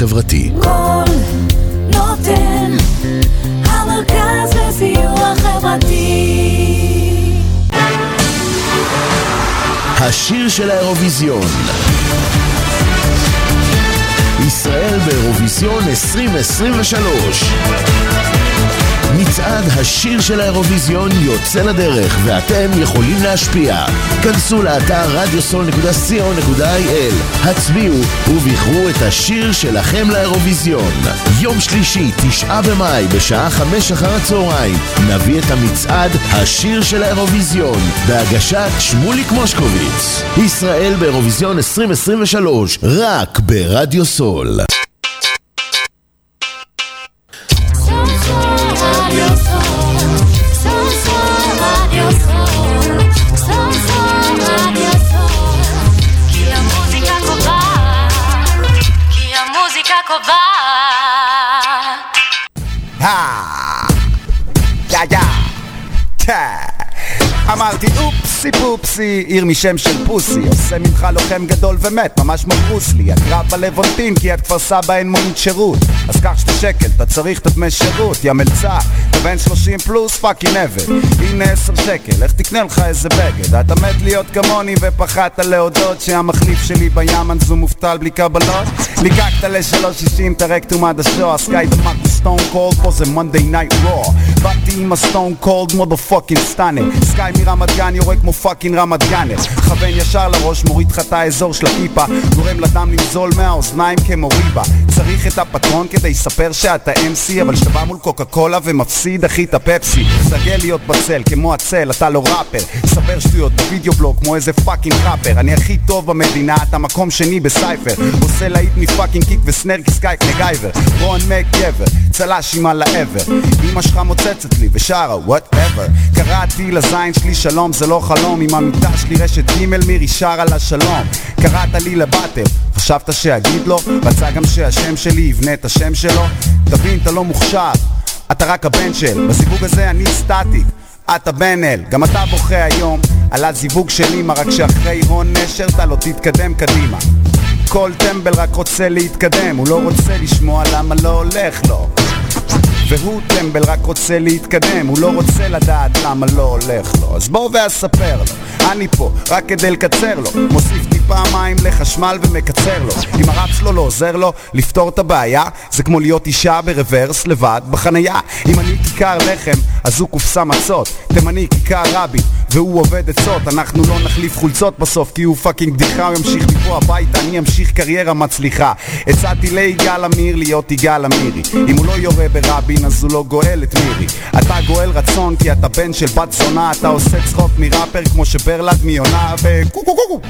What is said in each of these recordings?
חברתי. קול נותן, המרכז לסיוע חברתי. השיר של האירוויזיון ישראל באירוויזיון 2023 מצעד השיר של האירוויזיון יוצא לדרך ואתם יכולים להשפיע. כנסו לאתר radiosol.co.il, הצביעו ובחרו את השיר שלכם לאירוויזיון. יום שלישי, תשעה במאי, בשעה חמש אחר הצהריים, נביא את המצעד השיר של האירוויזיון, בהגשת שמוליק מושקוביץ. ישראל באירוויזיון 2023, רק ברדיו סול. Mississippi. פופסי, עיר משם של פוסי. עושה ממך לוחם גדול ומת, ממש כמו ברוסלי הקרב בלוונטין כי עד כפר סבא אין מונית שירות. אז קח שתי שקל, אתה צריך את הדמי שירות. יא מלצע, אתה בן 30 פלוס פאקינג עבד. הנה 10 שקל, איך תקנה לך איזה בגד? אתה מת להיות כמוני ופחדת להודות שהמחליף שלי ביאמן זו מובטל בלי קבלות. ליקקת ל-360 את הרקטום עד השוע. סקאי דמק סטון קולד פה זה מונדי נייט רוע באתי עם הסטון קולד מודו פאקינג סטאנר סקאי מרמת גן יורה כמו פאקינג רמת גאנר כוון ישר לראש מוריד לך את האזור של הכיפה. גורם לדם לנזול מהאוזניים כמו ריבה. צריך את הפטרון כדי לספר שאתה MC אבל כשאתה בא מול קוקה קולה ומפסיד אחי את הפפסי. סגל להיות בצל כמו הצל אתה לא ראפר. ספר שטויות בווידאו בלוג כמו איזה פאקינג ראפר. אני הכי טוב במדינה אתה מקום שני בסייפר. עושה להיט מפאקינג קיק וסנר כסקייק מגייבר. רון מק גבר צל"ש עם על העבר אמא שלך מוצצת לי ושרה וואטאבר קראתי לזין שלי שלום זה לא חלום עם המיטה שלי רשת ג' מירי שרה לה שלום קראת לי לבטל חשבת שאגיד לו? רצה גם שהשם שלי יבנה את השם שלו? תבין אתה לא מוכשר אתה רק הבן של. בזיווג הזה אני סטטיק אתה בן אל, גם אתה בוכה היום על הזיווג של אמא רק שאחרי הון נשר אתה לא תתקדם קדימה. כל טמבל רק רוצה להתקדם הוא לא רוצה לשמוע למה לא הולך לו והוא טמבל רק רוצה להתקדם הוא לא רוצה לדעת למה לא הולך לו. אז בוא ואספר לו אני פה רק כדי לקצר לו. מוסיף טיפה מים לחשמל ומקצר לו. אם הרב שלו לא עוזר לו. לפתור את הבעיה זה כמו להיות אישה ברוורס לבד בחנייה. אם אני כיכר לחם אז הוא קופסה מצות. תימני כיכר רבין והוא עובד עצות. אנחנו לא נחליף חולצות בסוף כי הוא fucking בדיחה. הוא ימשיך מפה הביתה אני אמשיך קריירה מצליחה. הצעתי ליגאל עמיר להיות יגאל עמירי. אם הוא לא יורה ברבין אז הוא לא גואל את מירי. אתה גואל רצון כי אתה בן של בת זונה אתה עושה צחוק מראפר כמו שברלד מיונה וקו קו קו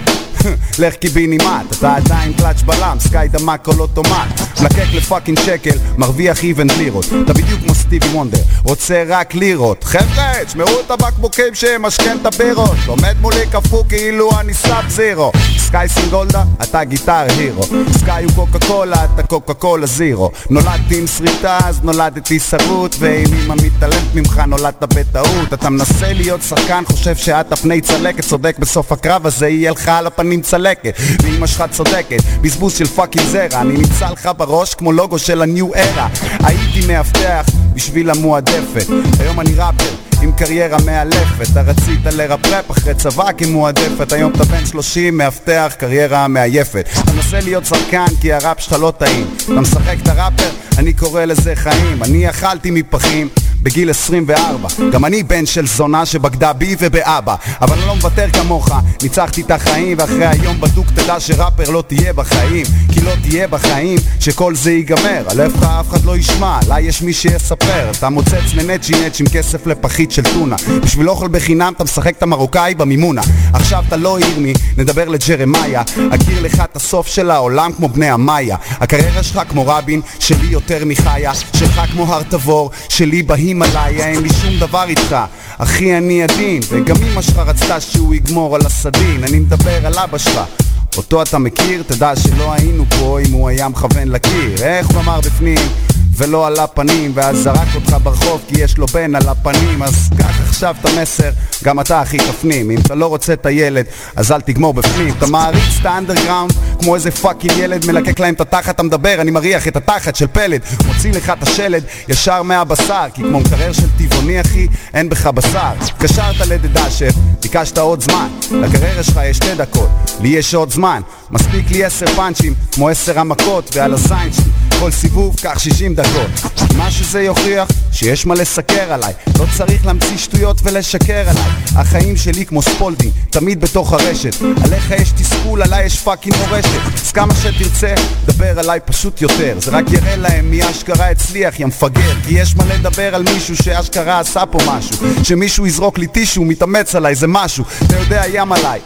לך קיבינימט אתה עדיין קלאץ' בלם סקאי דמק כל אוטומט מלקק לפאקינג שקל מרוויח איבנט לירות. אתה בדיוק כמו סטיבי וונדר רוצה רק לירות. חבר'ה תשמעו את הבקבוקים שמשכן את הבירות. עומד מולי קפוא כאילו אני סאב זירו. סקאי סינגולדה אתה Guitar Hero. סקאי הוא קוקה קולה אתה קוקה קולה Zero. נולדתי עם שריטה אז נולדתי שרוט ואם אמא מתעלמת ממך נולדת בטעות. אתה מנסה להיות שחקן חושב שאת הפני צלקת צודק בסוף הקרב הזה יהיה לך על הפנים צלקת. ואמא שלך צודקת, בזבוז של fucking זרע. אני נמצא לך בראש כמו לוגו של ה New Era הייתי מאבטח בשביל המועדפת. היום אני ראפר עם קריירה מאלפת אתה רצית לרפרפ אחרי צבא כמועדפת היום אתה בן 30, מאבטח, קריירה מעייפת. אתה מנסה להיות שחקן כי הראפ שלך לא טעים אתה משחק את הראפר, אני קורא לזה חיים אני אכלתי מפחים בגיל 24 גם אני בן של זונה שבגדה בי ובאבא. אבל אני לא מוותר כמוך. ניצחתי את החיים ואחרי היום בדוק תדע שראפר לא תהיה בחיים. כי לא תהיה בחיים שכל זה ייגמר. על איפה אף אחד לא ישמע. לה יש מי שיספר. אתה מוצץ לנצ'י נצ' עם כסף לפחית של טונה. בשביל אוכל בחינם אתה משחק את המרוקאי במימונה. עכשיו אתה לא ירמי נדבר לג'רמיה. אכיר לך את הסוף של העולם כמו בני המאיה. הקריירה שלך כמו רבין שלי יותר מחיה. שלך כמו הר תבור שלי בהיר בהימאליה, אין לי שום דבר איתך. אחי אני עדין, וגם אמא שלך רצתה שהוא יגמור על הסדין. אני מדבר על אבא שלך. אותו אתה מכיר? תדע שלא היינו פה אם הוא היה מכוון לקיר. איך הוא אמר בפנים? ולא על הפנים ואז זרק אותך ברחוב כי יש לו בן על הפנים. אז קח עכשיו את המסר, גם אתה הכי תפנים. אם אתה לא רוצה את הילד, אז אל תגמור בפנים. אתה מעריץ את ה underground כמו איזה fucking ילד מלקק להם את התחת, אתה מדבר, אני מריח את התחת של פלד. מוציא לך את השלד ישר מהבשר כי כמו מקרר של טבעוני אחי, אין בך בשר. התקשרת לדדשף, ביקשת עוד זמן. לקריירה שלך יש שתי דקות, לי יש עוד זמן. מספיק לי עשר פאנצ'ים, כמו עשר המכות ועל הזין שלי. כל סיבוב קח שישים דקות. מה שזה יוכיח שיש מה לסקר עליי. לא צריך להמציא שטויות ולשקר עליי. החיים שלי כמו ספולדינג, תמיד בתוך הרשת. עליך יש תסכול, עליי יש fucking מורשת אז כמה שתרצה, דבר עליי פשוט יותר. זה רק יראה להם מי אשכרה הצליח, יא מפגר. כי יש מה לדבר על מישהו שאשכרה עשה פה משהו. שמישהו יזרוק לי טישו, מתאמץ עליי, זה משהו. אתה יודע ים עליי.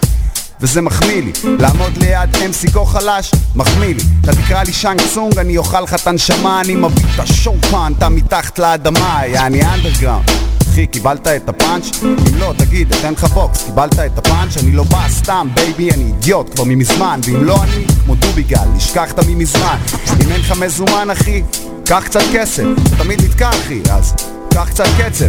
וזה מחמיא לי. לעמוד ליד אמסי כה חלש, מחמיא לי. אתה תקרא לי שאנג צונג, אני אוכל לך את הנשמה אני מביא את השופן, אתה מתחת לאדמה, יעני underground אחי, קיבלת את הפאנץ'? אם לא, תגיד, אתן לך בוקס, קיבלת את הפאנץ'? אני לא בא סתם, baby, אני אידיוט כבר ממזמן. ואם לא אני, כמו דוביגל, נשכחת ממזמן אם אין לך מזומן, אחי, קח קצת כסף. תמיד נתקע, אחי, אז קח קצת קצב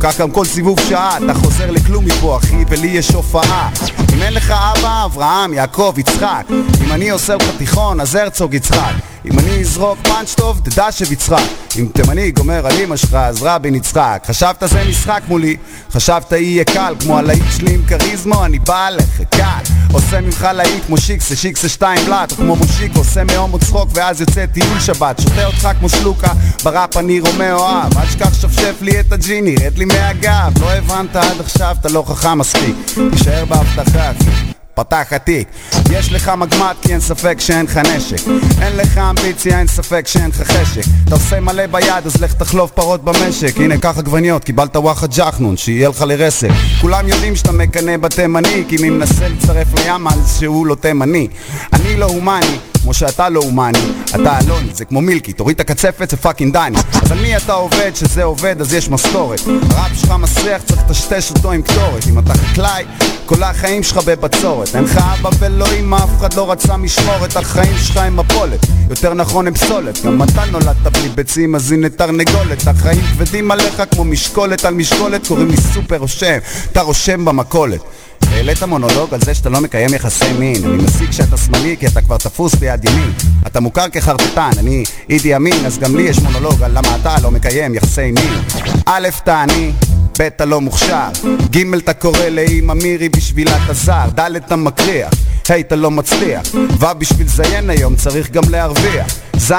כך גם כל סיבוב שעה, אתה חוזר לכלום מפה אחי, ולי יש הופעה. אם אין לך אבא, אברהם, יעקב, יצחק. אם אני עושה לך תיכון, אז הרצוג יצחק אם אני אזרוק פאנץ' טוב, תדע שביצחק אם תימני גומר על אמא שלך, אז רבין יצחק חשבת זה משחק מולי, חשבת יהיה קל כמו הלהיט שלי עם כריזמו, אני בא לך קל. עושה ממך להיט כמו שיקסה, שיקסה שתיים בלאט או כמו מושיק, עושה מהומו צחוק ואז יוצא טיול שבת. שותה אותך כמו שלוקה, בראפ אני רומאו אוהב. אל תשכח שפשף לי את הג'יני, רד לי מהגב. לא הבנת עד עכשיו, אתה לא חכם מספיק. תישאר בהבטחה פתח התיק יש לך מגמט כי אין ספק שאין לך נשק. אין לך אמביציה, אין ספק שאין לך חשק. אתה עושה מלא ביד אז לך תחלוב פרות במשק. הנה קח עגבניות, קיבלת וואחד ג'חנון שיהיה לך לרסק. כולם יודעים שאתה מקנא בתימני כי מי מנסה לצרף אז שהוא לא תימני. אני לא הומני כמו שאתה לא הומני אתה אלוני, זה כמו מילקי, תוריד את הקצפת זה fucking דני. אז על מי אתה עובד, שזה עובד אז יש משכורת הראפ שלך מסריח, צריך לטשטש אותו עם קטורת. אם אתה חקלאי, כל החיים שלך בבצורת. אין לך אבא ולא אמא, אף אחד לא רצה משמורת. החיים שלך הם מפולת, יותר נכון הם פסולת. גם אתה נולדת בלי ביצים אז הנה תרנגולת. החיים כבדים עליך כמו משקולת על משקולת. קוראים לי סופר רושם, אתה רושם במכולת העלית מונולוג על זה שאתה לא מקיים יחסי מין. אני מסיק שאתה שמאלי כי אתה כבר תפוס ביד ימין. אתה מוכר כחרטטן, אני אידי אמין אז גם לי יש מונולוג על למה אתה לא מקיים יחסי מין. א', אתה עני ב' אתה לא מוכשר, ג' אתה קורא לאמא מירי בשבילה אתה זר, ד' אתה מקריח, ה' אתה לא מצליח, ו' בשביל זיין היום צריך גם להרוויח, ז'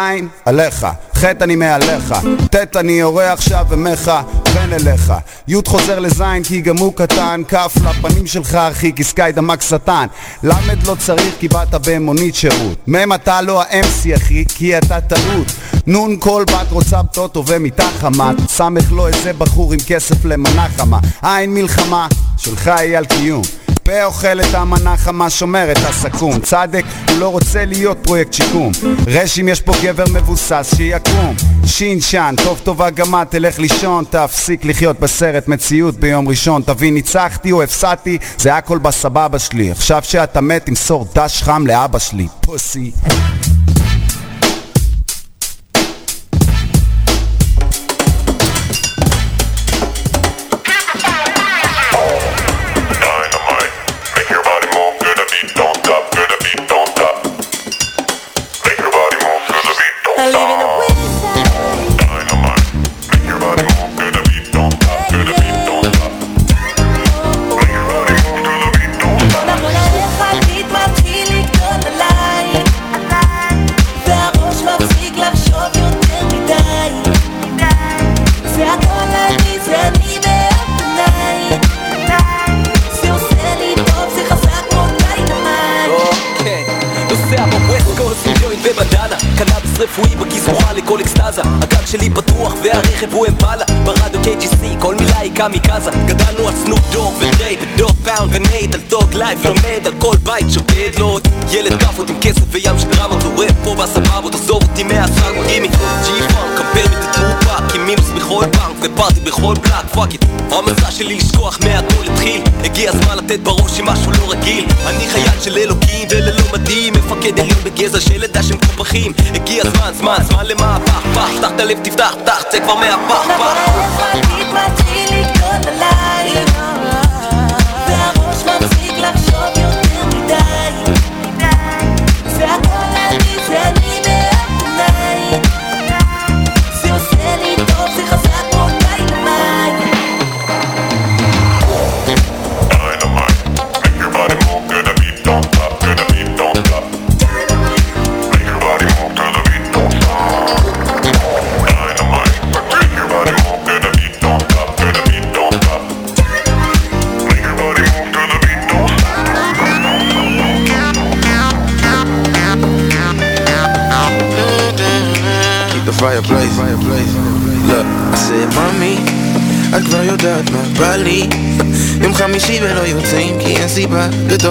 עליך, ח' אני מעליך, ט' אני יורה עכשיו ומכוון אליך, י' חוזר לז' כי גם הוא קטן, כ' לפנים שלך אחי כי סקאי דמק שטן, ל' לא צריך כי באת במונית שירות, מ' אתה לא האמסי אחי כי אתה טעות, נ' כל בת רוצה פטוטו ומיטה חמה, סמך לא איזה בחור עם כסף למנה חמה, עין מלחמה, שלך היא על קיום. פה אוכל את המנה חמה שומר את הסכו"ם. צדק הוא לא רוצה להיות פרויקט שיקום. רשים יש פה גבר מבוסס שיקום. שין שן טוב טובה את תלך לישון תפסיק לחיות בסרט מציאות ביום ראשון. תבין ניצחתי או הפסדתי זה הכל בסבבה שלי. עכשיו שאתה מת תמסור דש חם לאבא שלי. פוסי קמיקזה גדלנו על סנופ דור ודרייד ודור פאונד ונייט על טוק לייב לומד על כל בית שוקד לו ילד כאפות עם כסף וים של דרמות הוא פה בסבבות עזוב אותי מהסאגו גימי ג'י מטטרו עם מינוס בכל בנק ופארטי בכל בלאק פאק איט המסע שלי לשכוח מהכל התחיל. הגיע הזמן לתת בראש עם משהו לא רגיל. אני חייל של אלוקים וללא מדים מפקד עליון בגזע של עדה שמקופחים הגיע הזמן, זמן, זמן למהפך, פח, פתח את הלב, תפתח, פתח, צא כבר מהפח, פח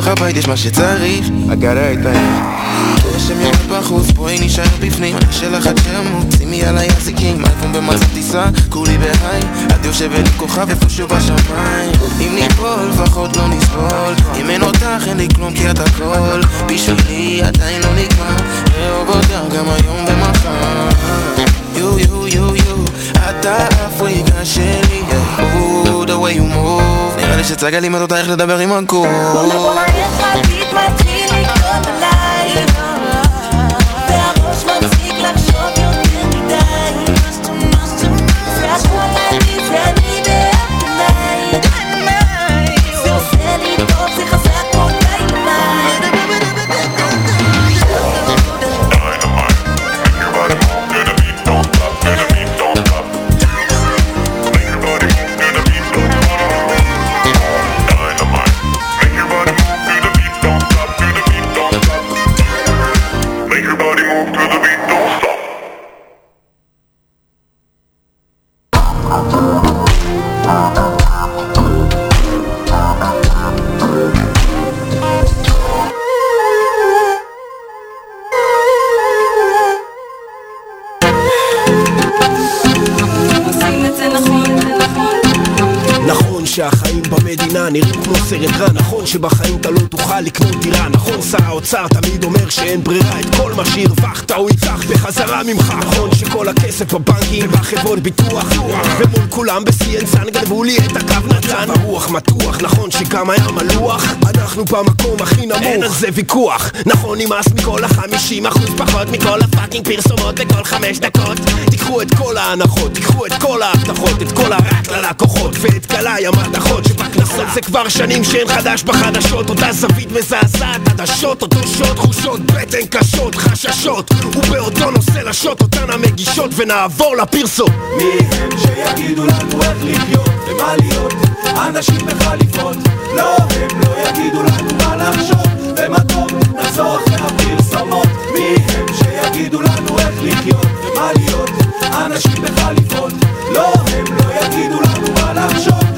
בתוך הבית יש מה שצריך. I got everything גשם יורד בחוץ, בואי נשאר בפנים. אני שלך עד שאמות, שימי עליי אזיקים אייפון במצב טיסה, כולי בהיי את יושבת עם כוכב איפשהו בשמיים. אם ניפול, לפחות לא נסבול. אם אין אותך אין לי כלום כי את הכל. בשבילי עדיין לא נגמר. לאהוב אותך גם היום ומחר יו יו יו יו אתה אפריקה שלי Oh, the way you move. נראה לי שצגה לימד אותה איך לדבר עם הגוף האוצר תמיד אומר שאין ברירה את כל מה שהרווחת הוא יצח בחזרה ממך. נכון שכל הכסף בבנקים בחברות ביטוח ומול כולם ב-CNSN גנבו לי את הקו נתן. הרוח מתוח נכון שגם היה מלוח אנחנו במקום הכי נמוך. אין על זה ויכוח. נכון נמאס מכל החמישים אחוז פחות מכל הפאקינג פרסומות בכל חמש דקות. תיקחו את כל ההנחות תיקחו את כל ההבטחות את כל הרק ללקוחות. ואת גלאי המתכות שבכנסות זה כבר שנים שאין חדש בחדשות. אותה זווית מזעזעת עדשות אותו שוד תחושות בטן קשות חששות. ובאותו נושא לשוט אותן המגישות. ונעבור לפרסום. מי הם שיגידו לנו איך לחיות ומה להיות? אנשים בחליפות לא הם לא יגידו לנו מה לחשוב נחזור אחרי הפרסומות מי הם שיגידו לנו איך לחיות ומה להיות אנשים בחליפות לא הם לא יגידו לנו מה לחשוב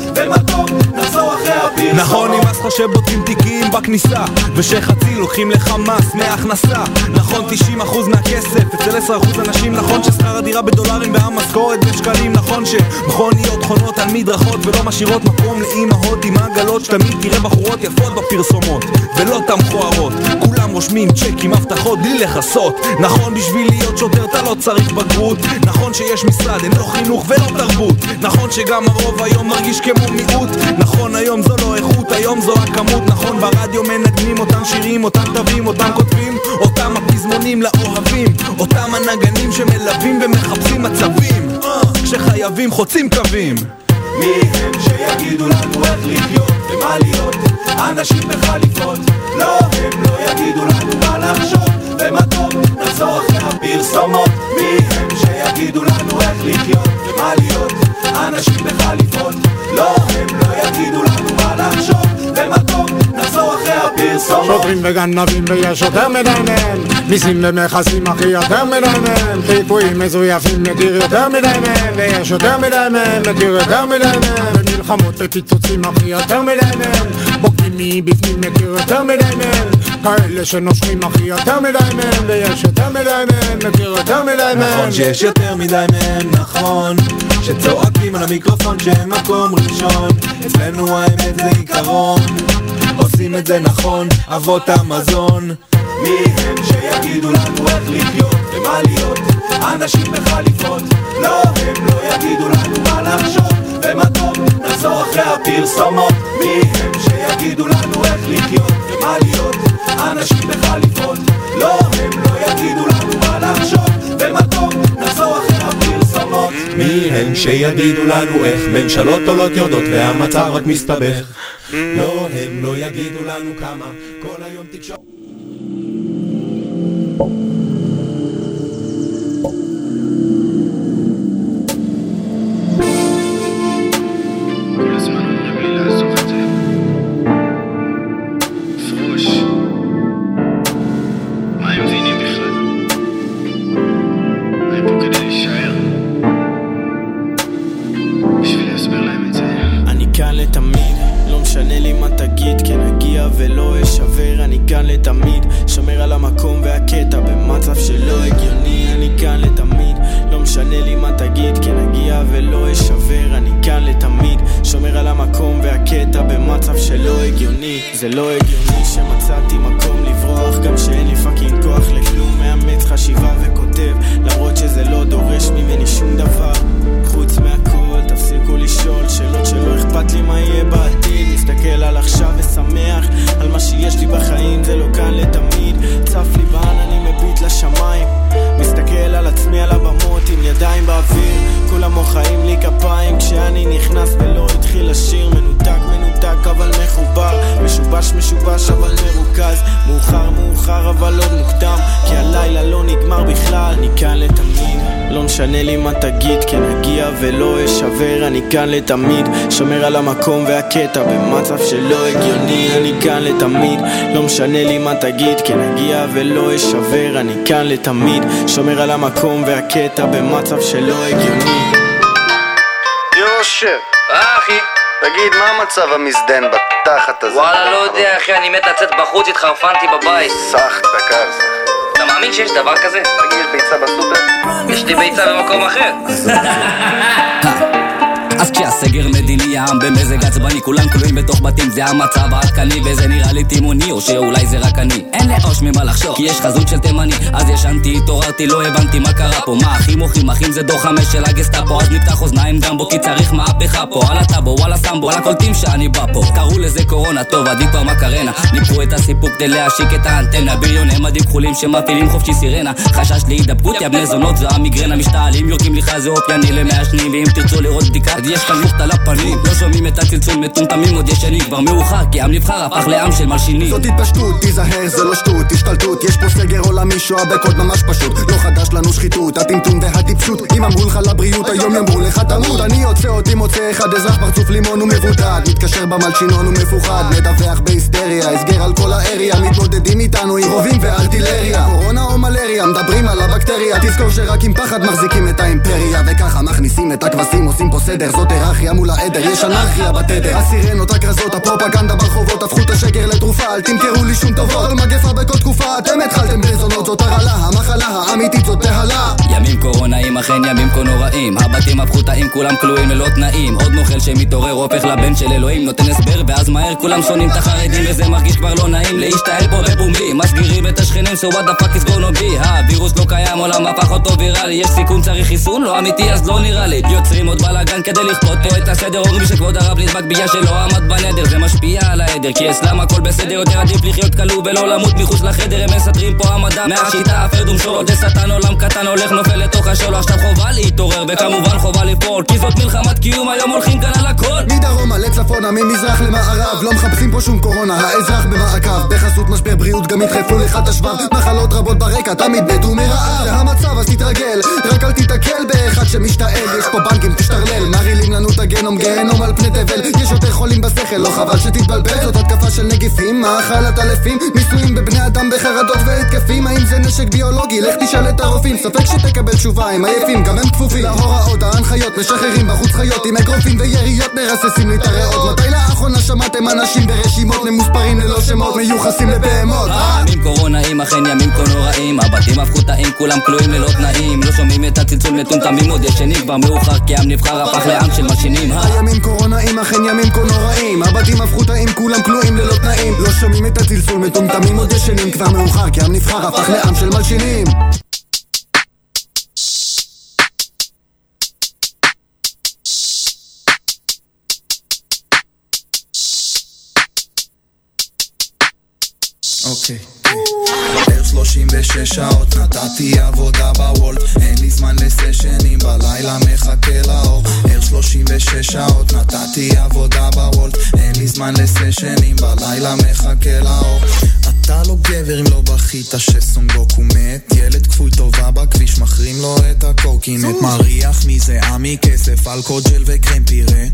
נכון נמאס לך שבודקים תיקים בכניסה ושחצי לוקחים לך מס מהכנסה. נכון 90% מהכסף אצל 10% אנשים נכון ששכר הדירה בדולרים והמשכורת בשקלים נכון שמכוניות חונות על מדרכות ולא משאירות מקום לאימהות עם עגלות שתמיד תראה בחורות יפות בפרסומות ולא תם מכוערות כולם רושמים צ'קים הבטחות בלי לכסות. נכון בשביל להיות שוטר אתה לא צריך בגרות. נכון שיש משרד אין לו חינוך ולא תרבות. נכון שגם הרוב היום מרגיש כמו מיעוט. נכון היום זו לא איכות היום זו הכמות נכון ברדיו מנגנים אותם שירים אותם תווים אותם כותבים אותם הפזמונים לאוהבים אותם הנגנים שמלווים ומחפשים מצבים. כשחייבים חוצים קווים. מי הם שיגידו לנו איך לחיות ומה להיות? אנשים בחליפות לא הם לא יגידו לנו מה לחשוב טוב נחזור אחרי הפרסומות מי הם שיגידו לנו איך לחיות ומה להיות? אנשים בחליפות לא הם לא יגידו לנו מה לחשוב. טוב נחזור אחרי הפרסומות סוחרים וגנבים ויש יותר מדי מהם מיסים ומכסים אחי יותר מדי מהם חיפויים מזויפים מכיר יותר מדי מהם ויש יותר מדי מהם מכיר יותר מדי מהם ומלחמות ופיצוצים אחי יותר מדי מהם בוקרים מבפנים מכיר יותר מדי מהם. כאלה שנושכים אחי יותר מדי מהם. ויש יותר מדי מהם מכיר יותר מדי מהם. נכון שיש יותר מדי מהם, נכון. שצועקים על המיקרופון שהם מקום ראשון. אצלנו האמת זה עיקרון. עושים את זה נכון, אבות המזון מי הם שיגידו לנו איך לחיות ומה להיות. אנשים בחליפות לא הם לא יגידו לנו מה לחשוב. ומה טוב נחזור אחרי הפרסומות. מי הם שיגידו לנו איך לחיות ומה להיות? אנשים בחליפות לא הם לא יגידו לנו מה לחשוב. ומה טוב נחזור אחרי הפרסומות. מי הם שיגידו לנו איך ממשלות עולות יורדות והמצב רק מסתבך? לא הם לא יגידו לנו כמה משנה לי מה תגיד, כן ולא אשבר, אני כאן לתמיד, שומר על המקום והקטע במצב שלא הגיוני, אני כאן לתמיד, לא משנה לי מה תגיד, כן אגיע ולא אשבר, אני כאן לתמיד, שומר על המקום והקטע במצב שלא הגיוני, זה לא הגיוני שמצאתי מקום לברוח, גם שאין לי פאקינג כוח לכלום, מאמץ חשיבה וכותב, למרות שזה לא דורש ממני שום דבר, חוץ מהכל, תפסיקו לשאול שאלות שלא אכפת לי מה יהיה בעתיד. מסתכל על עכשיו ושמח על מה שיש לי בחיים זה לא כאן לתמיד. צף לי בעננים מביט לשמיים. מסתכל על עצמי על הבמות עם ידיים באוויר. כולם מוחאים לי כפיים כשאני נכנס ולא התחיל לשיר מנותק מנותק אבל מחובר. משובש משובש אבל מרוכז. מאוחר מאוחר אבל עוד מוקדם. כי הלילה לא נגמר בכלל. אני כאן לתמיד לא משנה לי מה תגיד כן אגיע ולא אשבר אני כאן לתמיד שומר על המקום והקטע במצב שלא הגיוני אני כאן לתמיד לא משנה לי מה תגיד כן אגיע ולא אשבר אני כאן לתמיד שומר על המקום והקטע במצב שלא הגיוני יושר. אחי? תגיד, מה המצב המזדן בתחת הזה? וואלה, לא יודע, אחי, אני מת לצאת בחוץ, התחרפנתי בבית. סח, דקר, סח. אתה מאמין שיש דבר כזה? תגיד, יש ביצה בסופר? יש לי ביצה במקום אחר. אז כשהסגר מדיני העם במזג עצבני כולם כלואים בתוך בתים. זה המצב העדכני וזה נראה לי תימוני או שאולי זה רק אני. אין לאוש ממה לחשוב כי יש חזות של תימני. אז ישנתי התעוררתי לא הבנתי מה קרה פה. מה אחים מוחים אחים זה דור חמש של הגסטאפו. אז נפתח אוזניים גם בו כי צריך מהפכה פה. על הטאבו וואלה סמבו וואלה קולטים שאני בא פה. קראו לזה קורונה טוב עדיף כבר מקרנה. ניפו את הסיפוק כדי להשיק את האנטנה. בריוני מדים כחולים שמפעילים חופשי סירנה. חשש להידבקות יא בני זונות זו המיגרנה. משתעלים יורקים לי חזה אופייני למעשנים. ואם תרצו לראות בדיקה אז יש כאן לוכת על הפנים לא שומעים את הצלצול מטומטמים עוד ישנים. כבר מאוחר כי עם נבחר הפך לעם של מלשינים. זאת התפשטות, תיזהר, זה לא שטות, השתלטות. יש פה סגר עולמי שואה בקוד ממש פשוט. לא חדש לנו שחיתות, הטמטום והטיפשות. אם אמרו לך לבריאות, היום יאמרו לך תמות. אני יוצא אותי מוצא אחד אזרח פרצוף לימון ומבודד. מתקשר במלשינון ומפוחד מדווח בהיסטריה, הסגר על כל האריה מתמודדים איתנו עם רובים וארטילריה. קורונה או מלריה, מדברים על הבקטריה. תזכור שרק עם פחד מחזיקים את האימפריה. וככה מכניסים את הכבשים, עושים פה סדר זאת היררכיה מול העדר, יש אנרכיה בתדר. הסירנות, הכרזות, הפרופגנדה ברחובות הפכו את השקר לתרופה, אל תמכרו לי שום טובות כל מגפה בכל תקופה, אתם התחלתם בזונות זאת הרעלה, המחלה האמיתית זאת בהלה. ימים קורונאים אכן ימים כה נוראים. הבתים הפכו טעים כולם כלואים ללא תנאים. עוד נוכל שמתעורר הופך לבן של אלוהים. נותן הסבר ואז מהר כולם שונאים את החרדים וזה מרגיש כבר לא נעים להשתעל פה בפומבי. מסגירים את השכנים so what the fuck is gonna be? הווירוס לא קיים עולם הפך אותו ויראלי. יש סיכון צריך חיסון? לא אמיתי אז לא נראה לי. יוצרים עוד בלאגן כדי לכפות פה את הסדר אומרים שכבוד הרב נדבק בגלל שלא עמד בנדר. זה משפיע על העדר כי אצלם הכל בסדר יותר עדיף לחיות כלוא ולא למות מחוץ לחדר. הם מסדרים פה המדע מהשיטה הפרדום שורות זה שטן עולם קטן הולך נופל לתוך השלו. עכשיו חובה להתעורר וכמובן חובה לפעול כי זאת מלחמת קיום היום הולכים כאן על הכל. מדרומה לצפונה, ממזרח למערב. לא מחפשים פה שום קורונה, האזרח במעקב. בחסות משבר בריאות גם ידחפו לך את השבב מחלות רבות ברקע, תמיד מתו מרעב. זה המצב, אז תתרגל, רק אל תיתקל באחד שמשתעל. יש פה בנקים, תשתרלל, מרעילים לנו את הגנום, גיהנום על פני תבל. יש יותר חולים בשכל, לא חבל שתתבלבל. זאת התקפה של נגיפים, מאכלת אלפים. ניסויים בבני אדם בחרדות והתקפים. האם זה נשק ביולוגי? לך תשאל את הרופאים. ספק שתקבל תשובה, הם עייפים, גם הם כפופים. להוראות, ההנחיות, משחררים בחוץ חיות עם אגרופים ויריות מרססים. לי את הריאות מתי לאחרונה שמעתם אנשים ברשימות ממוספרים ללא שמות מיוחסים לבהמות? אה? ימים קורונאים, אכן ימים כה נוראים. הבתים הפכו טעים, כולם כלואים ללא תנאים. לא שומעים את הצלצול מטומטמים עוד. ישנים כבר מאוחר כי עם נבחר הפך לעם של מלשינים אה? הימים קורונאים, אכן ימים כה נוראים הבתים הפכו טעים, כולם כלואים ללא תנאים לא שומעים את הצלצול מטומטמים עוד ישנים כבר מאוחר כי עם נבחר הפך לעם של מלשינים אוקיי. בערך 36 שעות נתתי עבודה בוולט אין לי זמן לסשנים בלילה מחכה לאור. ערך 36 שעות נתתי עבודה בוולט אין לי זמן לסשנים בלילה מחכה לאור אתה לא גבר אם לא בכית שסונגוקו מת. ילד כפוי טובה בכביש מחרים לו את הקורקינט מריח מזה עמי כסף אלכוג'ל וקרם פירה.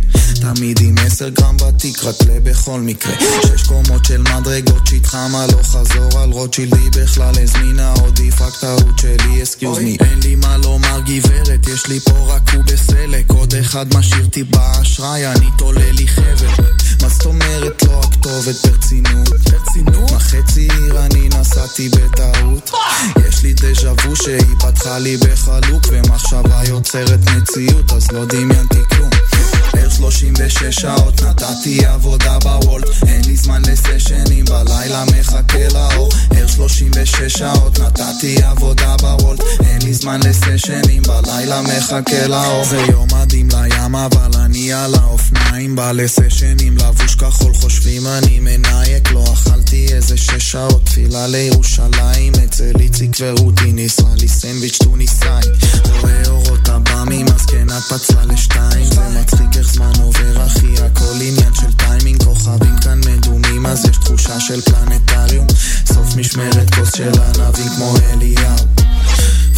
תמיד עם 10 גרם בתיק רק לבכל מקרה. שש קומות של מדרגות שהתחמה לא חזור על רוטשילד היא בכלל הזמינה עדיף רק טעות שלי אסקיוז מי אין לי מה לומר גברת יש לי פה רק הוא בסלק. עוד אחד משאיר אותי באשראי אני תולה לי חבל מה זאת אומרת לא הכתובת? ברצינות? ברצינות? מחצי עיר אני נסעתי בטעות. יש לי דז'ה וו שהיא פתחה לי בחלוק ומחשבה יוצרת מציאות אז לא דמיינתי כלום בערך 36 שעות נתתי עבודה בוולט אין לי זמן לסשנים בלילה מחכה לאור. ערך 36 שעות נתתי עבודה בוולט אין לי זמן לסשנים בלילה מחכה לאור. זה יום מדהים לים אבל אני על האופניים בא לסשנים לבוש כחול חושבים אני מנייק לא אכלתי איזה שש שעות תפילה לירושלים אצל איציק ורותי ניסה לי סנדוויץ' טוניסאי רואה אורות עב"מים אז כן את פצלה לשתיים. זה מצחיק איך זמן עובר אחי הכל עניין של טיימינג. כוכבים כאן מדומים אז יש תחושה של פלנטריום. סוף משמרת כוס של ענבים כמו אליהו.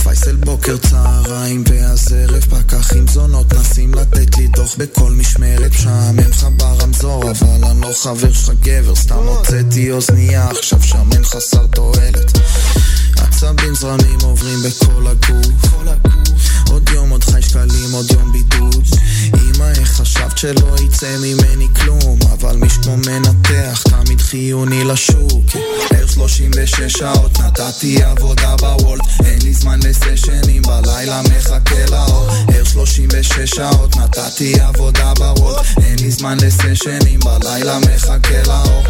פייסל בוקר צהריים ואז ערב פקחים זונות נסים לתת לי דוח בכל משמרת. משעמם לך ברמזור אבל אני לא חבר שלך גבר סתם הוצאתי אוזנייה עכשיו שמן חסר תועלת עצבים זרמים עוברים בכל הגוף. עוד יום עוד חי שקלים עוד יום בידוד. אמא איך חשבת שלא יצא ממני כלום? אבל מי שכמו מנתח תמיד חיוני לשוק. בערך 36 שעות נתתי עבודה בוולט. אין לי זמן לסשנים בלילה מחכה לאור. ערך 36 שעות נתתי עבודה בוולט. אין לי זמן לסשנים בלילה מחכה לאור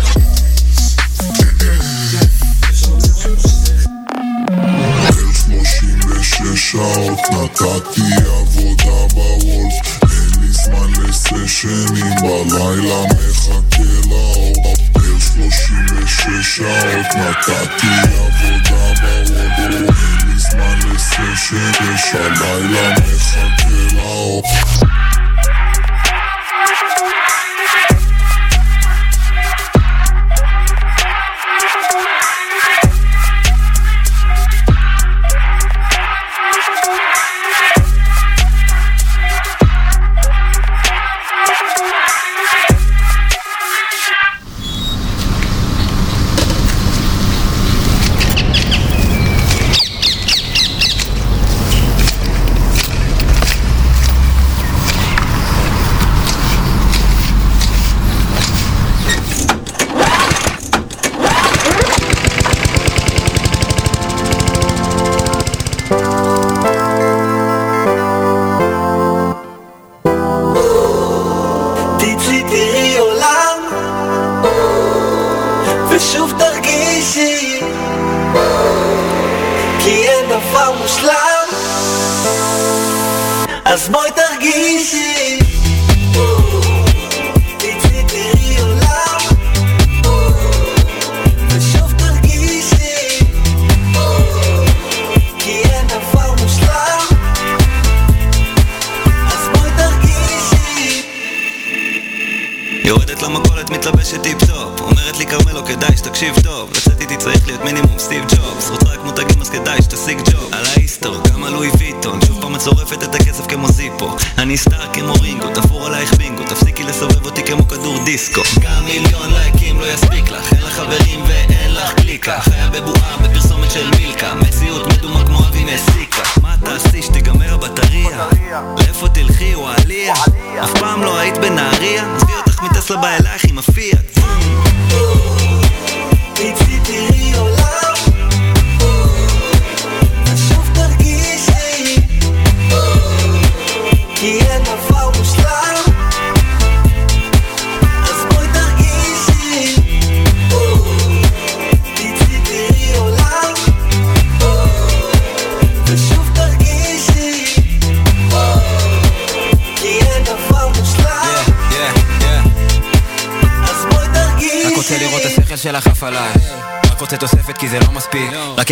שלושים שעות נתתי עבודה בוולט. אין לי זמן לסשנים בלילה מחכה לאור. שלושים ושש שעות נתתי עבודה בוולט. אין לי זמן לסשנים שהלילה מחכה לאור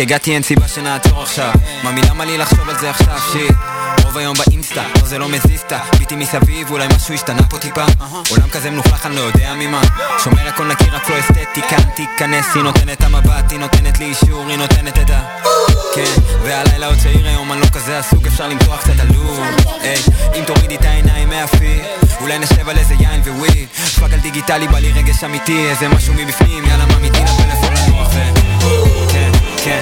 הגעתי אין סיבה שנעצור עכשיו. ממי למה לי לחשוב על זה עכשיו? shit. רוב היום באינסטה, לא זה לא מזיז את ביטי מסביב, אולי משהו השתנה פה טיפה. עולם כזה מלוכלך, אני לא יודע ממה. שומר הכל נקי, רק לא אסתטיקה תיכנס, היא נותנת את המבט, היא נותנת לי אישור, היא נותנת את ה... כן, והלילה עוד צעיר היום, אני לא כזה עסוק, אפשר למתוח קצת עלוב היי, אם תורידי את העיניים מהפיד אולי נשב על איזה יין weed fuck על דיגיטלי, בא לי רגש אמיתי, איזה משהו מבפנים, יאללה מה ממיתין הפלאפון לנוח ו... כן, כן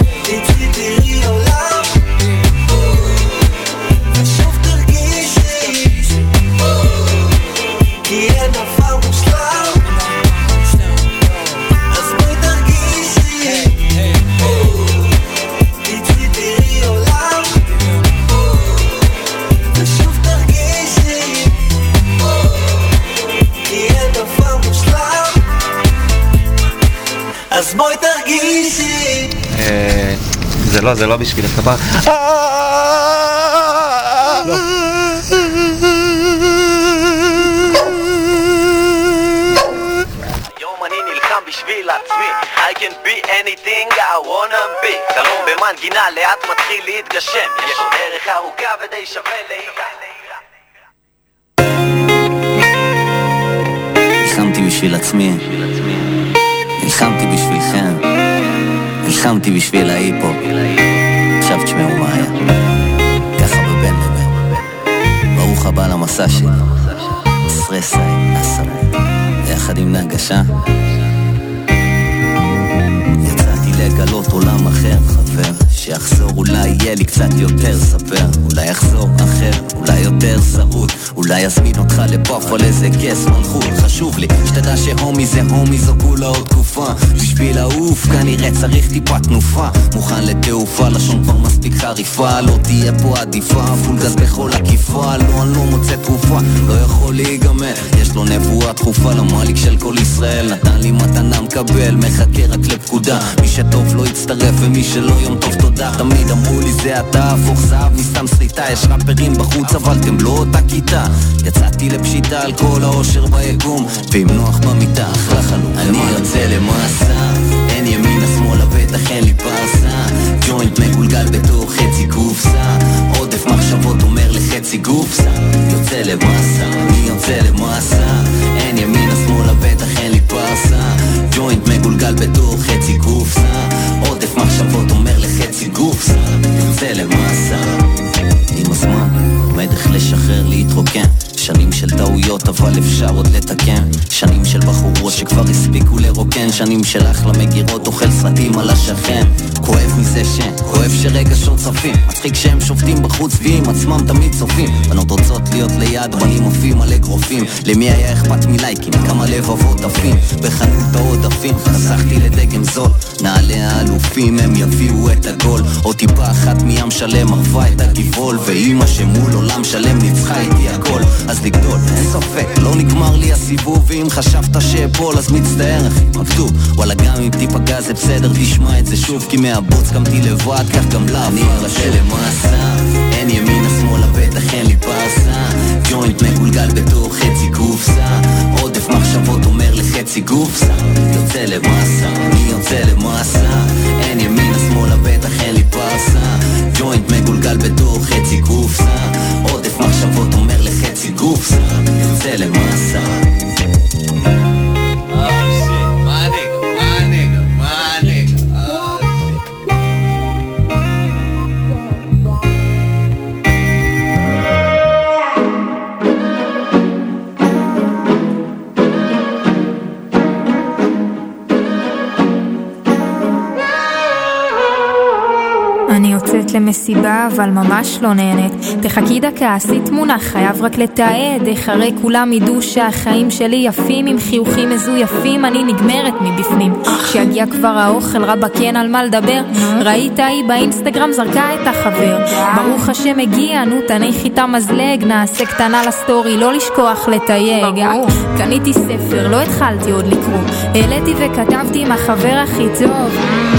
זה לא, זה לא בשביל הכפר. בשביל עצמי. I can be anything I wanna be. חלום במנגינה לאט מתחיל להתגשם. יש עוד דרך ארוכה ודי שווה להיראה נלחמתי בשביל עצמי, נלחמתי בשביל ההיפו. עכשיו תשמעו מה היה. ככה בבין לבין. ברוך הבא למסע שלי. סרסאי, אסרה. יחד עם נגשה. יצאתי לגלות עולם אחר, חבר. שיחזור, אולי יהיה לי קצת יותר ספר. אולי יחזור אחר, אולי יותר שרוט. אולי אזמין אותך לפוף על איזה כס מלכות. חשוב לי שתדע שהומי זה הומי זו כולה עוד תקופה. בשביל לעוף כנראה צריך טיפה תנופה. מוכן לתעופה, לשון כבר מספיק חריפה. לא תהיה פה עדיפה, פול גז בכל עקיפה. לא, אני לא מוצא תרופה, לא יכול להיגמר. יש לו נבואה דחופה למליק של כל ישראל. נתן לי מתנה מקבל, מחכה רק לפקודה. מי שטוב לא יצטרף ומי שלא יום טוב תודה. תמיד אמרו לי זה אתה, הפוך זהב מסתם סריטה. יש ראפרים בחוץ אבל אתם לא אותה כיתה. יצאתי לפשיטה על כל האושר ביקום, ועם נוח במיטה, אחלה חלום. אני יוצא למסע, אין ימינה שמאלה בטח אין לי פרסה. ג'וינט מגולגל בתור חצי קופסה. עודף מחשבות אומר לחצי גופסה. יוצא למסע, אני יוצא למסע. אין ימינה שמאלה בטח אין לי פרסה. ג'וינט מגולגל בתור חצי קופסה. מחשבות אומר לחצי גופסה. יוצא למסע. עם הזמן לומד איך לשחרר להתרוקן שנים של טעויות אבל אפשר עוד לתקן. שנים של בחורות שכבר הספיקו לרוקן. שנים של אחלה מגירות אוכל סרטים על השכן. כואב מזה שאין, כואב שרגשות צפים. מצחיק שהם שופטים בחוץ ועם עצמם תמיד צופים. בנות רוצות להיות ליד בנים עופים על אגרופים למי היה אכפת מלייקים כמה לבבות עפים. בחנות העודפים חסכתי לדגם זול. נעלי האלופים הם יביאו את הגול. עוד טיפה אחת מים שלם ערבה את הגבעול. ואימא שמול עולם שלם ניצחה איתי הכל אז לגדול, אין ספק, לא נגמר לי הסיבוב ואם חשבת שאפול אז מצטער אחי, מכתוב. וואלה גם אם תיפגע זה בסדר, תשמע את זה שוב כי מהבוץ קמתי לבד, כך גם לה אני יוצא למסע, אין ימינה שמאלה בטח אין לי פרסה. ג'וינט מגולגל בתור חצי קופסה. עודף מחשבות אומר לחצי גופסה יוצא למסע, אני יוצא למסע. אין ימינה שמאלה בטח אין לי פרסה. ג'וינט מגולגל בתור חצי קופסה מחשבות אומר לחצי גופסה יוצא למסע אני יוצאת למסיבה, אבל ממש לא נהנית. תחכי דקה, עשי תמונה, חייב רק לתעד. איך הרי כולם ידעו שהחיים שלי יפים, עם חיוכים מזויפים, אני נגמרת מבפנים. כשיגיע כבר האוכל, רבאק אין על מה לדבר. ראית היא באינסטגרם זרקה את החבר. ברוך השם הגיע, נו תניחי את המזלג, נעשה קטנה לסטורי, לא לשכוח לתייג. קניתי ספר, לא התחלתי עוד לקרוא. העליתי וכתבתי עם החבר הכי טוב.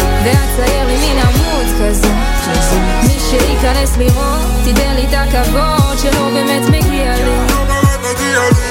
ואצייר לי מין עמוד כזה. מי שייכנס לראות תיתן לי את הכבוד שלא באמת מגיע לי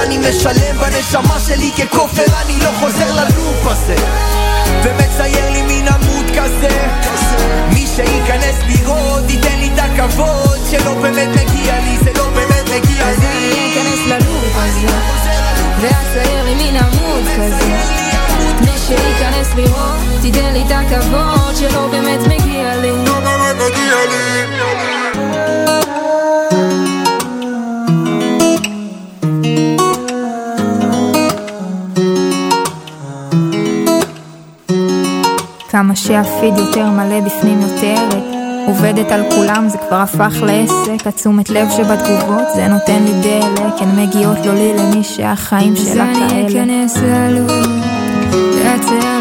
ואני משלם בנשמה שלי ככופר אני לא חוזר ללופ הזה. ומצייר לי מין עמוד כזה. מי שייכנס לראות ייתן לי את הכבוד שלא באמת מגיע לי זה לא באמת מגיע אז אני אכנס ללופ הזה ואצייר לי מין עמוד כזה. מי שייכנס לראות תיתן לי את הכבוד שלא באמת מגיע לי כמה שהפיד יותר מלא בפנים יותר עובדת על כולם זה כבר הפך לעסק. התשומת לב שבתגובות זה נותן לי דלק. הן מגיעות לא לי למי שהחיים שלה כאלה. אז אני אכנס ללוב לי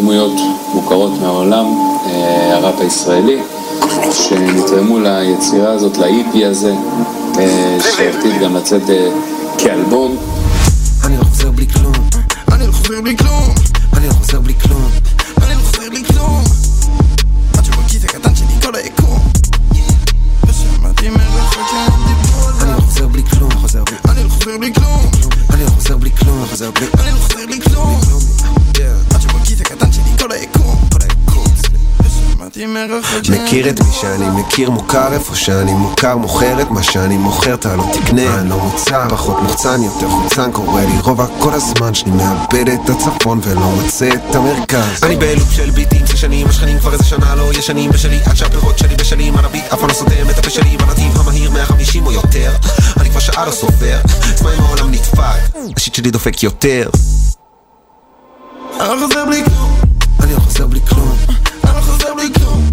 דמויות מוכרות מהעולם, אה, הראפ הישראלי, שנתרמו ליצירה הזאת, לאיפי הזה, אה, שעתיד גם לצאת אה, כאלבום. מכיר את מי שאני מכיר מוכר איפה שאני מוכר מוכר את מה שאני מוכר אתה לא תקנה אני לא מוצר פחות מוחצן יותר חוצן קורה לי רובע כל הזמן שאני מאבד את הצפון ולא מוצא את המרכז. אני בלופ של ביטים ששנים השכנים כבר איזה שנה לא ישנים בשלי עד שהפירות שלי בשלים על הביט אף פעם לא סותם את הפה שלי בנתיב המהיר 150 או יותר. אני כבר שעה לא סופר עצמאי עם העולם נדפק? השיט שלי דופק יותר. אני לא חוזר בלי כלום. אני לא חוזר בלי כלום. אני לא חוזר בלי כלום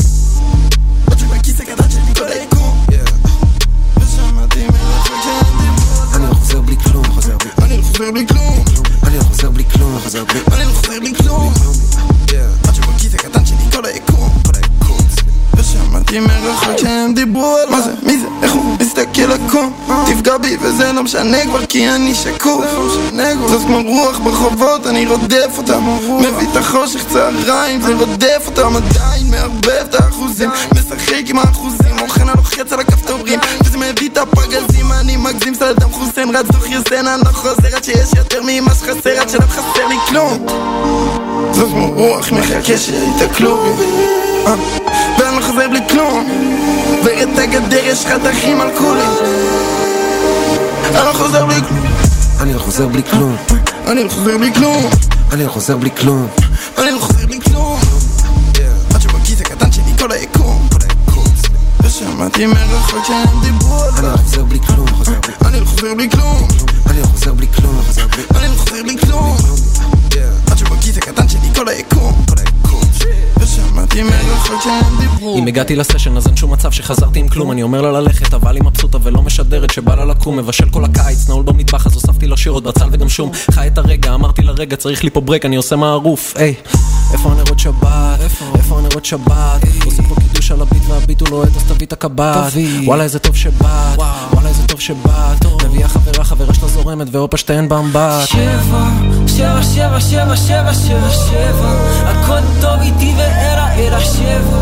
חוזר בלי כלום. אני לא חוזר בלי כלום חוזר בלי אני לא חוזר בלי כלום. עד שבכיס הקטן שלי כל היקום. כל היקום. ושמעתי מרחוק שהם דיברו על מה זה, מי זה, איך הוא מסתכל עקום תפגע בי וזה לא משנה כבר כי אני שקוף. זאת כמו רוח ברחובות אני רודף אותם. מביא את החושך צהריים זה רודף אותם. עדיין מערבב את האחוזים. משחק עם האחוזים אוכן הלוחץ על הכפתורים וזה מביא את הפגזים אני מגזים סלדם חוסיין רץ דוח יוסן אני לא חוזר עד שיש יותר ממה שחסר עד שלא חסר לי כלום. זאת כמו רוח מחכה שיתקלו אה, ואני לא חוזר בלי כלום. ואת הגדר יש חתכים על כולם. אני לא חוזר בלי כלום. אני לא חוזר בלי כלום. אני לא חוזר בלי כלום. אני לא חוזר בלי כלום. אני לא חוזר בלי כלום ושמעתי מרחוק שהם דיברו עליי אני לא חוזר בלי כלום אני לא חוזר בלי כלום אני לא חוזר בלי כלום אני לא חוזר בלי כלום עד שבכיס הקטן שלי עם מלאכות שהם דיברו. אם הגעתי לסשן אז אין שום מצב שחזרתי עם כלום. אני אומר לה ללכת אבל היא מבסוטה ולא משדרת שבא לה לקום מבשל כל הקיץ נעול במטבח אז הוספתי לה שירות בצל וגם שום. חי את הרגע אמרתי לה רגע צריך לי פה ברק אני עושה מערוף. היי איפה הנרות שבת? איפה הנרות שבת? עושה פה קידוש על הביט והביט הוא לוהט אז תביא את הקב"ט. וואלה איזה טוב שבאת. וואלה איזה טוב שבאת. מביאה חברה חברה שלה זורמת והופה שתיהן באמבט. שבע, שבע, שבע, שבע, שבע, שבע, שבע הכל טוב איתי ואלה אלא שבע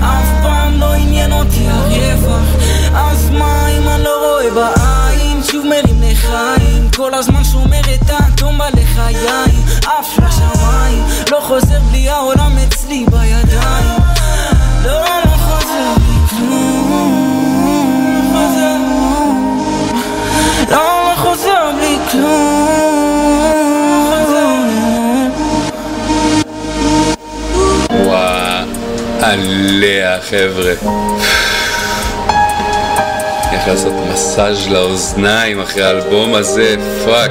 אף פעם לא עניין אותי הרווח אז מה אם אני לא רואה בעין? שוב מרים לחיים. כל הזמן שומר את האטום בלחיים. עף לשמיים. לא חוזר בלי העולם אצלי בידיים עליה חבר'ה. איך לעשות מסאז' לאוזניים אחרי האלבום הזה, Fuck.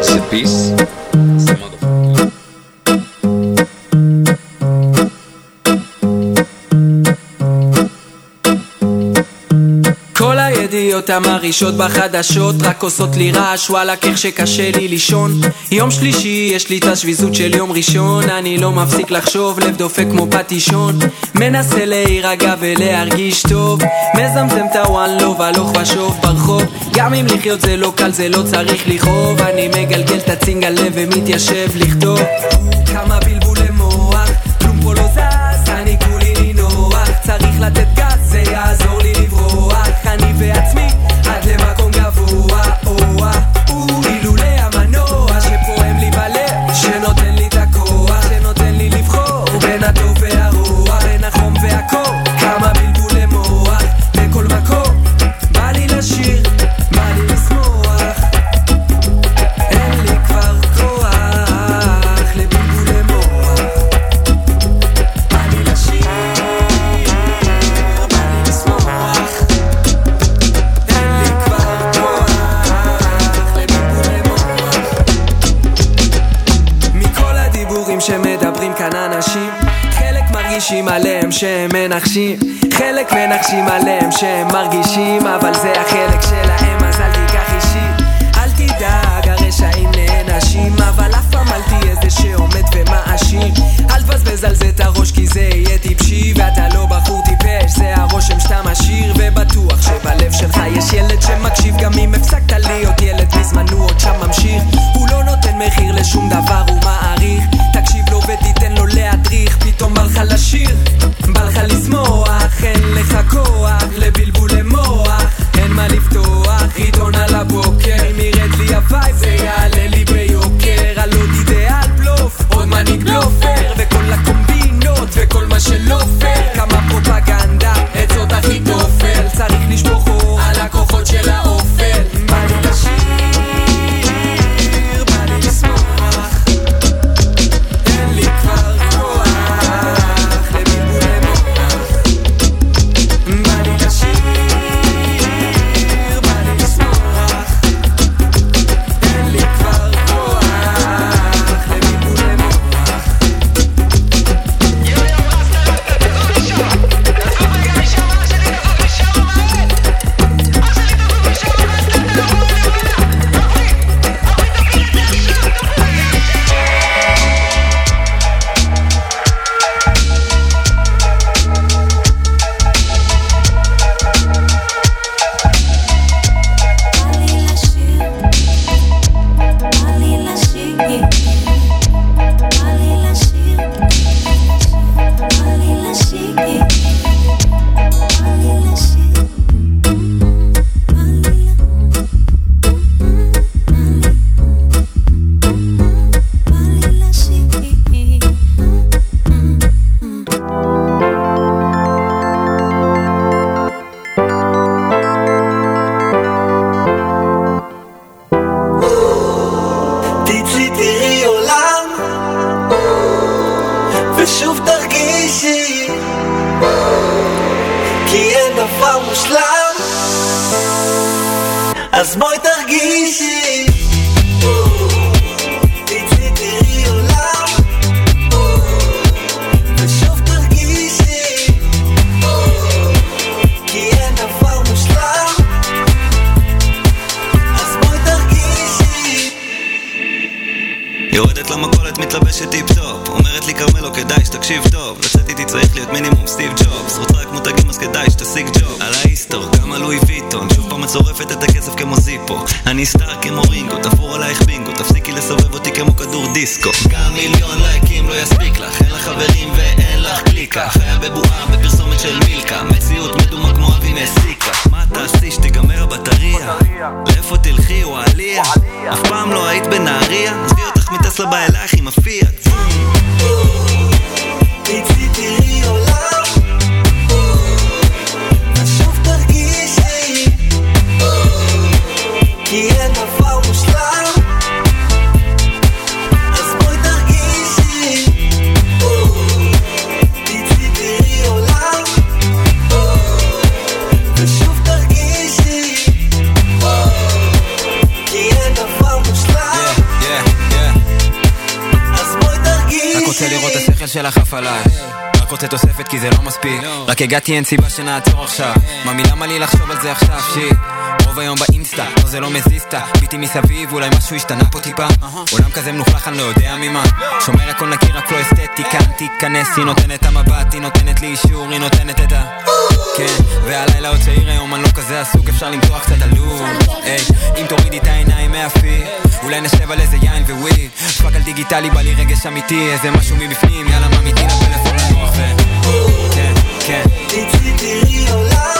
זה peace? הידיעות המרעישות בחדשות רק עושות לי רעש וואלכ איך שקשה לי לישון. יום שלישי יש לי את השביזות של יום ראשון אני לא מפסיק לחשוב לב דופק כמו פטישון. מנסה להירגע ולהרגיש טוב מזמזם את הוואן לוב הלוך ושוב ברחוב. גם אם לחיות זה לא קל זה לא צריך לכאוב אני מגלגל את הצינג הלב ומתיישב לכתוב. כמה בלבולי מוח כלום פה לא זז אני כולי נינוח. צריך לתת גז זה יעזור לי לברוח. אני ועצמי מנחשים. חלק מנחשים עליהם שהם מרגישים אבל זה החלק שלהם אז אל תיקח אישי. אל תדאג הרשעים נענשים אבל אף פעם אל תהיה זה שעומד ומאשים. אל תבזבז על זה את הראש כי זה יהיה טיפשי ואתה לא בחור טיפש זה הרושם שאתה משאיר ובטוח שבלב שלך יש ילד שמקשיב גם אם הפסקת להיות ילד בזמן הוא עוד שם ממשיך. הוא לא נותן מחיר לשום דבר הוא מעריך לך לשמוח אין לך כוח לבלבולי מוח אין מה לפתוח עיתון על הבוקר אם ירד לי ה vibe זה יעלה לי ביוקר על עוד אידיאל בלוף עוד מנהיג בלופר הגעתי אין סיבה שנעצור עכשיו. ממי למה לי לחשוב על זה עכשיו? שיט. רוב היום באינסטה, לא זה לא מזיזתה ביטי מסביב, אולי משהו השתנה פה טיפה. עולם כזה מלוכלך, אני לא יודע ממה. שומר הכל נקי, רק לא אסתטיקה תיכנס, היא נותנת המבט, היא נותנת לי אישור, היא נותנת את ה... כן, והלילה עוד צעיר היום, אני לא כזה עסוק, אפשר למתוח קצת עלוב היי, אם תורידי את העיניים מהפי אולי נשב על איזה יין וויד פאק על דיגיטלי, בא לי רגש אמיתי, איזה משהו מבפנים, יאללה ממיתי לפלאפון לנוח ו... כן, כן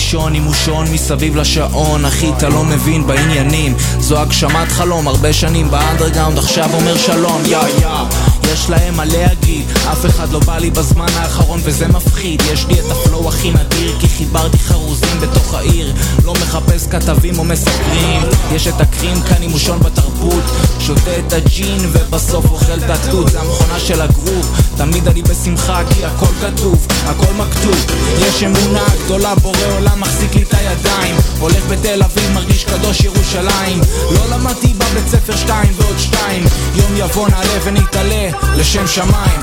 לישון עם מושון מסביב לשעון. אחי אתה לא מבין בעניינים. זו הגשמת חלום הרבה שנים באנדרגאונד עכשיו אומר שלום. יא יא יש להם מה להגיד. אף אחד לא בא לי בזמן האחרון וזה מפחיד. יש לי את הפלואו הכי נדיר כי חיברתי חרוזים בתוך העיר. לא מחפש כתבים או מסקרים. יש את הקרים כאן עם מושון בתרבות. שותה את הג'ין ובסוף אוכל את התות. זה המכונה של הגרוב. תמיד אני בשמחה כי הכל כתוב. הכל מכתוב. יש אמונה גדולה בורא עולם מחזיק לי את הידיים. הולך בתל אביב מרגיש קדוש ירושלים. לא למדתי בבית ספר שתיים ועוד שתיים. יום יבוא נעלה ונתעלה לשם שמיים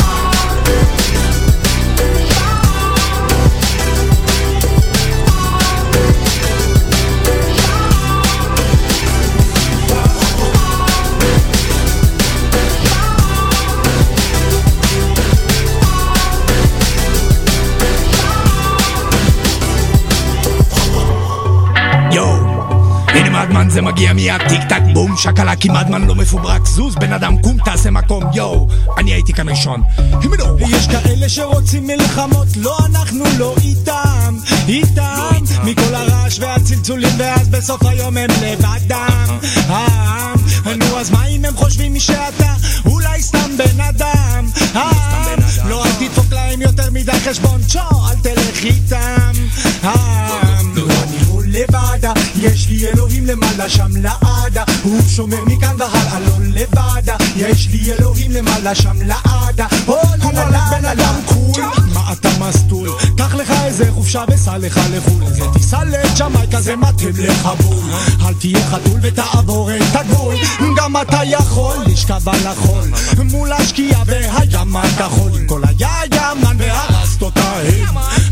מדמן זה מגיע מיד. טיק טק בום שקלה כי מדמן לא מפוברק. זוז בן אדם קום תעשה מקום יואו. אני הייתי כאן ראשון. יש כאלה שרוצים מלחמות, לא אנחנו לא איתם, איתם, מכל הרעש והצלצולים ואז בסוף היום הם לבדם, העם, נו אז מה אם הם חושבים שאתה אולי סתם בן אדם, העם, לא אל תדפוק להם יותר מדי חשבון, צ'ו, אל תלך איתם, העם, לא לא לבדה, יש לי אלוהים למעלה שם לעדה, הוא שומר מכאן והלאה לא לבדה, יש לי אלוהים למעלה שם לעדה, או לה לה לה בן אדם קול, מה קבעת המסלול קח לך איזה חופשה וסע לך לחו"ל. איזה טיסה לג'מייקה זה מתאים לך בול. אל תהיה חתול ותעבור את הגבול. גם אתה יכול לשכב על החול. מול השקיעה והים הכחול עם כל הימן והרסת אותם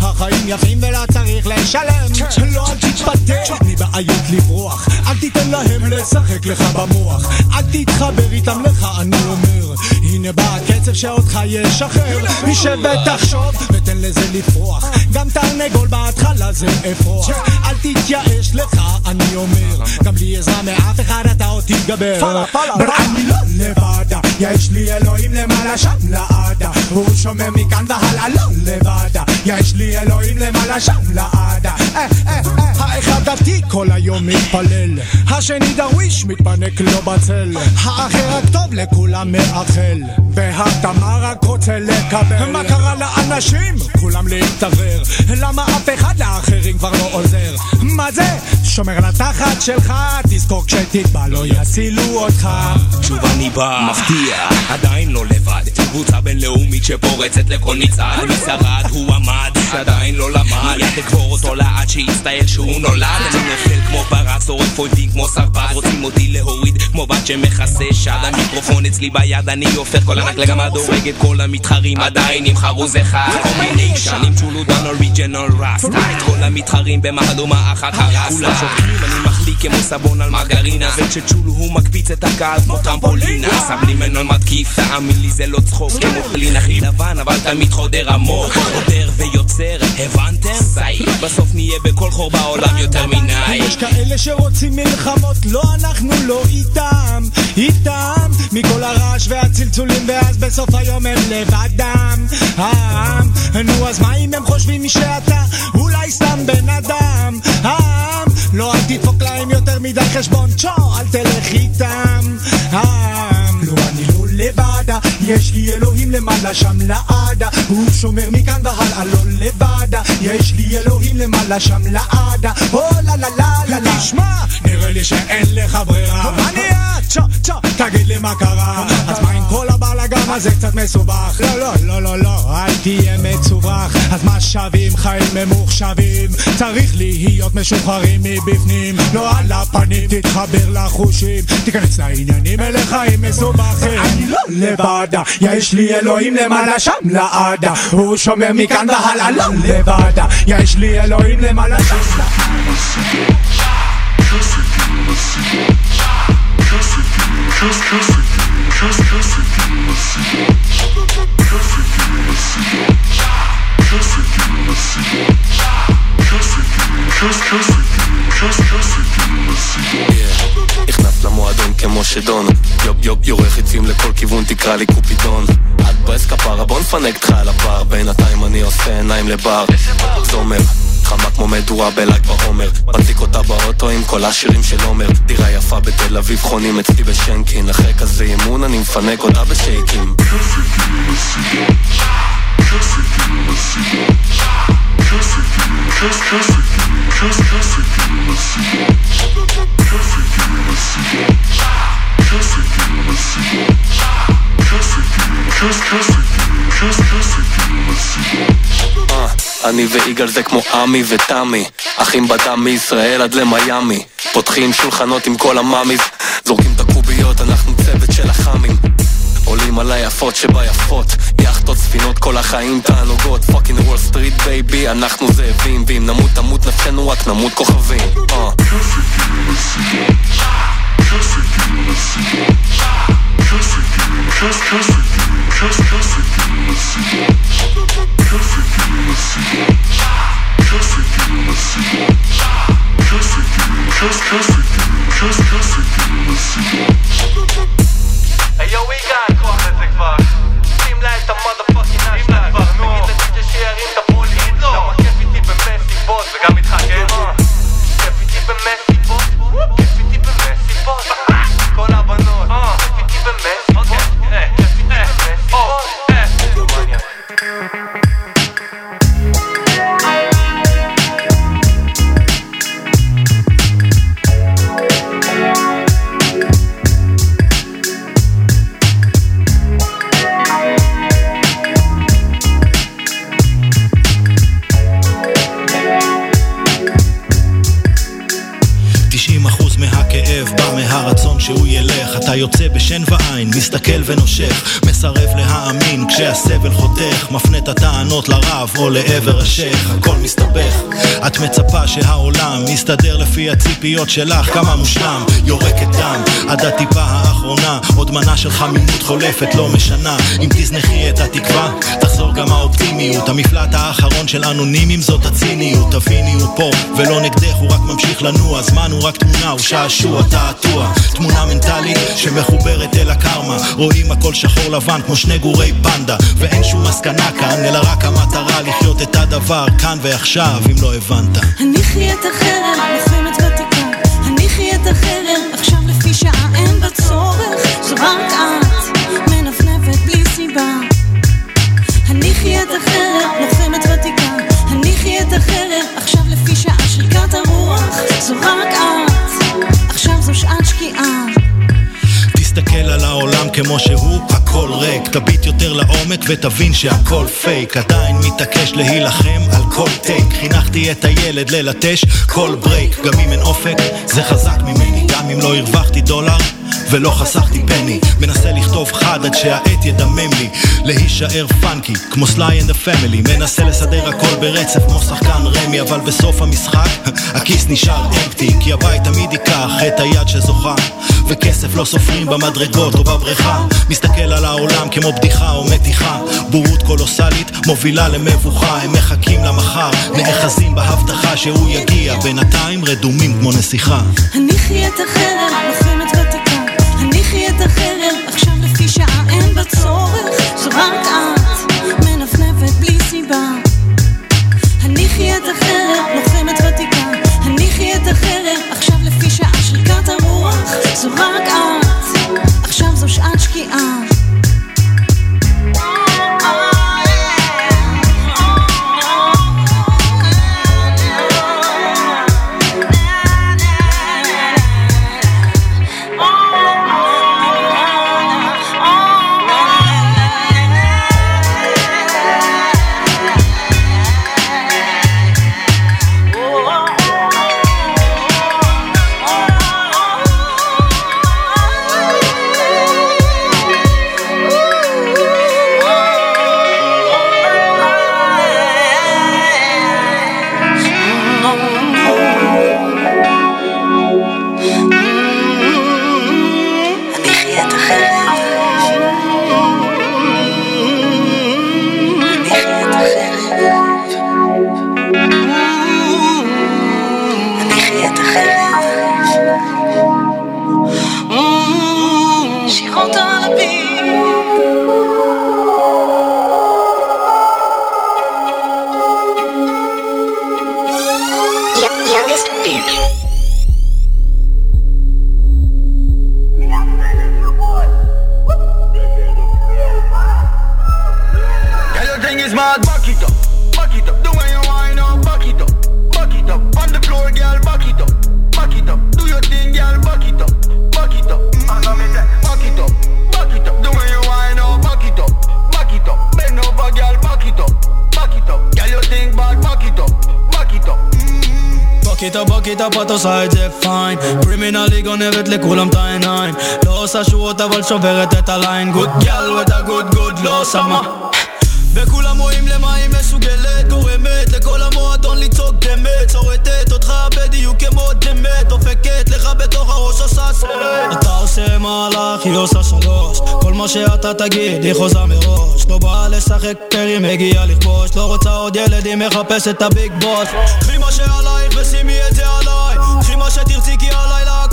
החיים יפים ולא צריך לשלם. לא אל תתפטר מבעיות לברוח. אל תיתן להם לשחק לך במוח. אל תתחבר איתם לך אני אומר הנה בא הקצב שאותך ישחרר. מי שבטח ותן לזה לפרוח. גם תרנגול בהתחלה זה אפרוח. אל תתייאש לך אני אומר. גם בלי עזרה מאף אחד אתה עוד תתגבר. אני לא לבדה. יש לי אלוהים למעלה שם לעדה. הוא שומר מכאן והלאה לא לבדה. יש לי אלוהים למעלה שם לעדה. אה, אה, אה. האחד דתי כל היום מתפלל. השני דרוויש מתפנק לו בצל. האחר רק טוב לכולם מאחל. והתמר רק רוצה לקבל. מה קרה לאנשים? כולם להתעוור למה אף אחד לאחרים כבר לא עוזר? מה זה? שומר על התחת שלך תזכור כשתטבע לא יסילו אותך. שוב אני בא, מפתיע, עדיין לא לבד. קבוצה בינלאומית שפורצת לכל מצעד מי שרד הוא עמד, שעדיין לא למד. מיד תקבור אותו לעד שיצטער שהוא נולד. אני נפל כמו פרץ, עורף אויבים כמו סרפד. רוצים אותי להוריד כמו בת שמכסה שד. המיקרופון אצלי ביד אני הופך כל ענק לגמד. הורג את כל המתחרים עדיין עם חרוז אחד קומביניישן עם צ'ולודן אוריג'נל ראסטה. את כל המתחרים במהדומה אחת הרסטה כולם שותקים אני כמו סבון על מרגרינה. וכשצ'ולו הוא מקפיץ את הקהל כמו טרמפולינה. סבלימנל מתקיף תאמין לי זה לא צחוק. כמו פלין הכי לבן אבל תמיד חודר עמוק. חודר ויוצר הבנתם? זי. בסוף נהיה בכל חור בעולם יותר מנאי יש כאלה שרוצים מלחמות לא אנחנו לא איתם. איתם מכל הרעש והצלצולים ואז בסוף היום הם לבדם. העם נו אז מה אם הם חושבים שאתה אולי סתם בן אדם לא אל תדפוק להם יותר מדי חשבון. צ'ו אל תלך איתם. לא אני לא לבדה. יש לי אלוהים למעלה שם לעדה. הוא שומר מכאן והלאה לא לבדה. יש לי אלוהים למעלה שם לעדה. או לה לה לה לה לה. תשמע נראה לי שאין לך ברירה צ'ו צ'ו תגיד לי מה קרה. אז מה עם כל הבלאגן הזה? קצת מסובך. לא לא לא לא לא. אל תהיה מצווח אז מה שווים חיים ממוחשבים? צריך להיות משוחררים מבפנים. לא על הפנים תתחבר לחושים. תיכנס לעניינים אלה חיים מסובכים. אני לא לבדה. יש לי אלוהים למעלה שם לעדה. הוא שומר מכאן והלאה לא לבדה. יש לי אלוהים למעלה שם נכנס תקרא לי קופידון. את ברס כפרה בוא נפנק אותך על הבר בינתיים אני עושה עיניים לבר. זומר חמה כמו מדורה בל"ג בעומר. מדליק אותה באוטו עם כל השירים של עומר. דירה יפה בתל אביב חונים אצלי בשנקין. אחרי כזה אימון אני מפנק אותה בשייקים. אה, אני ויגאל זה כמו עמי ותמי אחים בדם מישראל עד למיאמי. פותחים שולחנות עם כל ה mommies זורקים את הקוביות, אנחנו צוות של החאמים עולים על היפות שביפות יאכטות, ספינות, כל החיים תענוגות. fucking Wall Street baby, אנחנו זאבים ואם נמות תמות נפשנו רק נמות כוכבים. אה. וגם איתך, כן? כיף איתי במסיבות כיף איתי אתה יוצא בשן ועין, מסתכל ונושך, מסרב להאמין כשהסבל חותך, מפנה את הטענות לרב או לעבר השייח, הכל מסתבך. את מצפה שהעולם יסתדר לפי הציפיות שלך, כמה מושלם, יורקת דם, עד הטיפה האחרונה, עוד מנה של חמימות חולפת, לא משנה. אם תזנחי את התקווה, תחזור גם האופטימיות. המפלט האחרון של אנונימים זאת הציניות. תביני, הוא פה, ולא נגדך, הוא רק ממשיך לנוע. זמן הוא רק תמונה, הוא שעשוע, תעתוע. תמונה מנטלית שמחוברת אל הקרמה. רואים הכל שחור לבן כמו שני גורי פנדה. ואין שום מסקנה כאן, אלא רק המטרה לחיות את הדבר כאן ועכשיו, אם לא הבנת. הניחי את החרם, לוחמת ותיקה. הניחי את החרם, עכשיו לפי שעה אין בה צורך. זו רק את, מנפנפת בלי סיבה. הניחי את החרם, לוחמת ותיקה. הניחי את החרם, עכשיו לפי שעה שריקת הרוח. זו רק את, עכשיו זו שעת שקיעה. תסתכל על העולם כמו שהוא, הכל ריק. תביט יותר לעומק ותבין שהכל פייק. עדיין מתעקש להילחם על כל take. חינכתי את הילד ללטש כל break. גם אם אין אופק, זה חזק ממני. גם אם לא הרווחתי דולר, ולא חסכתי פני. מנסה לכתוב חד עד שהעט ידמם לי. להישאר funky כמו Sly and ה family מנסה לסדר הכל ברצף כמו שחקן רמי אבל בסוף המשחק הכיס נשאר empty כי הבית תמיד ייקח את היד שזוכה. וכסף לא סופרים במדרגות או בבריכה. מסתכל על העולם כמו בדיחה או מתיחה. בורות קולוסלית מובילה למבוכה. הם מחכים למחר נאחזים בהבטחה שהוא יגיע. בינתיים רדומים כמו נסיכה. הניחי את החרם, החרם, עכשיו לפי שעה אין בה צורך. זו רק את, מנפנפת בלי סיבה. הניחי את החרם, לוחמת ותיקה. הניחי את החרם, עכשיו לפי שעה שריקת הרוח. זו רק את, עכשיו זו שעת שקיעה. איתו, פה את עושה את זה פיין קרימינלי גונבת לכולם את העיניים. לא עושה שורות אבל שוברת את הליין. גוד גל ודה גוד גוד לא עושה מה. וכולם רואים למה היא מסוגלת. גורמת לכל המועדון לצעוק דמת שורטת בדיוק כמו דמת דופקת לך בתוך הראש עושה סרט אתה עושה מהלך, היא עושה שלוש. כל מה שאתה תגיד, היא חוזה מראש. לא באה לשחק פרי, מגיעה לכבוש. לא רוצה עוד ילד, היא מחפשת את הביג בוס. קחי מה שעלייך ושימי את זה עליי. קחי מה שתרצי כי הלילה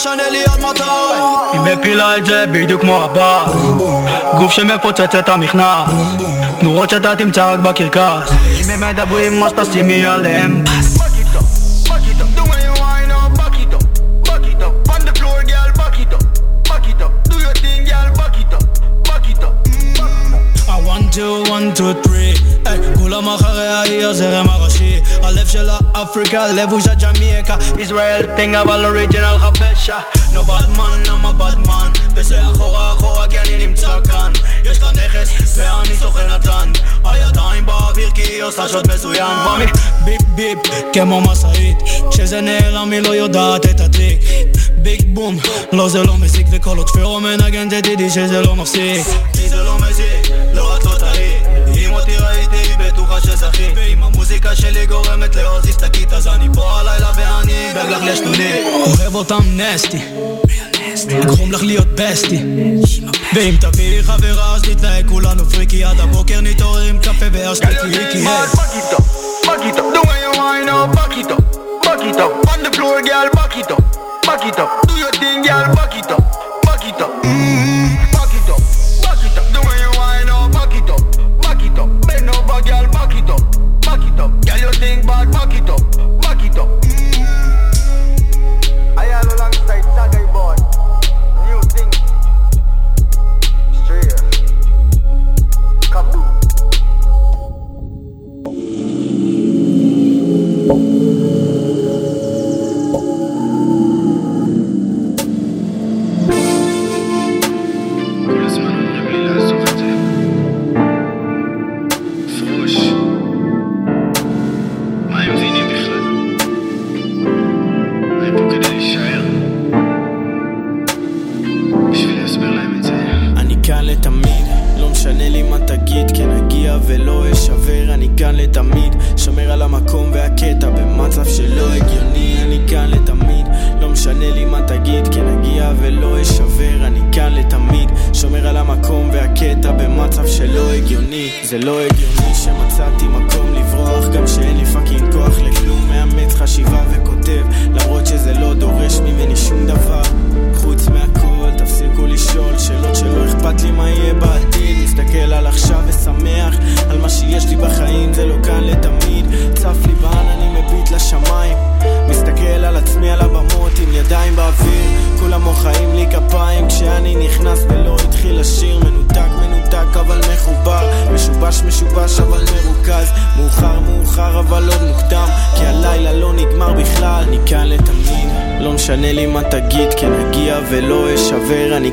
אז זה לא משנה לי עד מתי היא מפילה את זה בדיוק כמו הבא גוף שמפוצץ את המכנע תנורות שאתה תמצא רק בקרקס. אם הם מדברים אז תשימי עליהם. פס Back it up, the way you whine up, back it up, back it up. On the floor, girl, back it up, back it up. Do your thing, girl, back it up, back it up. I one two one two three. היי, כולם אחריה היא הזרם הראשי הלב שלה אפריקה, לבושה ג'מייקה ישראל ting אבל original man, I'm a bad man וזה אחורה אחורה כי אני נמצא כאן. יש לה נכס ואני סוכן נתן. הידיים באוויר כי היא עושה שוד מזוין. ממי beep beep כמו משאית כשזה נעלם היא לא יודעת את הטריק. ביג בום, לא זה לא מזיק וכל עוד פרו מנגן תדעי שזה לא מפסיק. לי זה לא מזיק, לא את לא טעי אם אותי ראיתי בטוחה שזכית המוזיקה שלי גורמת להוזיז את הכית אז אני פה הלילה ואני בגלח לשנוני. אוהב אותם נסטי. אגרום לך להיות בסטי. ואם תביאי חברה אז נתנהג כולנו פריקי. עד הבוקר נתעורר עם קפה ואשתי קריקי Back it up, the way you wind up, back it up, back it up, on the floor, girl, back it up, back it up,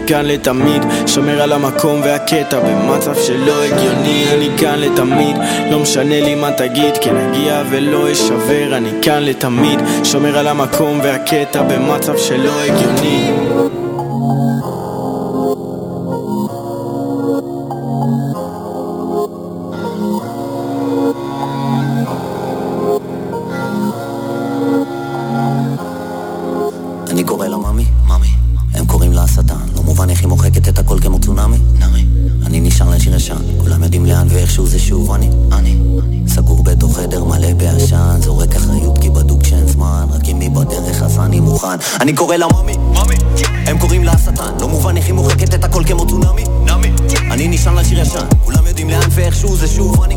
כאן לתמיד. שומר על המקום והקטע במצב שלא הגיוני. אני כאן לתמיד. לא משנה לי מה תגיד כן אגיע ולא אשבר. אני כאן לתמיד. שומר על המקום והקטע במצב שלא הגיוני אני קורא לה ממי. הם קוראים לה השטן, לא מובן איך היא מוחקת את הכל כמו צונאמי. אני נשאר לשיר ישן, כולם יודעים לאן ואיכשהו זה שוב אני.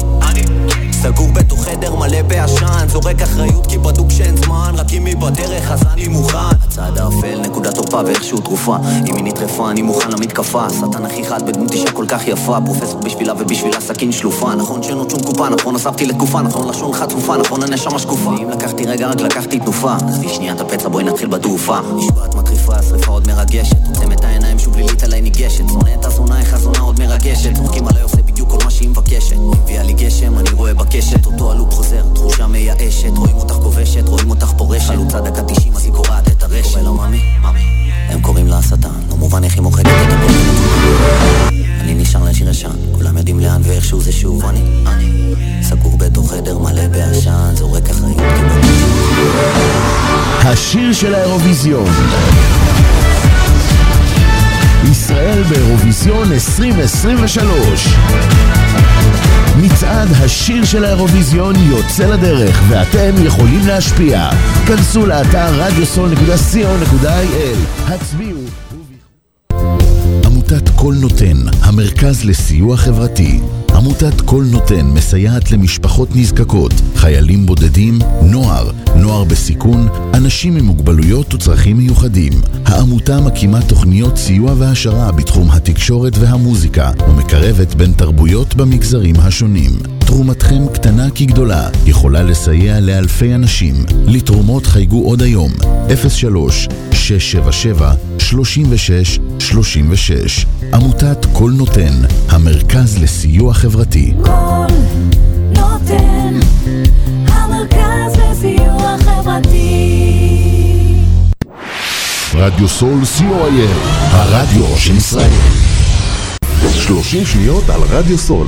סגור בתוך חדר מלא בעשן. זורק אחריות כי בדוק שאין זמן. רק אם היא בדרך אז אני מוכן. הצד האפל, נקודת תורפה ואיכשהו תרופה. אם היא נטרפה אני מוכן למתקפה. שטן הכי חד בדמות אישה כל כך יפה. פרופסור בשבילה ובשבילה סכין שלופה. נכון שאין עוד שום קופה נכון אספתי לתקופה נכון לשון חצופה נכון הנשמה שקופה. אם לקחתי רגע רק לקחתי תנופה. עזבי שנייה את הפצע בואי נתחיל בתעופה. נשבעת מטריפה השרפה עוד מרגשת. עוצם את העיניים שוב לילית עליי ניגשת. שונא את הזונה איך הזונה עוד מרגשת. צוחקים עליי עושה בדיוק כל מה שהיא מבקשת. הביאה לי גשם אני רואה בקשת. אותו הלופ חוזר תחושה מייאשת. רואים אותך כובשת רואים אותך פורשת. חלוצה דקה 90 אז היא קורעת את הרשת. קורא לה ממי. הם קוראים לה השטן. לא מובן איך היא מוחקת את הכל אני נשאר לשיר ישן כולם יודעים לאן ואיכשהו זה שוב אני סגור בתוך חדר מלא בעשן זורק אחריות השיר של האירוויזיון. ישראל באירוויזיון 2023 מצעד השיר של האירוויזיון יוצא לדרך ואתם יכולים להשפיע. כנסו לאתר radiosol.co.il הצביעו קול נותן, המרכז לסיוע חברתי. עמותת כל נותן מסייעת למשפחות נזקקות, חיילים בודדים, נוער, נוער בסיכון, אנשים עם מוגבלויות וצרכים מיוחדים. העמותה מקימה תוכניות סיוע והעשרה בתחום התקשורת והמוזיקה ומקרבת בין תרבויות במגזרים השונים. תרומתכם קטנה כגדולה, יכולה לסייע לאלפי אנשים. לתרומות חייגו עוד היום, 03-677-3636. עמותת כל נותן, המרכז לסיוע חברתי. נותן, המרכז לסיוע חברתי. רדיו סול co.il, הרדיו של ישראל. 30 שניות על רדיו סול.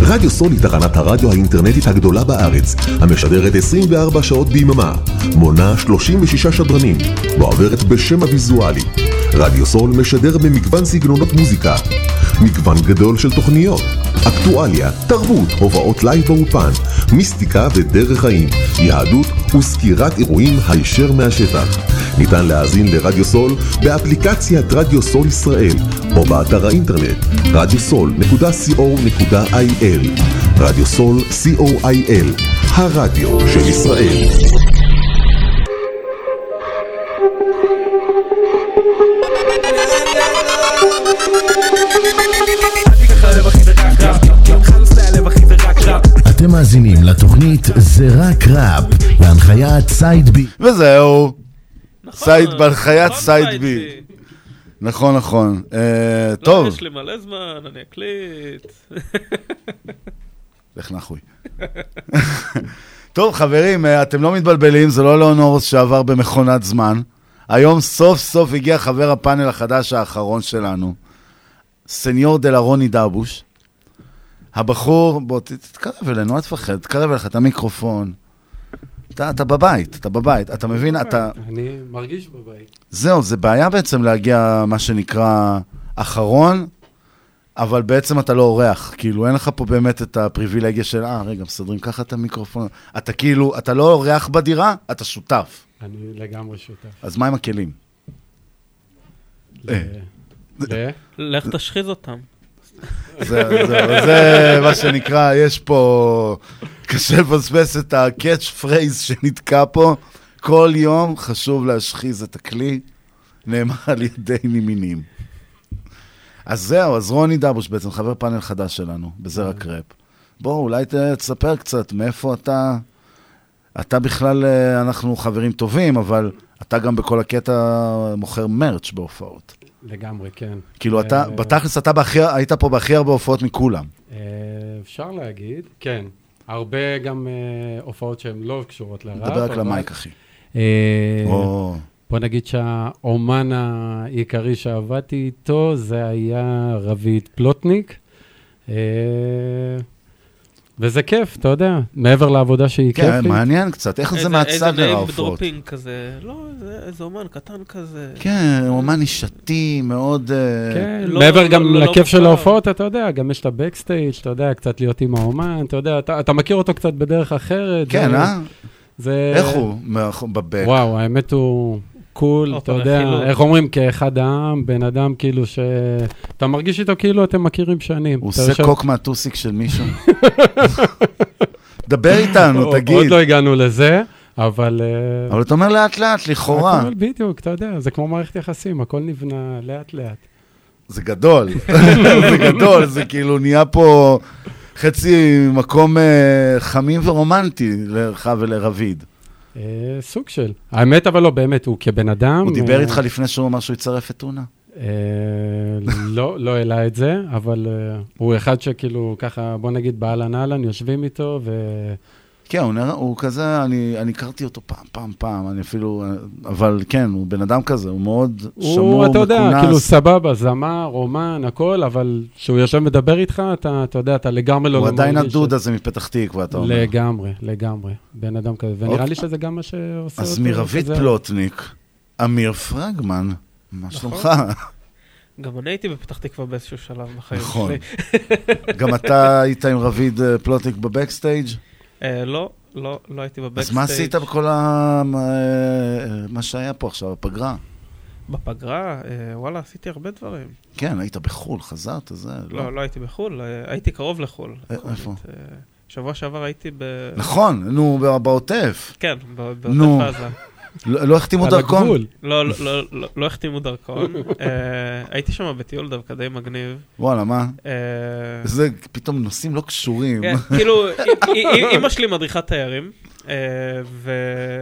רדיו סול היא תחנת הרדיו האינטרנטית הגדולה בארץ, המשדרת 24 שעות ביממה, מונה 36 שדרנים, ועוברת בשם הוויזואלי. רדיו סול משדר במגוון סגנונות מוזיקה, מגוון גדול של תוכניות, אקטואליה, תרבות, הובאות live באופן, מיסטיקה ודרך חיים, יהדות וסקירת אירועים הישר מהשטח. ניתן להאזין לרדיו סול באפליקציית רדיו סול ישראל או באתר האינטרנט radiosol.co.il רדיו סול co.il הרדיו של ישראל מאזינים לתוכנית זה רק ראפ, בהנחיית סייד בי. וזהו. סייד, בהנחיית סייד בי. נכון, נכון. אה, טוב. לא, יש לי מלא זמן, אני אקליט. לך נחוי. טוב, חברים, אה, אתם לא מתבלבלים, זה לא לאונורס שעבר במכונת זמן. היום סוף סוף הגיע חבר הפאנל החדש האחרון שלנו, סניור דלה רוני דבוש. הבחור, בוא, תתקרב אלינו, אל תפחד, תקרב אליך את המיקרופון. אתה, אתה בבית, אתה בבית, אתה מבין, אתה... אני מרגיש בבית. זהו, זה בעיה בעצם להגיע, מה שנקרא, אחרון, אבל בעצם אתה לא אורח. כאילו, אין לך פה באמת את הפריבילגיה של, אה, רגע, מסדרים ככה את המיקרופון. אתה כאילו, אתה לא אורח בדירה, אתה שותף. אני לגמרי שותף. אז מה עם הכלים? אה, ל- לך תשחיז אותם. זה, זה, זה מה שנקרא, יש פה... קשה לפספס את ה catch phrase שנתקע פה. כל יום חשוב להשחיז את הכלי, נאמר על ידי מימינים. אז זהו, אז רוני דבוש בעצם חבר פאנל חדש שלנו, בזרע קרפ. בוא, אולי תספר קצת מאיפה אתה... אתה בכלל, אה, אנחנו חברים טובים, אבל אתה גם בכל הקטע מוכר מרץ' בהופעות. לגמרי, כן. כאילו, אתה, אה, בתכלס, אתה בהכי, היית פה בהכי הרבה הופעות מכולם. אה, אפשר להגיד, כן. הרבה גם אה, הופעות שהן לא קשורות לראפ. דבר רק למייק, אחי. בוא נגיד שהאומן העיקרי שעבדתי איתו זה היה רביד פלוטניק. וזה כיף, אתה יודע, מעבר לעבודה שהיא כן, כיפית. מעניין קצת, איך זה איזה- מהצד איזה נראה name ההופעות? dropping כזה, לא, זה- איזה אומן קטן כזה. כן, אומן נישתי, מאוד... אה, כן, לא- מעבר לא- גם לא- לא לכיף של. ההופעות, אתה יודע, גם יש את ה backstage, אתה יודע, קצת להיות עם האומן, אתה יודע, אתה, מכיר אותו קצת בדרך אחרת. כן, זה- אה? זה... איך הוא ב back? וואו, האמת הוא cool, עוד אתה יודע, רכילות. איך אומרים, כאחד העם, בן אדם כאילו ש... אתה מרגיש איתו כאילו אתם מכירים שנים. הוא עושה קוק מהטוסיק של מישהו? דבר איתנו, תגיד. עוד לא הגענו לזה, אבל... אה, אבל אתה אומר לאט-לאט, לכאורה. בדיוק, אתה יודע, זה כמו מערכת יחסים, הכל נבנה לאט-לאט. זה גדול, זה גדול, זה כאילו נהיה פה חצי מקום אה, חמים ורומנטי לך ולרביד. אה, סוג של. האמת, אבל לא, באמת, הוא כבן אדם... הוא דיבר אה, איתך לפני שהוא אמר שהוא יצרף את טונה? אה, לא, לא העלה את זה, אבל הוא אחד שכאילו, ככה, בוא נגיד, באהלן אהלן, יושבים איתו, ו... כן, הוא נראה, הוא כזה, אני, אני הכרתי אותו פעם, פעם, פעם, אני אפילו, אבל כן, הוא בן אדם כזה, הוא מאוד שמור, הוא, אתה יודע, מכונס. כאילו סבבה, זמר, רומן, הכל, אבל כשהוא יושב ומדבר איתך, אתה, אתה יודע, אתה לגמרי לא... הוא עדיין הדוד את- הזה מפתח תקווה, אתה אומר. לגמרי, לגמרי. בן אדם כזה, ונראה אוקיי. לי שזה גם מה שעושה אז מרבית כזה. פלוטניק, אמיר פרגמן, מה נכון. שלומך? גם אני הייתי בפתח תקווה באיזשהו שלב בחיים נכון. גם אתה היית עם רביד אה, פלוטניק בבקסטייג'? אה, לא, לא, לא הייתי בבקסטייג'. אז מה עשית בכל ה... מה- מה שהיה פה עכשיו, הפגרה? בפגרה, אה, וואלה, עשיתי הרבה דברים. כן, היית בחו"ל, חזרת, זה... לא, לא הייתי בחו"ל, אה, הייתי קרוב לחו"ל. אה, איפה? אה, שבוע שעבר הייתי ב... נכון, נו, בעוטף. כן. בעוטף עזה. לא לא החתימו דרכון? לא, לא, לא, לא, לא החתימו דרכון. הייתי שם בטיול דווקא די מגניב. וואלה, מה? אה, זה פתאום נושאים לא קשורים. כן, כאילו, אימא שלי מדריכת תיירים, אה, ו...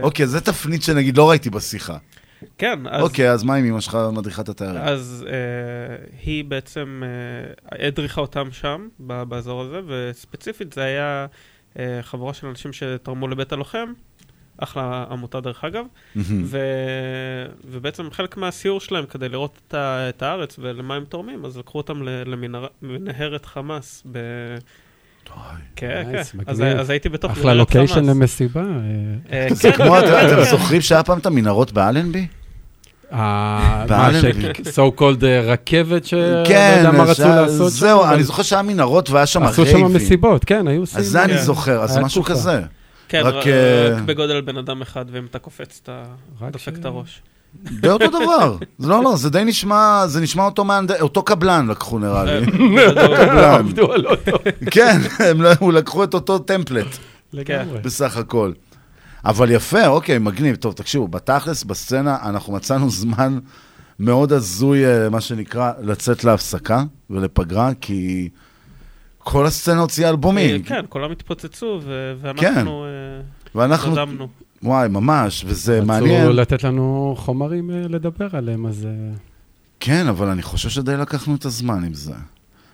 אוקיי, זה תפנית שנגיד לא ראיתי בשיחה. כן, אז... אוקיי, אז מה עם אמא שלך מדריכת התיירים? אז אה, היא בעצם אה, הדריכה אותם שם, ב- באזור הזה, וספציפית זה היה אה, חבורה של אנשים שתרמו לבית הלוחם, אחלה עמותה דרך אגב. ו... ובעצם חלק מהסיור שלהם כדי לראות את, ה... את הארץ ולמה הם תורמים, אז לקחו אותם למנהרת חמאס ב... כן, כן, אז, הייתי בתוך אחלה לוקיישן. למסיבה. אה, זה כן, כמו, כן, אתם כן. זוכרים שהיה פעם את המנהרות באלנבי? אה, מה, באלנבי. ש-so called אה, רכבת ש... כן, לא יודע מה רצו לעשות זהו, אני זוכר שהיה מנהרות והיה שם עשו רייבים. שם מסיבות, כן, היו עושים... אז זה אני כן. זוכר, אז משהו. כזה. כן, רק, רק, אה, רק בגודל בן אדם אחד, ואם אתה קופץ, אתה דופק את הראש. די אותו דבר. זה לא, לא, זה די נשמע, זה נשמע אותו מהנד- אותו קבלן לקחו נראה לי. אה, קבלן. עבדו על אותו. כן, הם לא- הוא לקחו את אותו טמפלט. לגמרי. בסך הכל. אבל יפה, אוקיי, מגניב. טוב, תקשיבו, בתכלס, בסצנה, אנחנו מצאנו זמן מאוד הזוי, אה, מה שנקרא, לצאת להפסקה ולפגרה, כי כל הסצנה הוציאה אלבומים. אה, כן, כולם התפוצצו, ו- כן. ואנחנו אה, ואנחנו, נדמנו. וואי, ממש, וזה רצו מעניין. לתת לנו חומרים אה, לדבר עליהם, אז... כן, אבל אני חושב שדי לקחנו את הזמן עם זה.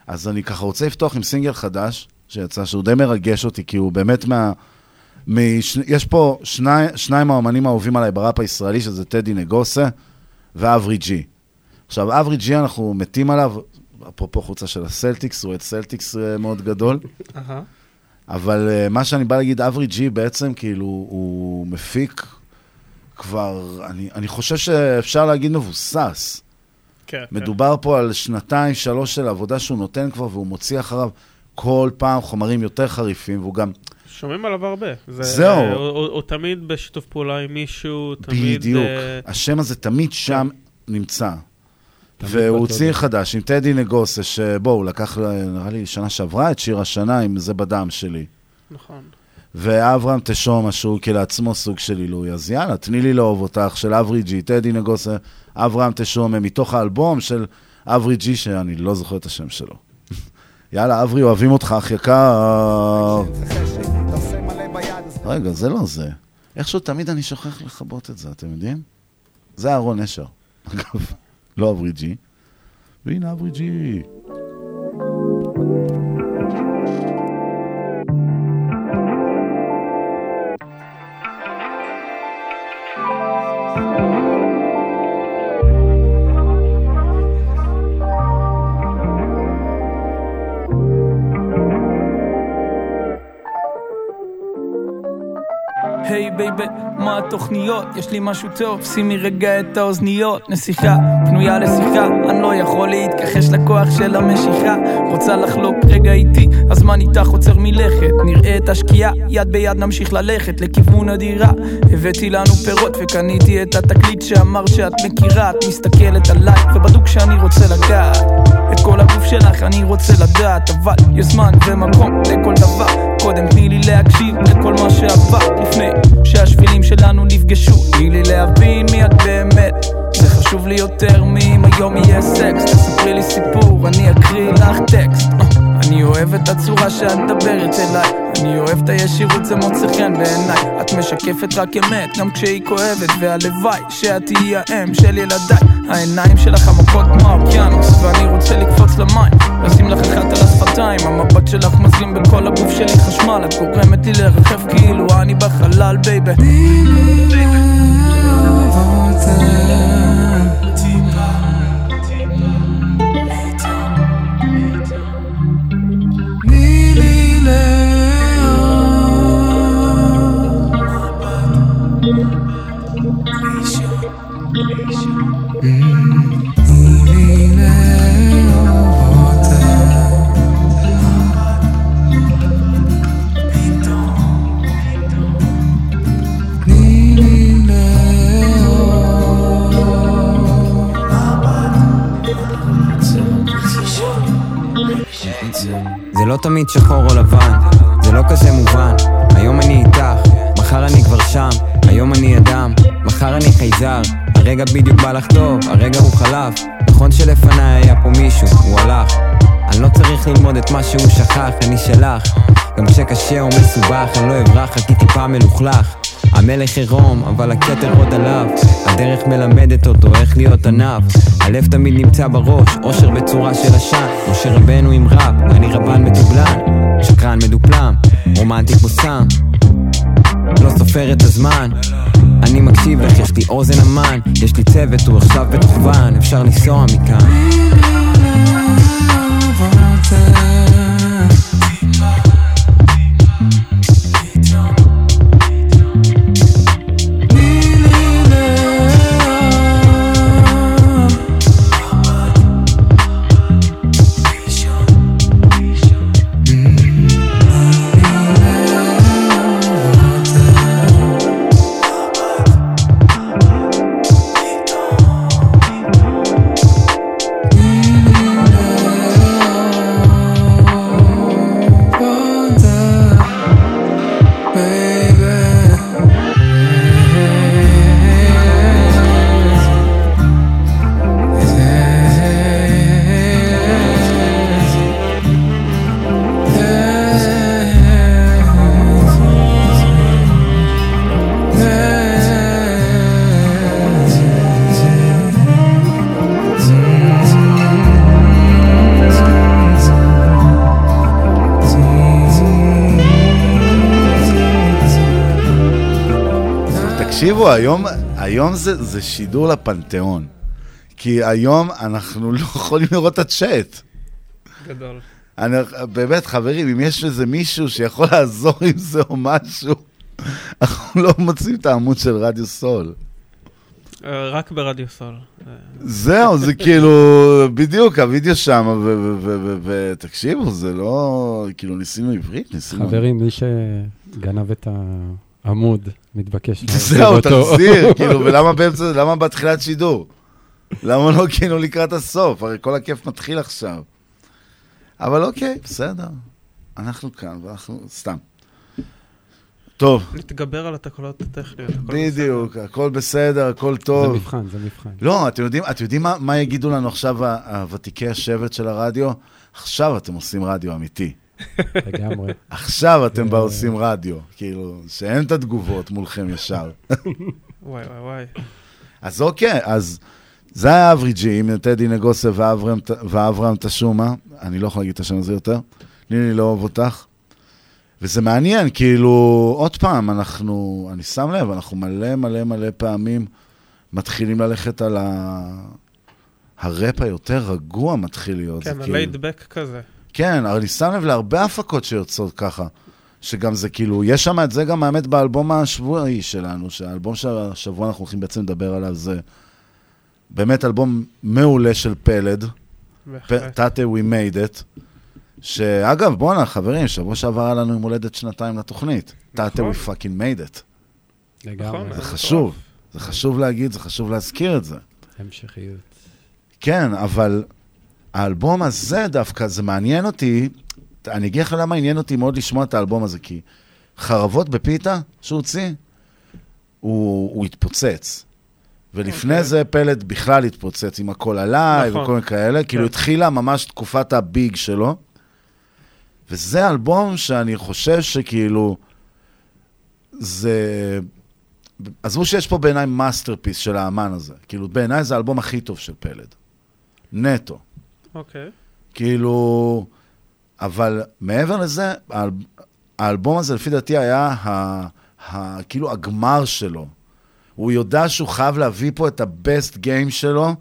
אז אני ככה רוצה לפתוח עם סינגל חדש, שיצא, שהוא די מרגש אותי, כי הוא באמת מה... מש... יש פה שני... שניים האומנים האהובים עליי בראפ הישראלי, שזה טדי נגוסה ואברי ג'י. עכשיו, אברי ג'י, אנחנו מתים עליו, אפרופו חולצה של הסלטיקס, הוא את סלטיקס אה, מאוד גדול. אבל אה, מה שאני בא להגיד, אברי ג'י בעצם, כאילו, הוא מפיק כבר, אני, אני חושב שאפשר להגיד מבוסס. כן, מדובר פה על שנתיים, שלוש של עבודה שהוא נותן כבר, והוא מוציא אחריו כל פעם חומרים יותר חריפים, והוא גם... שומעים עליו הרבה. זה- זהו. הוא, הוא, הוא תמיד בשיתוף פעולה עם מישהו, תמיד... בדיוק. אה, השם הזה תמיד שם נמצא. והוא הוציא. חדש עם טדי נגוסה, שבוא, הוא לקח, נראה לי, שנה שעברה את שיר השנה עם זה בדם שלי. נכון. ואברהם תשומע, שהוא כלעצמו סוג של עילוי. אז יאללה, תני לי לאהוב אותך, של אברי ג'י, טדי נגוסה, אברהם תשומע, מתוך האלבום של אברי ג'י, שאני לא זוכר את השם שלו. יאללה, אברי, אוהבים אותך, אח יקר. רגע, זה לא זה. איכשהו תמיד אני שוכח לכבות את זה, אתם יודעים? זה אהרון נשר, אגב, לא אברי ג'י. והנה אברי ג'י. היי baby, מה התוכניות? יש לי משהו טוב, שימי רגע את האוזניות. נסיכה, פנויה לשיחה, אני לא יכול להתכחש לכוח של המשיכה. רוצה לחלוק רגע איתי, הזמן איתך עוצר מלכת. נראה את השקיעה, יד ביד נמשיך ללכת לכיוון הדירה. הבאתי לנו פירות וקניתי את התקליט שאמרת שאת מכירה. את מסתכלת עליי ובדיוק שאני רוצה לגעת. את כל הגוף שלך אני רוצה לדעת אבל יש זמן ומקום לכל דבר. קודם תני לי להקשיב לכל מה שעבר. לפני שהשבילים שלנו נפגשו. תני לי להבין מי את באמת. זה חשוב לי יותר מאם היום יהיה סקס. תספרי לי סיפור אני אקריא לך טקסט אני אוהב את הצורה שאת מדברת אליי. אני אוהב את הישירות זה מוצא חן בעיניי. את משקפת רק אמת גם כשהיא כואבת והלוואי שאת תהיי האם של ילדיי. העיניים שלך עמוקות כמו האוקיינוס ואני רוצה לקפוץ למים. לשים לך אחת על השפתיים המבט שלך מזרים בכל הגוף שלי. חשמל את גורמת לי לרחב כאילו אני בחלל בייבי לא תמיד שחור או לבן, זה לא כזה מובן. היום אני איתך, מחר אני כבר שם, היום אני אדם, מחר אני חייזר. הרגע בדיוק בא לך טוב, הרגע הוא חלף. נכון שלפניי היה פה מישהו, הוא הלך. אני לא צריך ללמוד את מה שהוא שכח, אני שלך. גם כשקשה או מסובך, אני לא אברח, רק היא טיפה מלוכלך. המלך עירום, אבל הכתר עוד עליו. הדרך מלמדת אותו איך להיות עניו. הלב תמיד נמצא בראש, אושר בצורה של עשן. משה רבנו עם רב, אני רבן מדובלן. שקרן מדופלם, רומנטי כמו סם. לא סופר את הזמן. אני מקשיב לך, יש לי אוזן המן. יש לי צוות, הוא עכשיו בתוכבן, אפשר לנסוע מכאן. תקשיבו, היום, היום זה, זה שידור לפנתיאון. כי היום אנחנו לא יכולים לראות את הצ'אט. גדול. אני, באמת, חברים, אם יש איזה מישהו שיכול לעזור עם זה או משהו, אנחנו לא מוצאים את העמוד של רדיו סול. אה, רק ברדיו סול. זהו, זה כאילו, בדיוק, הווידאו שם, ותקשיבו, זה לא, כאילו, ניסינו עברית, ניסינו... חברים, מי שגנב את העמוד, מתבקש זהו, אותו. תחזיר, כאילו, ולמה באמצע, למה בתחילת שידור? למה לא כאילו לקראת הסוף? הרי כל הכיף מתחיל עכשיו. אבל אוקיי, בסדר. אנחנו כאן, ואנחנו... סתם. טוב, נתגבר על התקלות הטכניות. בדיוק, הכל בסדר, הכל טוב. זה מבחן, זה מבחן. לא, אתם יודעים, אתם יודעים מה, מה יגידו לנו עכשיו הוותיקי השבט של הרדיו? עכשיו אתם עושים רדיו אמיתי. לגמרי. עכשיו אתם בה עושים רדיו, כאילו, שאין את התגובות מולכם ישר. וואי וואי וואי. אז אוקיי, אז זה היה אבריג'י עם טדי נגוסה ואברהם- ואברהם תשומה. אני לא יכול להגיד את השם הזה יותר. ניני לא אוהב אותך. וזה מעניין, כאילו, עוד פעם, אנחנו, אני שם לב, אנחנו מלא מלא מלא פעמים מתחילים ללכת על ה... הראפ היותר רגוע מתחיל להיות. כן, כאילו- הליידבק כזה. כן, אבל אני שם לב להרבה הפקות שיוצאות ככה. שגם זה כאילו, יש שם את זה גם האמת באלבום השבועי שלנו, שהאלבום שהשבוע אנחנו הולכים בעצם לדבר עליו זה באמת אלבום מעולה של פלד. תתה We Made It. שאגב, בואנה, חברים, שבוע שעבר היה לנו יום הולדת שנתיים לתוכנית. תתה נכון. We fucking made it. לגמרי. זה חשוב, זה חשוב להגיד, זה חשוב להזכיר את זה. המשכיות. כן, אבל האלבום הזה דווקא, זה מעניין אותי, אני אגיד לך למה עניין אותי מאוד לשמוע את האלבום הזה, כי חרבות בפיתה שהוא הוציא, הוא, הוא התפוצץ. ולפני זה פלד בכלל התפוצץ עם הכל עליי נכון. וכל מיני כאלה, כאילו התחילה ממש תקופת הביג שלו. וזה אלבום שאני חושב שכאילו, זה... עזבו שיש פה בעיניי masterpiece של האמן הזה. כאילו, בעיניי זה האלבום הכי טוב של פלד. נטו. אוקיי. כאילו, אבל מעבר לזה, האל... האלבום הזה לפי דעתי היה ה... ה... כאילו הגמר שלו. הוא יודע שהוא חייב להביא פה את ה-best game שלו,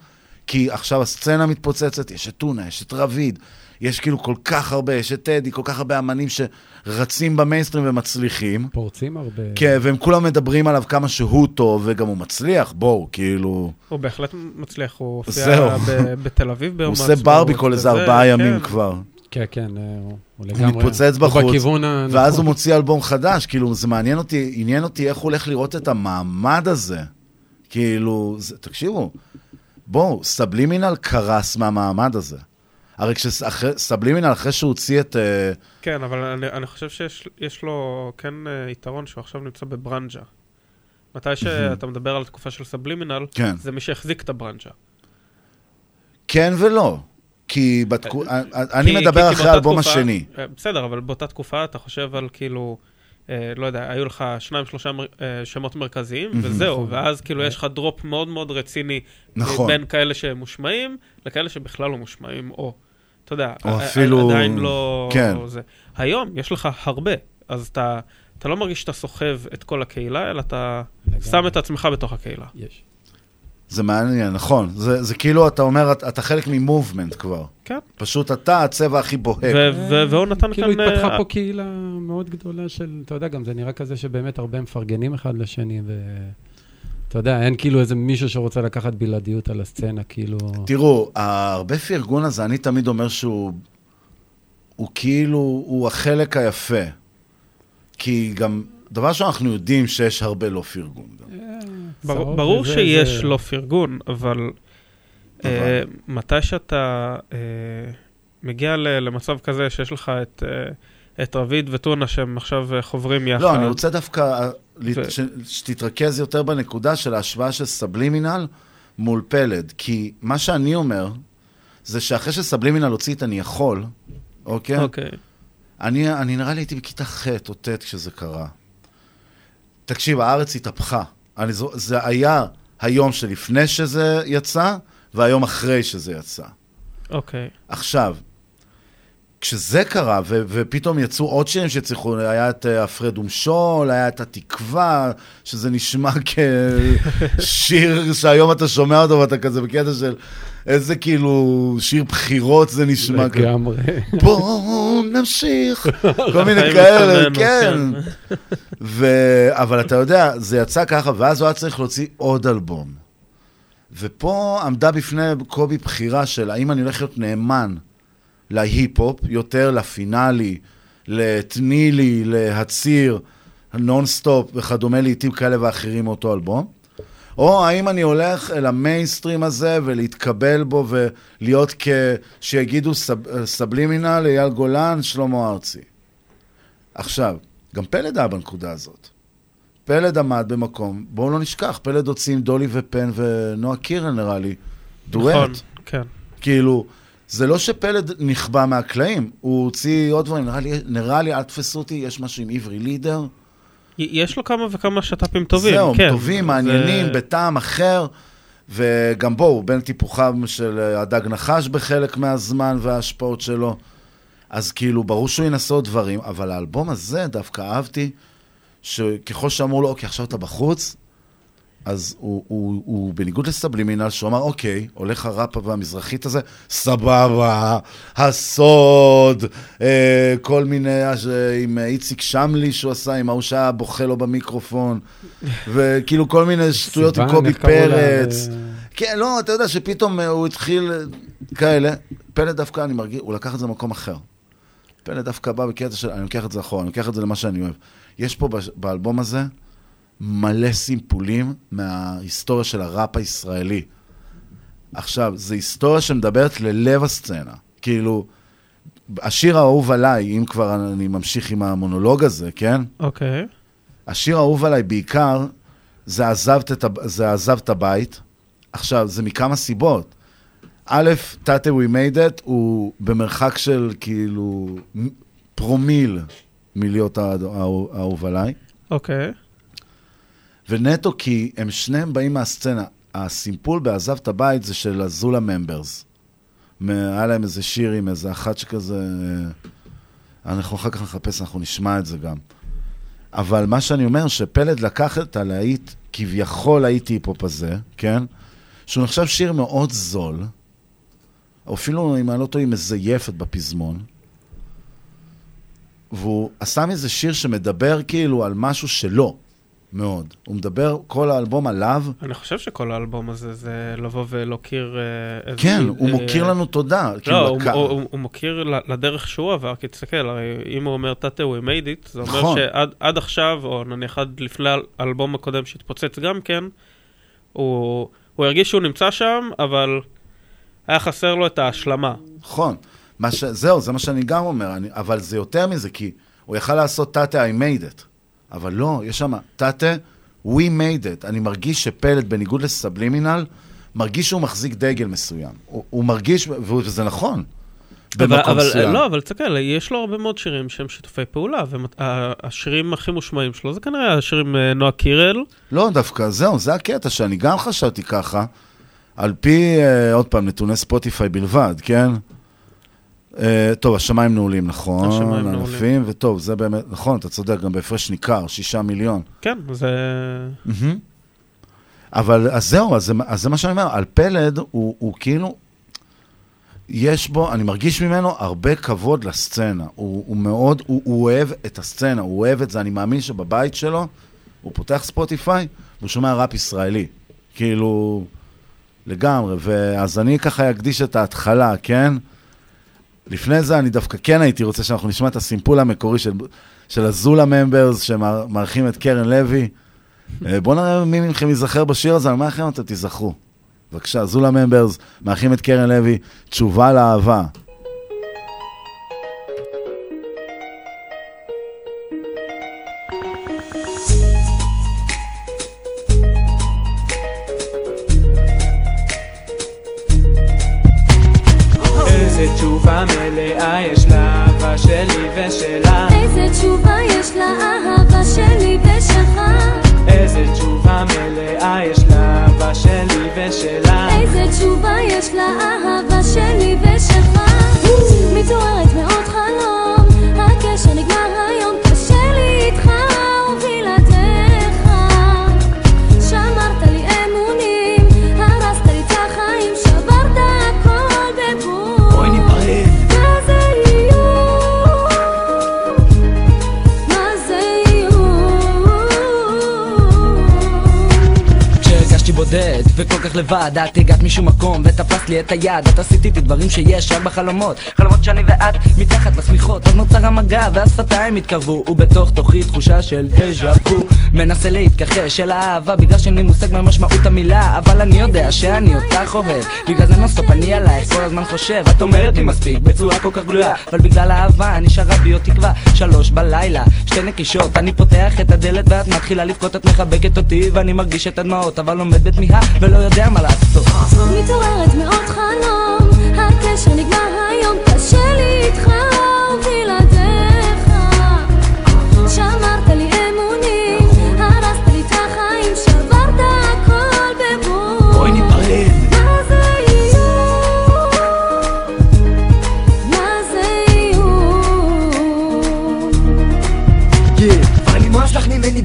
כי עכשיו הסצנה מתפוצצת, יש את טונה, יש את רביד, יש כאילו כל כך הרבה, יש את טדי, כל כך הרבה אמנים שרצים במיינסטרים ומצליחים. פורצים הרבה. כן, והם כולם מדברים עליו כמה שהוא טוב, וגם הוא מצליח, בואו, כאילו... הוא בהחלט מצליח, הוא הופיע בתל אביב ביום הוא. עושה ברבי כל איזה ארבעה כן. ימים כבר. כן, כן, אה, הוא הוא הוא לגמרי... מתפוצץ בחוץ. ואז הוא מוציא אלבום חדש, כאילו, זה מעניין אותי, עניין אותי איך הוא הולך לראות את המעמד הזה. כאילו, תקשיבו, בואו, סבלימינל קרס מהמעמד הזה. הרי כשסבלימינל, אחרי שהוא הוציא את... אה, כן, אבל אני, אני חושב שיש יש לו כן אה, יתרון שהוא עכשיו נמצא בברנג'ה. מתי שאתה מדבר על התקופה של סבלימינל, כן. זה מי שהחזיק את הברנג'ה. כן ולא. כי בתקו... אה, אני כי- מדבר כי- אחרי האלבום תקופה- השני. בסדר, אבל באותה תקופה אתה חושב על כאילו, אה, לא יודע, היו לך שניים, שלושה מר- אה, שמות מרכזיים. וזהו, נכון. ואז כאילו יש לך דרופ מאוד מאוד רציני, נכון. בין כאלה שהם מושמעים, לכאלה שבכלל לא מושמעים, או, אתה יודע, או אפילו- עדיין לא... כן. זה. היום יש לך הרבה, אז אתה... אתה לא מרגיש שאתה סוחב את כל הקהילה, אלא אתה שם את עצמך בתוך הקהילה. יש. זה מעניין, נכון. זה, זה כאילו, אתה אומר, אתה, אתה חלק ממובמנט כבר. כן. פשוט אתה הצבע הכי בוהק. ו- ו- והוא נתן כאילו כאן... התפתחה אה, פה קהילה מאוד גדולה של, אתה יודע, גם זה נראה כזה שבאמת הרבה מפרגנים אחד לשני, ואתה יודע, אין כאילו איזה מישהו שרוצה לקחת בלעדיות על הסצנה, כאילו... תראו, הרבה פרגון הזה, אני תמיד אומר שהוא... הוא כאילו, הוא החלק היפה. כי גם, דבר שאנחנו יודעים שיש הרבה לא פרגון. גם. ברור, שיש לו פרגון, אבל אה, מתי שאתה אה, מגיע למצב כזה שיש לך את, אה, את רביד וטונה שהם עכשיו אה, חוברים יחד. לא, אני רוצה דווקא אה, ו- ש- שתתרכז יותר בנקודה של ההשוואה של סבלימינל מול פלד. כי מה שאני אומר, זה שאחרי שסבלימינל הוציא את אני יכול, אוקיי? אוקיי. אני, אני נראה לי הייתי בכיתה ח' או ט' כשזה קרה. תקשיב, הארץ התהפכה. אני, זו- זה היה היום שלפני שזה יצא, והיום אחרי שזה יצא. אוקיי. עכשיו, כשזה קרה, ו- ופתאום יצאו עוד שירים שהצליחו, היה את אה, הפרד ומשול, היה את התקווה, שזה נשמע כשיר שהיום אתה שומע אותו ואתה כזה בקטע של איזה כאילו שיר בחירות זה נשמע. כזה. לגמרי. בואו נמשיך, כל מיני כאלה, כן. כן. ו... אבל אתה יודע, זה יצא ככה, ואז הוא היה צריך להוציא עוד אלבום. ופה עמדה בפני קובי בחירה של האם אני הולך להיות נאמן להיפ-הופ, יותר לפינאלי, לתני לי, להציר, נונסטופ וכדומה לעיתים כאלה ואחרים מאותו אלבום, או האם אני הולך אל המיינסטרים הזה ולהתקבל בו ולהיות כ... שיגידו סב... סבלימינל, אייל גולן, שלמה ארצי. עכשיו, גם פלד היה בנקודה הזאת. פלד עמד במקום, בואו לא נשכח, פלד הוציא עם דולי ופן ונועה קירל נראה לי, דואט. נכון, כן. כאילו, זה לא שפלד נחבא מהקלעים, הוא הוציא עוד דברים, נראה לי, נראה לי, אל תתפסו אותי, יש משהו עם עברי לידר. יש לו כמה וכמה שת"פים טובים, זהו, כן. טובים, זה- מעניינים, בטעם אחר, וגם בואו, בין טיפוחיו של אה, הדג נחש בחלק מהזמן וההשפעות שלו. אז כאילו, ברור שהוא ינסה עוד דברים, אבל האלבום הזה דווקא אהבתי, שככל שאמרו לו, אוקיי, עכשיו אתה בחוץ, אז הוא, הוא, הוא בניגוד לסבלימינל, שהוא אמר, אוקיי, הולך הראפ והמזרחית הזה, סבבה, הסוד, אה, כל מיני, אה, עם איציק שמלי שהוא עשה, עם ההוא שהיה בוכה לו במיקרופון, וכאילו כל מיני שטויות עם קובי לה? פרץ. אה, כן, לא, אתה יודע שפתאום אה, הוא התחיל אה, כאלה. פלד דווקא, אני מרגיש, הוא לקח את זה למקום אחר. פלד דווקא בא בקטע של, אני לוקח את זה אחורה, אני לוקח את זה למה שאני אוהב. יש פה באלבום הזה מלא סימפולים מההיסטוריה של הראפ הישראלי. עכשיו, זו היסטוריה שמדברת ללב הסצנה. כאילו, השיר האהוב עליי, אם כבר אני ממשיך עם המונולוג הזה, כן? אוקיי. השיר האהוב עליי בעיקר, זה עזבת את, הב- זה עזבת הבית. עכשיו, זה מכמה סיבות. א', תתה We Made It הוא במרחק של כאילו פרומיל מלהיות האהוב עליי. אוקיי. ונטו כי הם שניהם באים מהסצנה. הסימפול בעזבת הבית זה של הזולה ממברס. היה להם איזה שיר עם איזה אחת שכזה... אה, אנחנו אחר כך נחפש, אנחנו נשמע את זה גם. אבל מה שאני אומר, שפלד לקח את הלהיט, כביכול להיט היפ-הופ הזה, כן? שהוא נחשב שיר מאוד זול, אפילו, אם אני לא טועה, היא מזייפת בפזמון, והוא עשה מזה שיר שמדבר כאילו על משהו שלא, מאוד. הוא מדבר כל האלבום עליו, אני חושב שכל האלבום הזה זה לבוא ולהוקיר... אה, איזה- כן, הוא אה, מוקיר לנו תודה. כאילו, לא, הוא- לקה- הוא- הוא- הוא מוקיר לדרך שהוא עבר, כי תסתכל, הרי אם הוא אומר תתה we made it, זה אומר נכון. שעד עד עכשיו, או נניח עד לפני האלבום הקודם שהתפוצץ גם כן, הוא הוא הרגיש שהוא נמצא שם, אבל היה חסר לו את ההשלמה. נכון. זהו, זה מה שאני גם אומר. אבל זה יותר מזה, כי הוא יכל לעשות תתה I made it, אבל לא, יש שם תתה we made it. אני מרגיש שפלט, בניגוד לסבלימינל, מרגיש שהוא מחזיק דגל מסוים. הוא, הוא מרגיש, וזה נכון, אבל, אבל, מסוים. לא, אבל תסתכל, יש לו הרבה מאוד שירים שהם שיתופי פעולה, והשירים הכי מושמעים שלו זה כנראה השירים אה, נועה קירל. לא, דווקא זהו, זה הקטע שאני גם חשבתי ככה, על פי, אה, עוד פעם, נתוני ספוטיפיי בלבד, כן? אה, טוב, השמיים נעולים, נכון, השמיים ענפים, וטוב, זה באמת, נכון, אתה צודק, גם בהפרש ניכר, שישה מיליון. כן, זה... אבל, אז זהו, אז זה, אז זה מה שאני אומר, על פלד הוא, הוא כאילו, יש בו, אני מרגיש ממנו הרבה כבוד לסצנה. הוא, הוא מאוד, הוא, הוא אוהב את הסצנה, הוא אוהב את זה, אני מאמין שבבית שלו, הוא פותח ספוטיפיי, והוא שומע ראפ ישראלי. כאילו, לגמרי, ואז אני ככה אקדיש את ההתחלה, כן? לפני זה אני דווקא כן הייתי רוצה שאנחנו נשמע את הסימפול המקורי של, של הזולה ממברס שמארחים את קרן לוי. אה, בואו נראה מי מכם ייזכר בשיר הזה, על מה לכם אתם תיזכרו. בבקשה, זולה ממברס, מארחים את קרן לוי, תשובה לאהבה. תשובה מלאה יש לאהבה שלי ושלה איזה תשובה יש לאהבה שלי ושלך. איזה תשובה מלאה יש לאהבה שלי ושלה איזה תשובה יש לאהבה שלי ושלך. מתעוררת מאוד וכל כך לבד את הגעת משום מקום ותפסת לי את היד. את עשית איתי דברים שיש רק בחלומות. חלומות שאני ואת מתחת בשמיכות עוד נוצר המגע והשפתיים התקרבו ובתוך תוכי תחושה של דז'ה וו. מנסה להתכחש אל האהבה בגלל שאין לי מושג מה המילה אבל אני יודע שאני אותך אוהב בגלל זה נונסטופ אני עלייך כל הזמן חושב. את אומרת לי מספיק בצורה כל כך גלויה. אבל בגלל האהבה נשארה בי עוד תקווה שלוש בלילה. שתי נקישות אני פותח את הדלת ואת מתחילה לבכות. את מחבקת אותי ואני מרגיש את הדמעות אבל עומד בתמיהה ולא יודע מה לעשות. מתעוררת מאוד חלום הקשר נגמר היום קשה לי איתך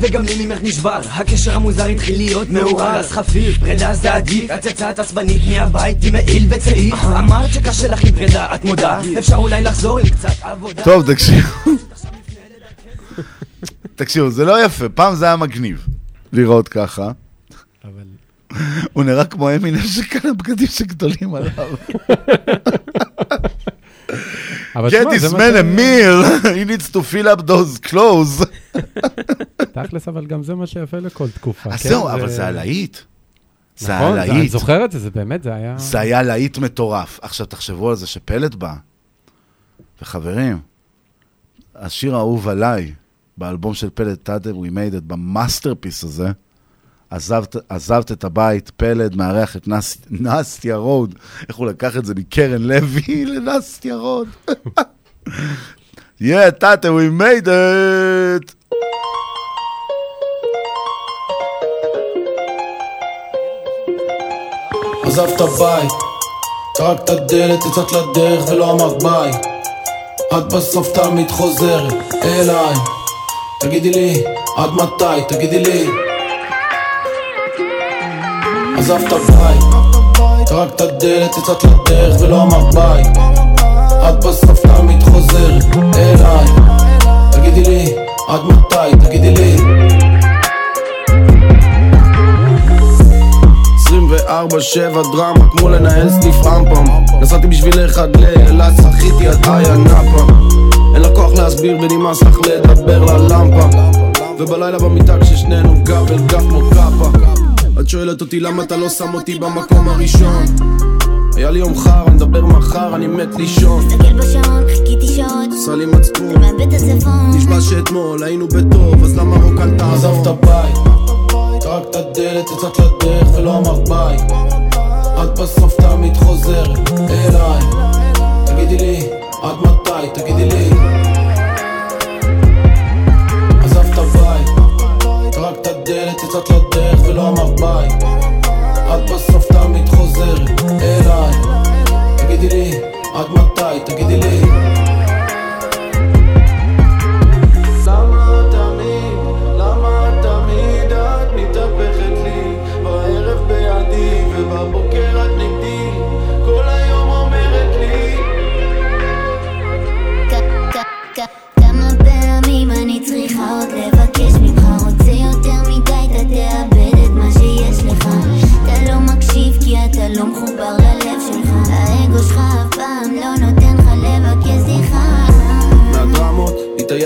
וגם לי ממך נשבר. הקשר המוזר התחיל להיות מעורר אז חפיף פרידה זה עדיף את יצאת עצבנית מהבית עם מעיל וצעיף אמרת שקשה לך עם פרידה את מודה. אפשר אולי לחזור עם קצת עבודה? טוב, תקשיבו. תקשיבו, זה לא יפה, פעם זה היה מגניב לראות ככה. הוא נראה כמו אמינם שקנה בגדים שגדולים עליו. Get this man a meal, he needs to fill up those clothes. תכלס, אבל גם זה מה שיפה לכל תקופה. אז כן? זהו, אבל זה הלהיט. זה נכון, היה זה- אני להיט. זוכר את זה, זה באמת, זה היה... זה היה להיט מטורף. עכשיו, תחשבו על זה שפלט בא, וחברים, השיר האהוב עליי, באלבום של פלד תאדה, We Made It, ב masterpiece הזה, עזבת, עזבת את הבית, פלד מארח את נס, נסטיה רוד. איך הוא לקח את זה מקרן לוי לנסטיה רוד. yeah, תאדה, we made it! עזבת בית, טרקת דלת, יצאת לדרך ולא אמרת ביי. את בסוף תמיד חוזרת אליי. תגידי לי, עד מתי? תגידי לי. עזבת בית, טרקת דלת, יצאת לדרך ולא אמרת ביי. את בסוף תמיד חוזרת אליי. תגידי לי, עד מתי? תגידי לי. 24-7 דרמה כמו לנהל סניף רמפם נסעתי בשבילך עד לאילת, שחיתי עד איה נאפה אין לה כוח להסביר ונמאס לך לדבר ללמפה ובלילה במיטה כששנינו גב אל גב כמו קאפה את שואלת אותי למה אתה לא שם אותי במקום הראשון היה לי יום חר, אני מדבר מחר, אני מת לישון. מסתכל בשעון, חיכיתי שעות. עשה לי מצפון. מאבד את הצפון. נשבע שאתמול היינו בטוב, אז למה רוקנת עזב את הבית? טרק את הדלת, יצאת לדרך ולא אמרת ביי. את בסוף תמיד חוזרת אליי. תגידי לי, עד מתי? תגידי לי. תגידי לי, עד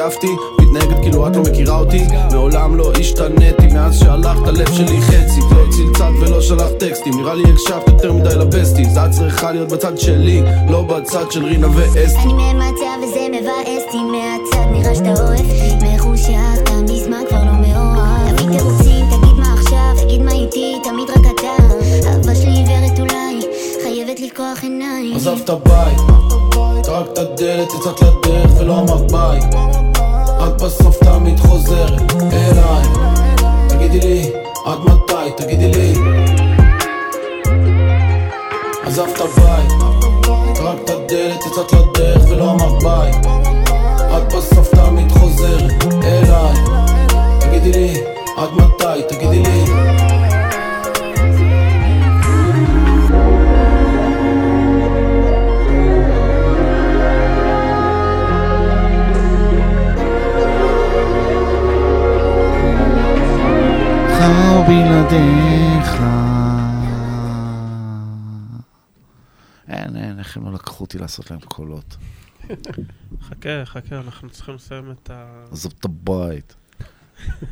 התעייפתי, מתנהגת כאילו את לא מכירה אותי. מעולם לא השתניתי מאז שהלכת הלב שלי חצי לא צלצלת ולא שלחת טקסטים. נראה לי הקשבת יותר מדי לבסטי זה את צריכה להיות בצד שלי לא בצד של רינה ואסתי. אני ממצב וזה מבאס אותי מהצד נראה שאתה אוהב מחושיך אתה מזמן כבר לא מאוהב. תירוצים תגיד מה עכשיו תגיד מה איתי תמיד רק אתה. אהבה שלי עיוורת אולי חייבת לפקוח עיניים עזבת בית, טרק את הדלת, יצאת לדרך ולא אמרת ביי. את בסוף תמיד חוזרת אליי. תגידי לי, עד מתי? תגידי לי. עזבת בית, טרק את הדלת, יצאת לדרך ולא אמרת ביי. את בסוף תמיד חוזרת אליי. תגידי לי, עד מתי? תגידי לי. או בלעדיך. אין, אין, איך הם לא לקחו אותי לעשות להם קולות. חכה, חכה, אנחנו צריכים לסיים את ה... עזוב את הבית.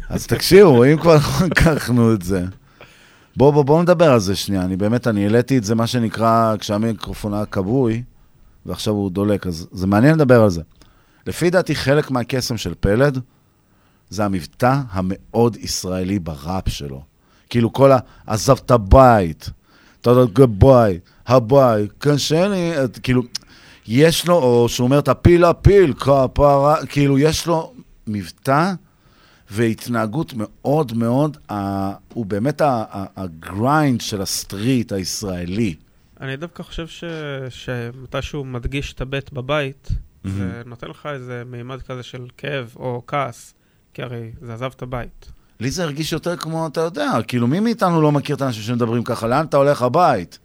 אז תקשיבו, אם כבר לקחנו את זה. בואו בוא, בוא נדבר על זה שנייה. אני באמת, אני העליתי את זה, מה שנקרא, כשהמיקרופון היה כבוי, ועכשיו הוא דולק, אז זה מעניין לדבר על זה. לפי דעתי, חלק מהקסם של פלד, זה המבטא המאוד ישראלי בראפ שלו. כאילו כל ה... עזב את הבית, אתה יודע, גבוי, הבית, קשה לי, את- כאילו, יש לו, או שהוא אומר, תפיל הפיל, כפרה, כאילו, יש לו מבטא והתנהגות מאוד מאוד, אה, הוא באמת ה- ה- ה grind של ה street הישראלי. אני דווקא חושב ש... שמתי שהוא מדגיש את הבט בבית, זה נותן לך איזה מימד כזה של כאב או כעס, כי הרי זה עזב את הבית. לי זה הרגיש יותר כמו, אתה יודע, כאילו, מי מאיתנו לא מכיר את האנשים שמדברים ככה? לאן אתה הולך הבית?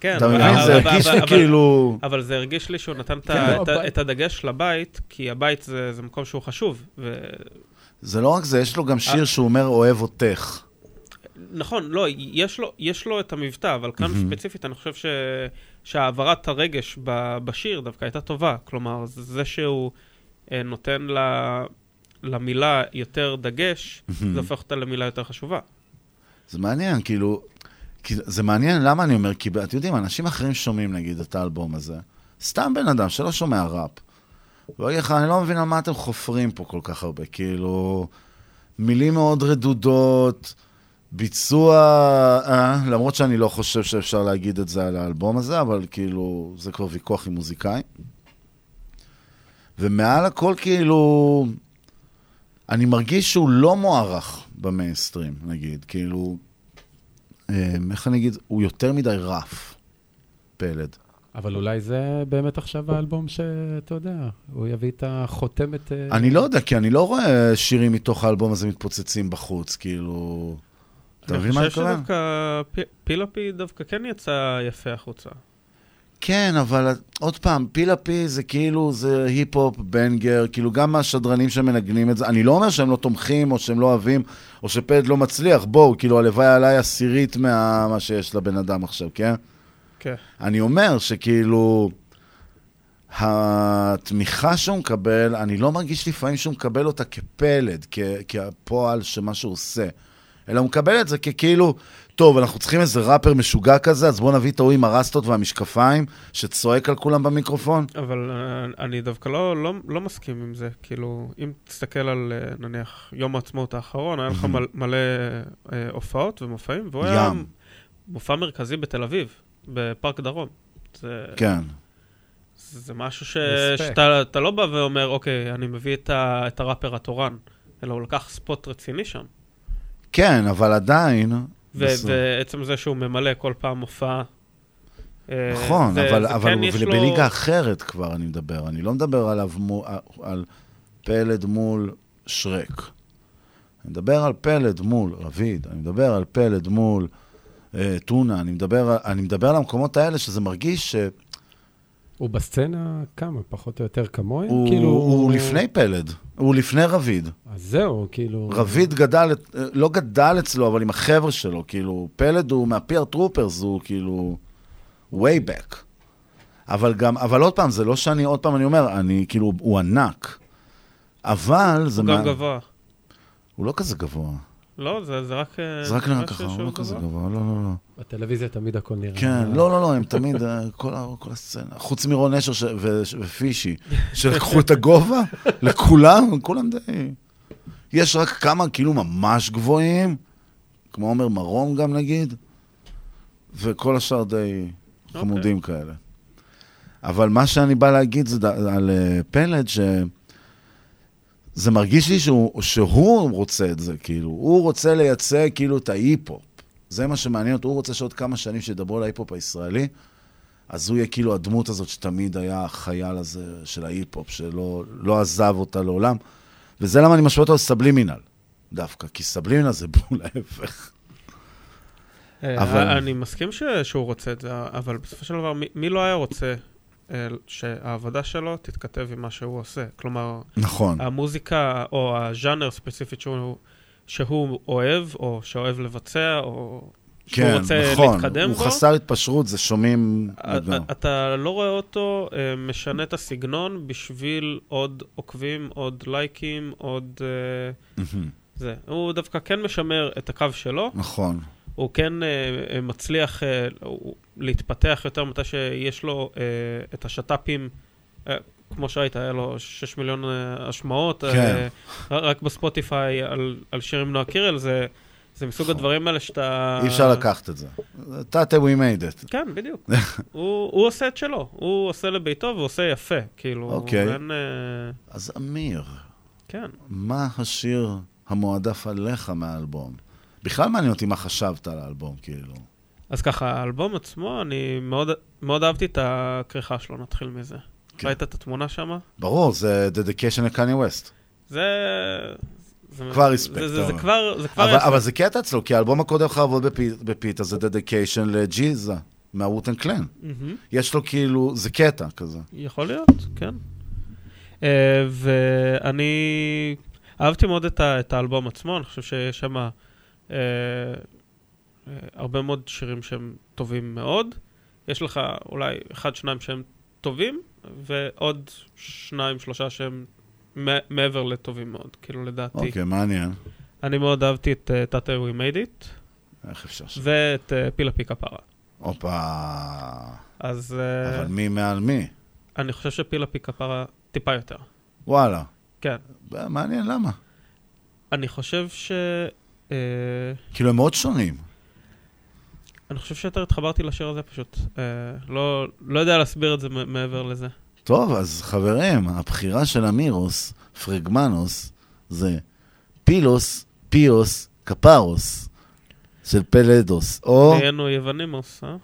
כן, אתה מבין? זה הרגיש לי כאילו... אבל זה הרגיש לי שהוא נתן את כן. הדגש לבית, כי הבית זה מקום שהוא חשוב. זה לא רק זה, יש לו גם שיר. שהוא אומר, אוהב אותך. נכון, לא, יש לו, יש לו את המבטא, אבל כאן. ספציפית אני חושב ש... שהעברת הרגש ב... בשיר דווקא הייתה טובה. כלומר, זה שהוא אה, נותן ל... למילה יותר דגש. זה הופך אותה למילה יותר חשובה. זה מעניין, כאילו... כי זה מעניין, למה אני אומר? כי אתם יודעים, אנשים אחרים שומעים, נגיד, את האלבום הזה. סתם בן אדם שלא שומע ראפ. הוא יגיד לך, אני לא מבין על מה אתם חופרים פה כל כך הרבה. כאילו, מילים מאוד רדודות, ביצוע... אה, למרות שאני לא חושב שאפשר להגיד את זה על האלבום הזה, אבל כאילו, זה כבר ויכוח עם מוזיקאים. ומעל הכל, כאילו, אני מרגיש שהוא לא מוערך במיינסטרים, נגיד. כאילו, אה, איך אני אגיד? הוא יותר מדי רף, פלד. אבל אולי זה באמת עכשיו האלבום שאתה יודע, הוא יביא את החותמת... אה, אני לא יודע, כי אני לא רואה שירים מתוך האלבום הזה מתפוצצים בחוץ, כאילו... אתה מבין מה אני אני חושב? שדווקא פ- פילופי דווקא כן יצא יפה החוצה. כן, אבל עוד פעם, פילה פי זה כאילו, זה היפ-הופ, בנגר, כאילו גם מהשדרנים שמנגנים את זה, אני לא אומר שהם לא תומכים, או שהם לא אוהבים, או שפלד לא מצליח, בואו, כאילו, הלוואי עליי עשירית מה מה שיש לבן אדם עכשיו, כן? כן. אני אומר שכאילו, התמיכה שהוא מקבל, אני לא מרגיש לפעמים שהוא מקבל אותה כפלד, כ- כפועל של מה שהוא עושה, אלא הוא מקבל את זה ככאילו, טוב, אנחנו צריכים איזה ראפר משוגע כזה, אז בואו נביא את ההוא עם הרסטות והמשקפיים, שצועק על כולם במיקרופון. אבל אה, אני דווקא לא, לא, לא מסכים עם זה. כאילו, אם תסתכל על אה, נניח יום העצמאות האחרון, היה לך מהמם. מלא, אה, הופעות ומופעים, והוא היה ים. מופע מרכזי בתל אביב, בפארק דרום. זה, כן. זה משהו ש... שאתה אתה לא בא ואומר, אוקיי, אני מביא את, ה, את הראפר התורן, אלא הוא לקח ספוט רציני שם. כן, אבל עדיין... ועצם זה שהוא ממלא כל פעם מופע... אה, נכון, זה- אבל, זה אבל כן הוא יש לו- בליגה אחרת כבר אני מדבר, אני לא מדבר עליו מו, על פלד מול שרק. אני מדבר על פלד מול רביד, אני מדבר על פלד מול אה, טונה, אני מדבר, אני מדבר על המקומות האלה שזה מרגיש שהוא הוא בסצנה כמה, פחות או יותר כמוהם? הוא, כאילו... הוא לפני פלד, הוא לפני רביד. אז זהו, כאילו... רביד גדל, לא גדל אצלו, אבל עם החבר'ה שלו, כאילו, פלד הוא מהפייר טרופרס, הוא כאילו way back. אבל גם, אבל עוד פעם, זה לא שאני, עוד פעם אני אומר, אני כאילו, הוא ענק. אבל זה... הוא גם מה- גבוה. הוא לא כזה גבוה. לא, זה זה רק... אה, זה רק נראה ככה, הוא לא כזה גבוה, לא, לא, לא. בטלוויזיה תמיד הכל נראה. כן, לא, לא, לא, הם תמיד, אה, כל כל הסצנה, חוץ מרון נשר ש- ו- ופישי, שלקחו את הגובה, לכולם, כולם די... יש רק כמה כאילו ממש גבוהים, כמו עומר מרום גם נגיד, וכל השאר די חמודים כאלה. אבל מה שאני בא להגיד זה ד- על אה, פלד, ש... זה מרגיש לי שהוא, שהוא רוצה את זה, כאילו. הוא רוצה לייצג כאילו את ההיפ-הופ. זה מה שמעניין אותו, הוא רוצה שעוד כמה שנים שידברו על ההיפ-הופ הישראלי, אז הוא יהיה כאילו הדמות הזאת שתמיד היה החייל הזה של ההיפ-הופ, שלא לא עזב אותה לעולם. וזה למה אני משווה אותו לסבלימינל, דווקא, כי סבלימינל זה בול ההפך. אה, אבל- אני מסכים ש- שהוא רוצה את זה, אבל בסופו של דבר, מי- מי לא היה רוצה שהעבודה שלו תתכתב עם מה שהוא עושה? כלומר, נכון. המוזיקה או הז'אנר ספציפית שהוא, שהוא אוהב, או שאוהב לבצע, או שהוא כן, רוצה נכון, להתקדם הוא בו, חסר התפשרות, זה שומעים... אתה לא רואה אותו אה, משנה את הסגנון בשביל עוד עוקבים, עוד לייקים, עוד... אה. זה. הוא דווקא כן משמר את הקו שלו. נכון. הוא כן אה, מצליח הוא- להתפתח יותר מתי שיש לו אה, את השת"פים, אה, כמו שראית, היה לו 6 מיליון אה, השמעות, כן. ר- רק בספוטיפיי על, על שיר עם נועה קירל, זה, זה מסוג הדברים האלה שאתה... נכון. אי אפשר לקחת את זה. תתה we made it. כן, בדיוק. הוא, הוא עושה את שלו, הוא עושה לביתו והוא עושה יפה, כאילו, אוקיי. אין... אז אמיר, כן. מה השיר המועדף עליך מהאלבום? בכלל מעניין אותי מה חשבת על האלבום, כאילו. אז ככה, האלבום עצמו, אני מאוד, מאוד אהבתי את הכריכה שלו, נתחיל מזה. כן. ראית את התמונה שם? ברור, זה dedication לקניה ווסט. זה... זה כבר רספקט. זה- אתה זה אומר. כבר זה כבר אבל- זה קטע אצלו, כי האלבום הקודם בפי- בפיתה זה dedication ל GZA, מה Wu-Tang Clan. יש לו כאילו, זה קטע כזה. יכול להיות, כן. Uh, ואני אהבתי מאוד את, ה, את האלבום עצמו, אני חושב שיש שם uh, uh, הרבה מאוד שירים שהם טובים מאוד. יש לך אולי אחד, שניים שהם טובים, ועוד שניים, שלושה שהם מעבר לטובים מאוד, כאילו לדעתי. אוקיי, מעניין. אני מאוד אהבתי את uh, תתה We Made It. איך אפשר ש... ואת uh, פילה פיקה פרה. הופה. אז... אה, אבל מי מעל מי? אני חושב שפילה פיקה פרה טיפה יותר. וואלה. כן. מעניין, למה? אני חושב ש... אה, כאילו, הם מאוד שונים. אני חושב שיותר התחברתי לשיר הזה פשוט. אה, לא, לא יודע להסביר את זה מעבר לזה. טוב, אז חברים, הבחירה של אמירוס, פרגמנוס, זה פילוס, פיוס, קפרוס, של פלדוס. או, נהיינו יוונימוס, אה?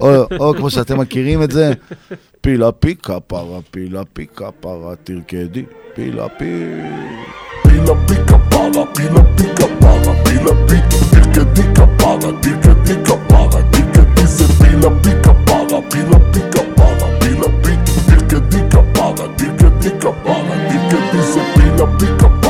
או, או כמו שאתם מכירים את זה, פילה פיקה פרה, פילה פיקה פרה, תרקדי, pila pila pika pala pila pika pala pila pica pica pica pala pica pica pala pica dice pila pika pada pila pika pada pila pica pica pica pada pica pica pada pica dice pila pica pada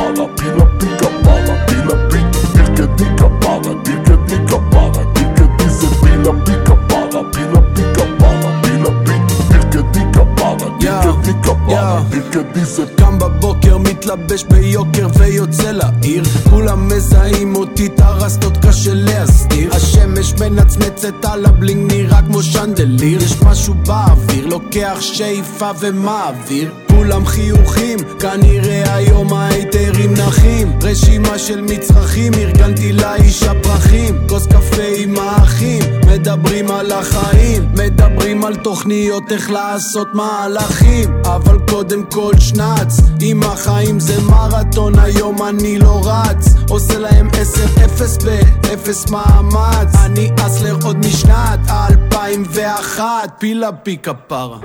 קם בבוקר, מתלבש ביוקר ויוצא לעיר. כולם מזהים אותי, את הרסטות קשה להסתיר. השמש מנצנצת על ה bling נראה כמו chandelier. יש משהו באוויר, לוקח שאיפה ומעביר כולם חיוכים, כנראה היום ה haters נחים. רשימה של מצרכים, ארגנתי לאישה פרחים. כוס קפה עם האחים, מדברים על החיים. מדברים על תוכניות איך לעשות מהלכים. אבל קודם כל שנץ, עם החיים זה מרתון היום אני לא רץ. עושה להם עשר אפס באפס מאמץ. אני hustler עוד משנת 2001 פילה פי כפרה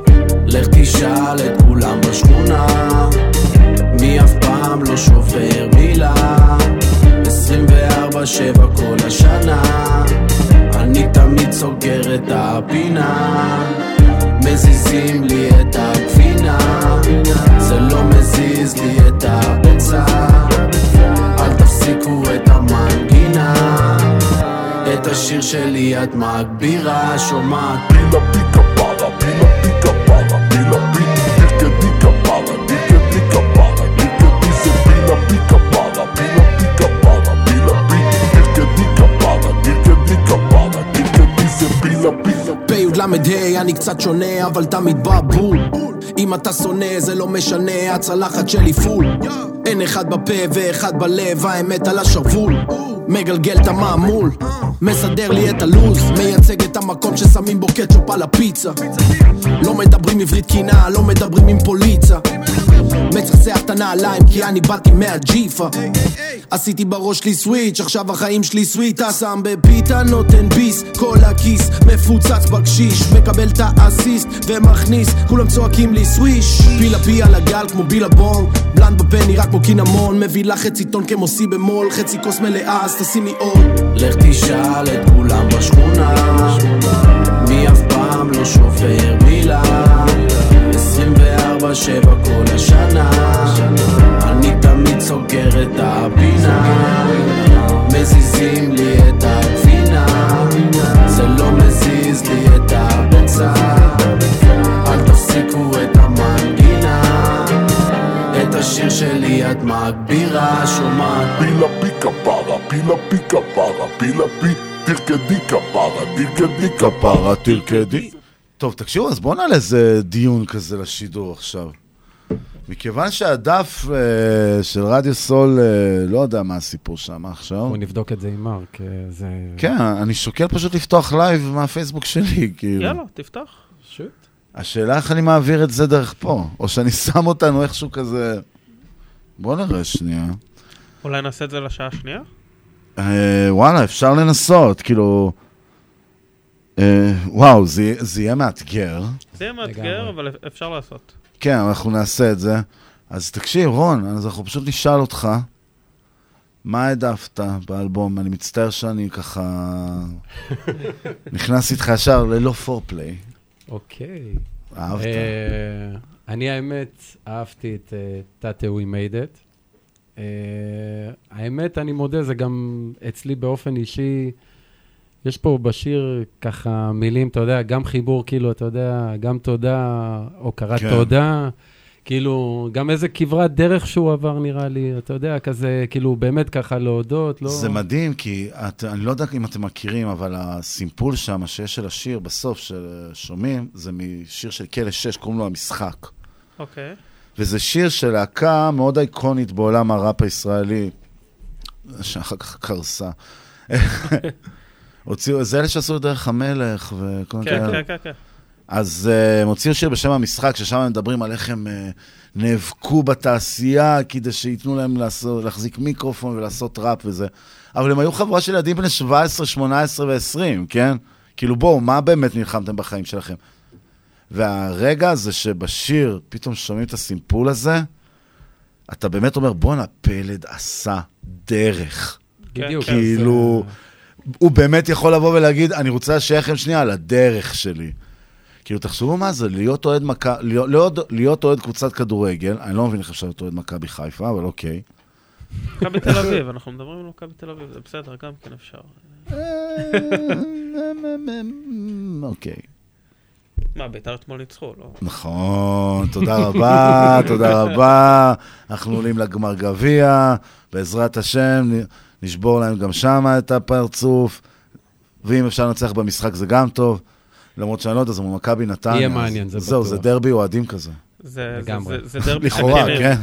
לך תשאל את כולם בשכונה. מי אף פעם לא שובר מילה? 24-7 כל השנה. אני תמיד סוגר את הפינה. מזיזים לי את הגבינה זה לא מזיז לי את הביצה אל תפסיקו את המנגינה. את השיר שלי את מגבירה. שומעת. פילה פי כפרה, פילה תרקדי זה פילה פי פ"ל"ה אני קצת שונה אבל תמיד בא בול אם אתה שונא זה לא משנה הצלחת שלי פול. אין אחד בפה ואחד בלב האמת על השרוול. מגלגל את המעמול מסדר לי את הלו"ז מייצג את המקום ששמים בו קטשופ על הפיצה. לא מדברים עברית קינה לא מדברים עם פוליצה מצחצח את הנעליים כי אני באתי מהג'יפה. עשיתי בראש שלי סוויץ' עכשיו החיים שלי סוויטה. שם בפיתה נותן ביס כל הכיס מפוצץ בקשיש. מקבל את האסיסט ומכניס כולם צועקים לי סוויש. פילה פי על הגל כמו בילבון בלנד בפה נראה כמו קינמון. מביא לך חצי טון כמו סי במול. חצי כוס מלאה אז תשימי עוד לך תשאל את כולם בשכונה. מי אף פעם לא שובר מילה 24-7 כל השנה. אני תמיד סוגר את הפינה. מזיזים לי את הגבינה זה לא מזיז לי את הביצה אל תפסיקו את המנגינה. את השיר שלי את מגבירה. שומעת? פילה פי כפרה, פילה פי כפרה, פילה פי תרקדי כפרה, תרקדי כפרה, תרקדי טוב, תקשיבו, אז בואו נעלה איזה דיון כזה לשידור עכשיו. מכיוון שהדף אה, של רדיו סול, אה, לא יודע מה הסיפור שם עכשיו. בוא נבדוק את זה עם מרק, אה, זה... כן, אני שוקל פשוט לפתוח live מהפייסבוק שלי, כאילו. יאללה, תפתח. shoot. השאלה איך אני מעביר את זה דרך פה, או שאני שם אותנו איכשהו כזה... בוא נראה שנייה. אולי נעשה את זה לשעה השנייה? אה, וואלה, אפשר לנסות, כאילו... אה, וואו, זה, זה יהיה מאתגר. זה יהיה מאתגר, אבל אפשר לעשות. כן, אנחנו נעשה את זה. אז תקשיב, רון, אז אנחנו פשוט נשאל אותך, מה העדפת באלבום? אני מצטער שאני ככה... נכנס איתך ישר ללא פורפליי. אוקיי. אהבת? אה, אני האמת, אהבתי את תתה We made it. אה, האמת, אני מודה, זה גם אצלי באופן אישי, יש פה בשיר ככה מילים, אתה יודע, גם חיבור, כאילו, אתה יודע, גם תודה, הוקרת כן. תודה. כאילו, גם איזה כברת דרך שהוא עבר, נראה לי, אתה יודע, כזה, כאילו, באמת ככה להודות, לא... זה מדהים, כי את, אני לא יודע אם אתם מכירים, אבל הסימפול שם, שיש של השיר בסוף, ששומעים, זה משיר של כלא 6, קוראים לו המשחק. אוקיי. וזה שיר של להקה מאוד אייקונית בעולם הראפ הישראלי, שאחר כך קרסה. הוציאו, זה אלה שעשו את דרך המלך וכל מיני כן, כאלה. כן, כן, כן. אז uh, הם הוציאו שיר בשם המשחק, ששם הם מדברים על איך הם uh, נאבקו בתעשייה כדי שייתנו להם לעשות, להחזיק מיקרופון ולעשות ראפ וזה. אבל הם היו חבורה של ילדים בני 17, 18 ו-20, כן? כאילו בואו, מה באמת נלחמתם בחיים שלכם? והרגע הזה שבשיר פתאום שומעים את הסימפול הזה, אתה באמת אומר, בואנה, פלד עשה דרך. בדיוק. כאילו, הוא באמת יכול לבוא ולהגיד, אני רוצה לשייך לכם שנייה על הדרך שלי. כאילו, תחשבו מה זה, להיות אוהד מכבי, להיות, להיות, אוהד קבוצת כדורגל, אני לא מבין איך אפשר להיות אוהד מכבי חיפה, אבל אוקיי. מכבי תל אביב, אנחנו מדברים על מכבי תל אביב, זה בסדר, גם כן אפשר. אוקיי. מה, בית"ר אתמול ניצחו, לא? נכון, תודה רבה, תודה רבה. אנחנו עולים לגמר גביע, בעזרת השם, נשבור להם גם שם את הפרצוף, ואם אפשר לנצח במשחק זה גם טוב. למרות שאני לא יודע, זה מול מכבי נתניה. יהיה מעניין, זה זהו, בטוח. זה דרבי אוהדים כזה. זה- זה- לגמרי. זה- זה דרבי לכאורה, כן.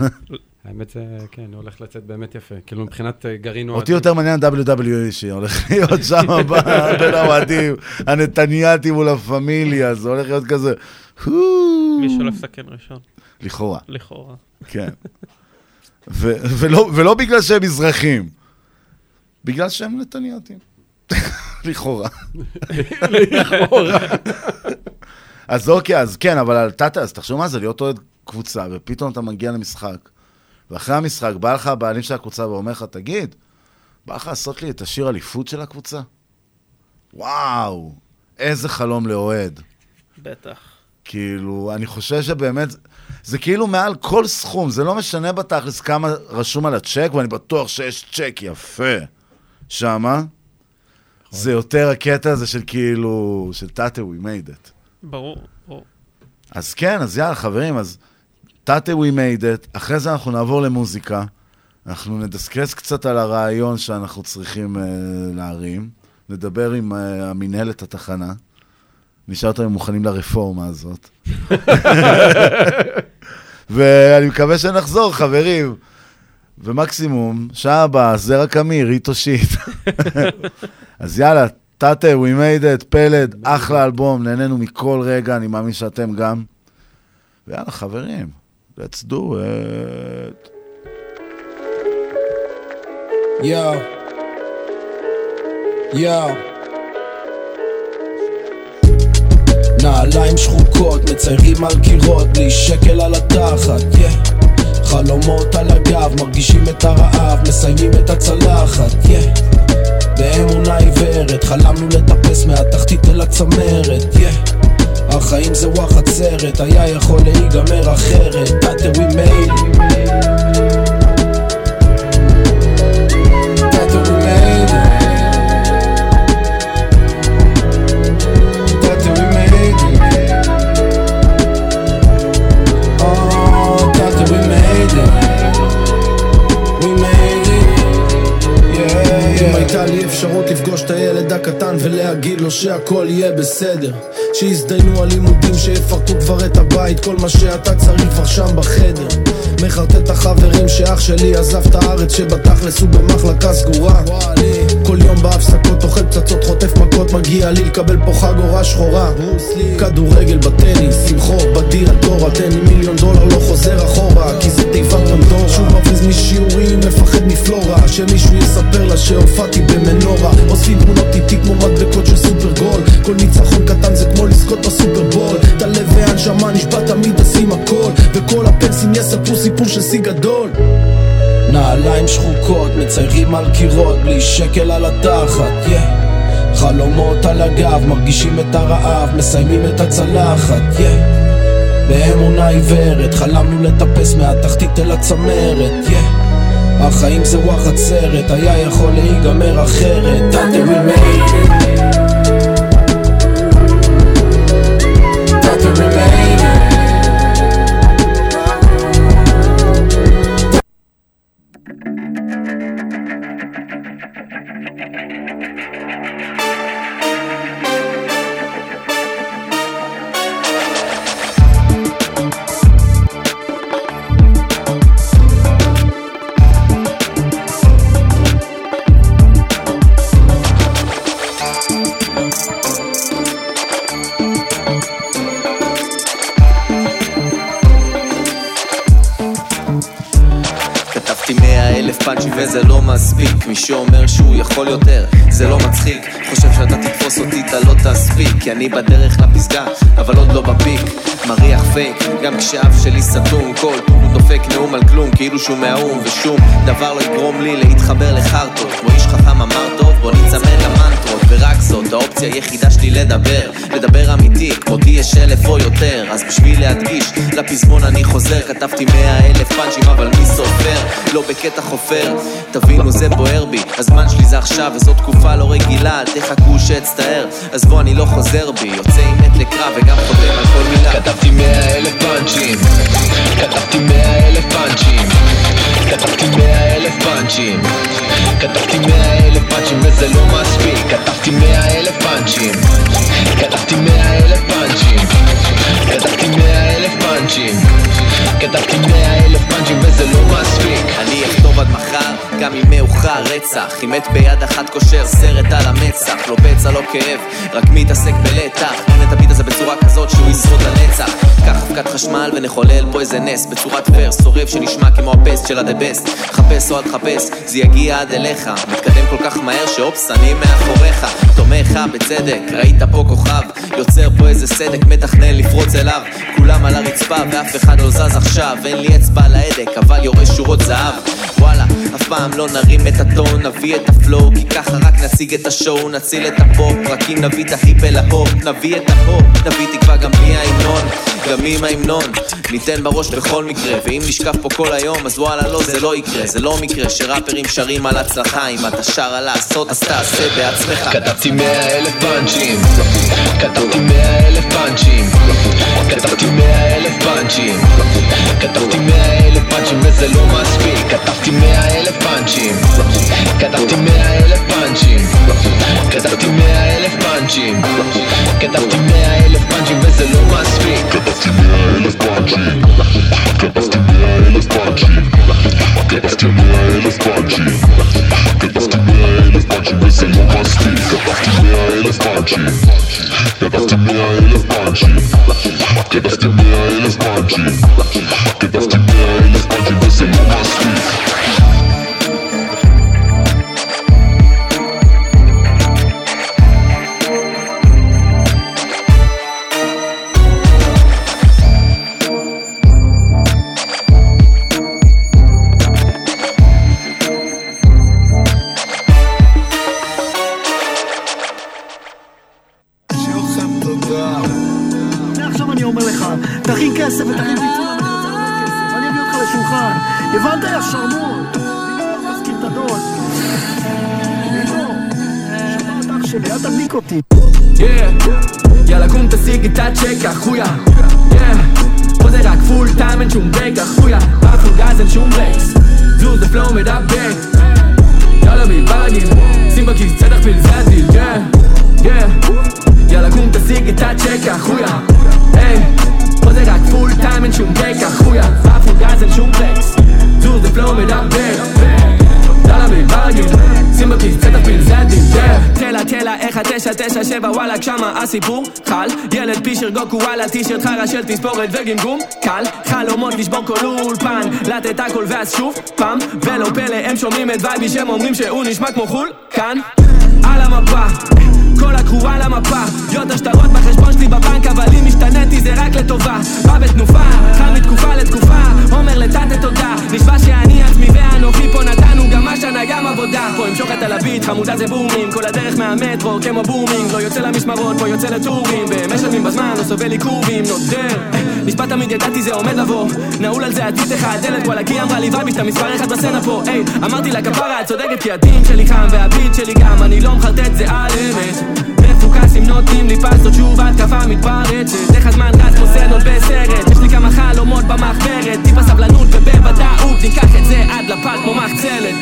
האמת זה, כן, הולך לצאת באמת יפה. כאילו מבחינת אה, גרעין אותי יותר מעניין WWE שהולך להיות שם בין האוהדים, הנתניאתי מול הפמיליה, זה הולך להיות כזה, מי שהולך לסכן ראשון. לכאורה. לכאורה. כן. ולא בגלל שהם מזרחים, בגלל שהם נתניאתים. לכאורה. לכאורה. אז אוקיי, אז כן, אבל על תתה, אז תחשוב מה זה להיות אוהד קבוצה, ופתאום אתה מגיע למשחק, ואחרי המשחק בא לך הבעלים של הקבוצה ואומר לך, תגיד, בא לך לעשות לי את השיר אליפות של הקבוצה? וואו, איזה חלום לאוהד. בטח. כאילו, אני חושב שבאמת, זה כאילו מעל כל סכום, זה לא משנה בתכלס כמה רשום על הצ'ק, ואני בטוח שיש צ'ק יפה שמה. זה יותר הקטע הזה של כאילו, של תתה, we made it. ברור, ברור. אז כן, אז יאללה, חברים, אז תתה we made it, אחרי זה אנחנו נעבור למוזיקה, אנחנו נדסקס קצת על הרעיון שאנחנו צריכים uh, להרים, נדבר עם uh, המינהלת התחנה, נשאל אותם אם הם מוכנים לרפורמה הזאת. ואני מקווה שנחזור, חברים. ומקסימום, שעה הבאה, זרע קמיר, איתו שיט. אז יאללה, תתה, we made it, פלד, אחלה אלבום, נהנינו מכל רגע, אני מאמין שאתם גם. ויאללה, חברים, let's do it. יאו. יאו. נעליים שחוקות, מציירים על קירות, בלי שקל על התחת, yeah. חלומות על הגב, מרגישים את הרעב, מסיימים את הצלחת, yeah. באמונה עיוורת, חלמנו לטפס מהתחתית אל הצמרת, yeah. החיים זה וואחד סרט, היה יכול להיגמר אחרת, תתה we made הקטן ולהגיד לו שהכל יהיה בסדר שיזדיינו הלימודים, שיפרקו כבר את הבית כל מה שאתה צריך כבר שם בחדר. מחרטט החברים שאח שלי עזב את הארץ שבתכלס הוא במחלקה סגורה. כל יום בהפסקות אוכל פצצות, חוטף מכות מגיע לי לקבל פה חגורה שחורה. כדורגל בטניס, עם חור בדיאטורה תן לי מיליון דולר לא חוזר אחורה כי זה תיבת פנדורה שוב מפריז משיעורים, מפחד מפלורה. שמישהו יספר לה שהופעתי במנורה. אוספים תמונות איתי כמו מדבקות של סופר גול כל ניצחון קטן זה כמו לזכות בסופרבול את הלב והנשמה נשבע תמיד עושים הכל וכל הפנסים יספרו סיפור של שיא גדול נעליים שחוקות, מציירים על קירות, בלי שקל על התחת, yeah. חלומות על הגב, מרגישים את הרעב, מסיימים את הצלחת, yeah. באמונה עיוורת, חלמנו לטפס מהתחתית אל הצמרת, yeah. החיים זה וואחד סרט, היה יכול להיגמר אחרת, תתה we כי אני בדרך לפסגה, אבל עוד לא בפיק. מריח פייק, גם כשאף שלי סתום כל הוא דופק נאום על כלום, כאילו שהוא מהאו"ם ושום דבר לא יגרום לי להתחבר לחרטות. כמו איש חכם אמר טוב, בוא ניצמד למנטרות ורק זאת האופציה היחידה שלי לדבר. לדבר אמיתי, אותי יש אלף או יותר אז בשביל להדגיש, לפזמון אני חוזר. כתבתי מאה אלף פאנצ'ים אבל מי סופר? לא בקטע חופר. תבינו זה בוער בי, הזמן שלי זה עכשיו וזו תקופה לא רגילה, אל תחכו שאצטער. אז בוא אני לא חוזר בי, יוצא עם עת לקרב וגם חותם על כל מילה. כתבתי מאה אלף פאנצ'ים. כתבתי מאה אלף פאנצ'ים. כתבתי מאה אלף פאנצ'ים. כתבתי מאה אלף פאנצ'ים. זה לא מספיק. כתבתי מאה אלף פאנצ'ים. כתבתי מאה אלף פאנצ'ים. כתבתי מאה אלף פאנצ'ים. כתבתי מאה אלף פאנצ'ים וזה לא מספיק. אני אכתוב עד מחר. גם אם מאוחר רצח. אם מת ביד אחת קושר סרט על המצח. לא פצע, לא כאב, רק מתעסק בלטח. נון את הביט הזה בצורה כזאת שהוא ישרוד לנצח קח אבקת חשמל ונחולל פה איזה נס. בצורת ורס שורף שנשמע כמו הפסט של ה-the best חפש או אל תחפש, זה יגיע עד אליך. מתקדם כל כך מהר שאופס אני מאחוריך. תומך בצדק, ראית פה כוכב. יוצר פה איזה סדק, מתכנן לפרוץ אליו. כולם על הרצפה ואף אחד לא זז עכשיו. אין לי אצבע על ההדק, אבל יורה שורות זהב וואלה, אף פעם לא נרים את הטון, נביא את הפלואו כי ככה רק נציג את השואו, נציל את הפופ רק אם נביא את ההיפ אל הפופ, נביא את הפופ, נביא תקווה גם בלי ההמנון גם עם ההמנון, ניתן בראש בכל מקרה ואם נשקף פה כל היום אז וואלה לא זה לא יקרה, זה לא מקרה שראפרים שרים על הצלחה אם אתה שר על לעשות אז תעשה בעצמך. כתבתי מאה אלף פאנצ'ים כתבתי מאה אלף פאנצ'ים כתבתי מאה אלף פאנצ'ים כתבתי מאה אלף פאנצ'ים וזה לא מספיק כתבתי מאה אלף פאנצ'ים כתבתי מאה אלף פאנצ'ים כתבתי מאה אלף פאנצ'ים כתבתי מאה אלף פאנצ'ים וזה לא מספיק כתבתי מאה אלף פאנצ'ים כתבתי מאה אלף פאנצ'ים כתבתי מאה אלף פאנצ'ים כתבתי מאה אלף פאנצ'ים וזה לא מספיק כתבתי מאה אלף פאנצ'ים כתבתי מאה אלף פאנצ'ים כתבתי מאה אלף פאנצ'ים כתבתי מאה אלף פאנצ'ים וזה לא מספיק כסף ותכין פיצול, אני רוצה הרבה כסף, אני אביא אותך לשולחן. הבנת יא שרמוט? תזכיר את הדוד. Yeah, יאללה קום תשיג את הצ'ק אחויה פה זה רק פול טיים אין שום ברייק אחויה באפול גז אין שום ברקס זה פלואו מדבר. יאללה ברגיל שים בכיס צדק פיל זה הדיל יאללה קום תשיג את הצ'ק אחויה פה זה רק פול טיים אין שום ברייק אחויה באפול גז אין שום ברקס זוז זה פלואו מדבר בי ברגיל שים בכיס צדק פיל זה Yeah תלה תלה איך התשע תשע שבע וואלכ שמה הסיפור? חל ילד פישר גוקו וואלה טישרט חרא של תספורת וגמגום. קל. חלומות לשבור כל אולפן לתת הכל ואז שוב פעם. ולא פלא הם שומעים את וייבי שהם אומרים שהוא נשמע כמו חול כאן על המפה כל ה crew על המפה. יותר שטרות בחשבון שלי בבנק אבל אם השתנתי זה רק לטובה. בא בתנופה חל מתקופה לתקופה. אומר לתת תודה. נשבע שאני עצמי ואנוכי פה נתנו גם השנה ים עבודה. פה עם שוחט על ה beat חמודה זה booming כל הדרך מהמטרו כמו booming לא יוצא למשמרות פה יוצא לטורים. ומשלמים בזמן לא סובל עיכובים נודר נשבע תמיד ידעתי זה עומד לבוא. נעול על זה עתיד לך הדלת וואלה כי אמרה לי וייבי שאתה מספר אחד בסצנה פה. היי אמרתי לה כפרה את צודקת כי הדין שלי חם וה beat שלי גם אני לא מחרטט זה על אמת. מפוקס אם נותנים לי פסות שוב התקפה מתפרצת. איך הזמן רץ כמו סרט בסרט. יש לי כמה חלומות במחברת. טיפה סבלנות ובוודאות ניקח את זה עד לפת כמו מחצלת.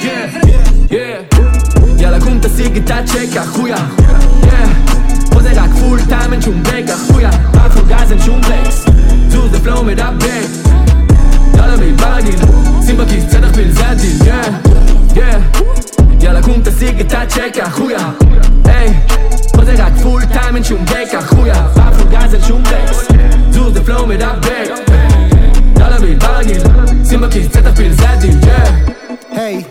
יאללה קום תשיג את הצ'ק אחויה. פה זה רק full time אין שום break אחויה. ב full גז אין שום ברקס זוז זה flow מדבר יאללה ברגיל שים בכיס צ'ק תכפיל זה הדיל yeah, yeah. יאללה קום תשיג את הצ'ק אחויה היי פה זה רק full time אין שום break אחויה ב full גז אין שום ברקס זוז זה flow מדבר יאללה ברגיל שים בכיס צ'ק תכפיל זה הדיל yeah. היי,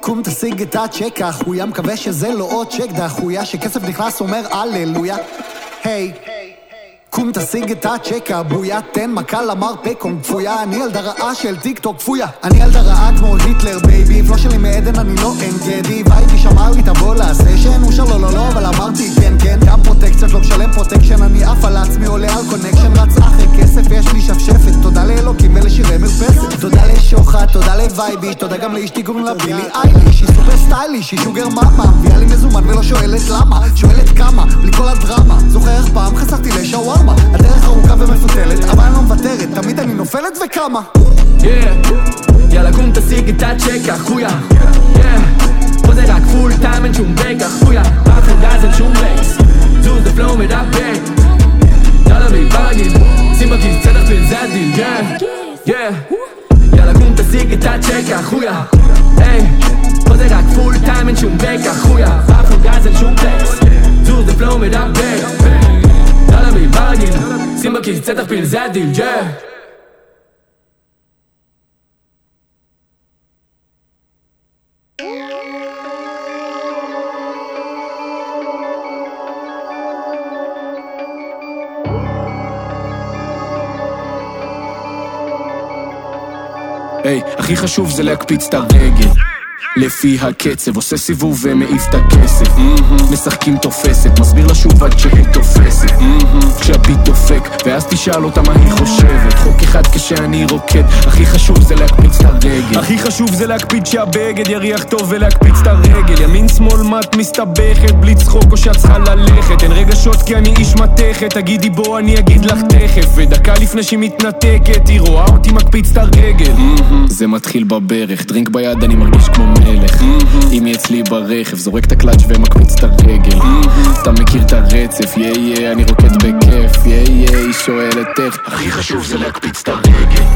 קום תשיג את הצ'ק אחויה, מקווה שזה לא עוד צ'ק דחויה, שכסף נכנס אומר הללויה. היי, קום תשיג את הצ'ק אחויה, תן מכה למרפק קום כפויה, אני ילדה רעה של טיק טוק כפויה. אני ילדה רעה כמו היטלר baby, flow שלי מעדן אני לא עין גדי, וייבי שמר לי תבוא לסשן, הוא שר לא לא לא, אבל אמרתי כן כן, גם פרוטקציות לא משלם protection, אני עף על עצמי עולה על connection, רץ אחרי כסף, יש לי שפשפת, תודה לאלוקים ולשירי מרפסת, תודה לשוחט, תודה לווייבי, תודה גם לאשתי קוראים לה בילי אייליש, היא סופר stylish, היא sugar mama, מביאה לי מזומן ולא שואלת למה, שואלת כמה, בלי כל הדרמה, זוכר איך פעם חסכתי לשווארמה, הדרך ארוכה ומפותלת, אבל אני לא מוותרת, תמיד אני נופלת וקמה. יאללה קום תשיג את הצ'ק אחויה Yeah, פה זה רק full time אין שום break אחויה ב full גז אין שום ברקס זוז זה flow מדבר יאללה בי ברגיל שים בכיס צ'ק תכפיל זה הדיל Yeah, yeah. חויה. היי, פה זה רק full time אין שום break אחויה. ב full גז אין שום טקסט זוז דה פלואו מדבר ברגיל שים בכיס צ'ק תכפיל זה הדיל ג'ה היי, הכי חשוב זה להקפיץ את הרגל לפי הקצב, עושה סיבוב ומעיף את הכסף. משחקים תופסת, מסביר לה שוב עד שהיא תופסת. כשהביט דופק, ואז תשאל אותה מה היא חושבת. חוק אחד כשאני רוקד, הכי חשוב זה להקפיץ את הרגל. הכי חשוב זה להקפיד שהבגד יריח טוב ולהקפיץ את הרגל. ימין שמאל מת מסתבכת בלי צחוק או שאת צריכה ללכת. אין רגשות כי אני איש מתכת תגידי בוא אני אגיד לך תכף. ודקה לפני שהיא מתנתקת היא רואה אותי מקפיץ את הרגל. זה מתחיל בברך, דרינק ביד אני מרגיש כמו מלך אמי אצלי ברכב, זורק את הקלאץ' ומקפיץ את הרגל. אתה מכיר את הרצף, יא יא, אני רוקד בכיף, יא יא, היא שואלת איך. הכי חשוב זה להקפיץ את הרגל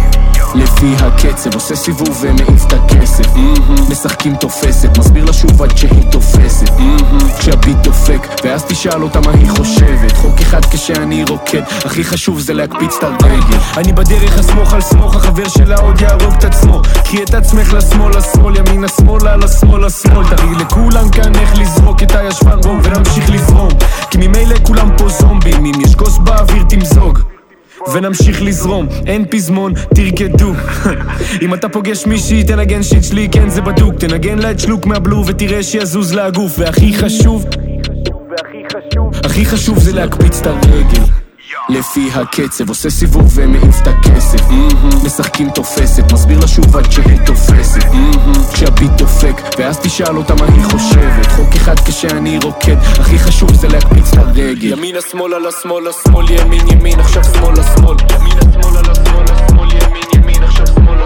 לפי הקצב, עושה סיבוב ומעיף את הכסף. משחקים תופסת, מסביר לה שוב עד שהיא תופסת. כשהביט דופק, ואז תשאל אותה מה היא חושבת. חוק אחד כשאני רוקד, הכי חשוב זה להקפיץ את הרגל. אני בדרך אסמוך על סמוך, החבר שלה עוד יהרוג את עצמו. קחי את עצמך לשמאל, לשמאל, ימינה, שמאלה, לשמאל, לשמאל תראי לכולם כאן איך לזרוק את הישבן רום ונמשיך לזרום. כי ממילא כולם פה זומבים אם יש כוס באוויר תמזוג ונמשיך לזרום, אין פזמון, תרקדו. אם אתה פוגש מישהי, תנגן שיט שלי, כן זה בדוק. תנגן לה את שלוק מהבלו ותראה שיזוז לה הגוף והכי חשוב הכי חשוב זה להקפיץ את הרגל לפי הקצב, עושה סיבוב ומעיף את הכסף. משחקים תופסת, מסביר לה שוב עד שהיא תופסת. כשהביט דופק, ואז תשאל אותה מה היא חושבת. חוק אחד כשאני רוקד, הכי חשוב זה להקפיץ את הרגל. ימינה שמאלה לשמאל לשמאל ימין ימין עכשיו שמאל לשמאל ימינה שמאלה לשמאל לשמאל ימין ימין עכשיו שמאל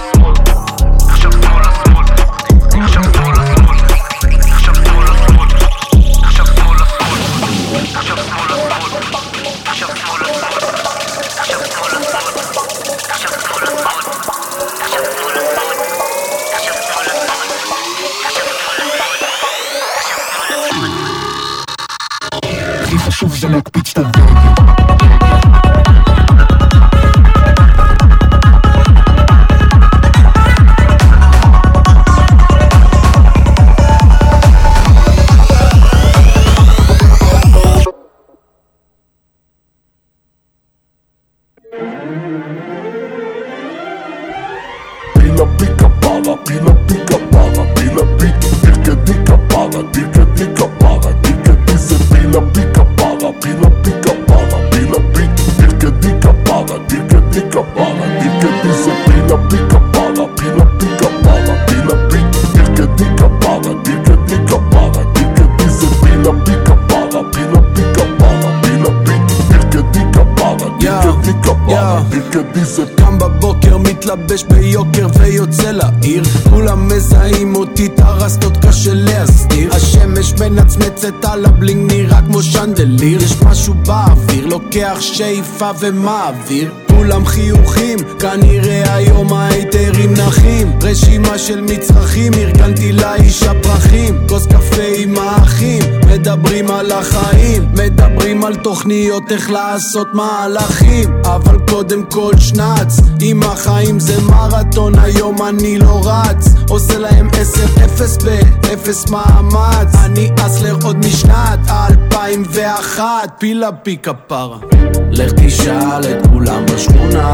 לוקח שאיפה ומעביר. כולם חיוכים, כנראה היום ההיתרים נחים. רשימה של מצרכים, ארגנתי לאיש הפרחים כוס קפה עם האחים, מדברים על החיים. מדברים על תוכניות איך לעשות מהלכים. אבל קודם כל שנץ עם החיים זה מרתון, היום אני לא רץ. עושה להם עשר אפס באפס מאמץ. אני אסלר עוד משנת 2001 פילה פי כפרה לך תשאל את כולם בשכונה.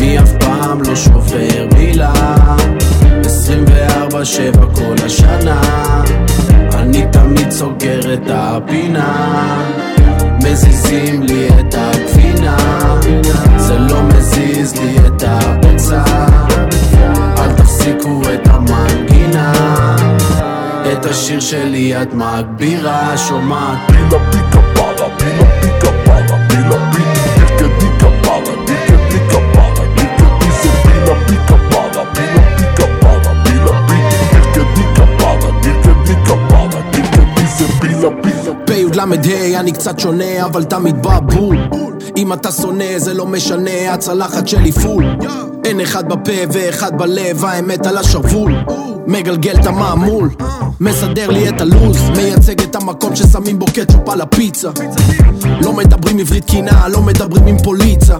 מי אף פעם לא שובר מילה? 24-7 כל השנה. אני תמיד סוגר את הפינה. מזיזים לי את הגבינה זה לא מזיז לי את הפצע. אל תפסיקו את המנגינה. את השיר שלי את מגבירה. שומעת pila pica פ"ל אני קצת שונה אבל תמיד בא בול אם אתה שונא זה לא משנה הצלחת שלי פול. אין אחד בפה ואחד בלב, האמת על השרוול. מגלגל את המעמול מסדר לי את הלוז מייצג את המקום ששמים בו קטשופ על הפיצה. לא מדברים עברית קינה, לא מדברים עם פוליצה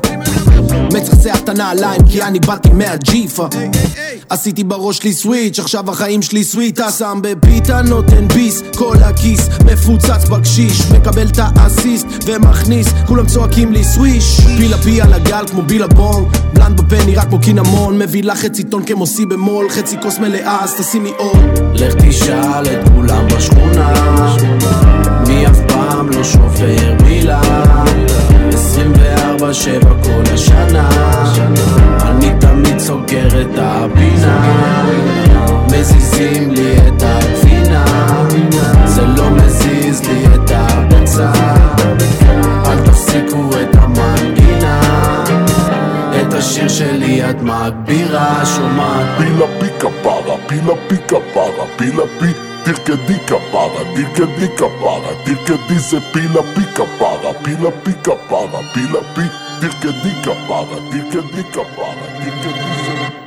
מצחצח את הנעליים כי אני באתי מהג'יפה עשיתי בראש שלי סוויץ', עכשיו החיים שלי סוויטה. שם בפיתה, נותן ביס, כל הכיס מפוצץ בקשיש. מקבל את האסיסט ומכניס, כולם צועקים לי סוויש. פילה פי על הגל כמו בילבון בלנד בפה נראה כמו קינמון. מביא לך חצי טון כמו סי במול. חצי כוס מלאה אז תשימי עוד לך תשאל את כולם בשכונה מי אף פעם לא שובר מילה 24 שבע כל השנה. אני תמיד סוגר את הפינה. מזיזים לי את הגבינה זה לא מזיז לי את הביצה אל תפסיקו את המנגינה. את השיר שלי את מגבירה. שומעת. פילה פיקה פרה, פילה פיקה פרה, פילה פי תרקדי כפרה, תרקדי כפרה, תרקדי זה פילה פיקה פרה, פילה פיקה פרה, פילה פי תרקדי כפרה, תרקדי כפרה, תרקדי זה...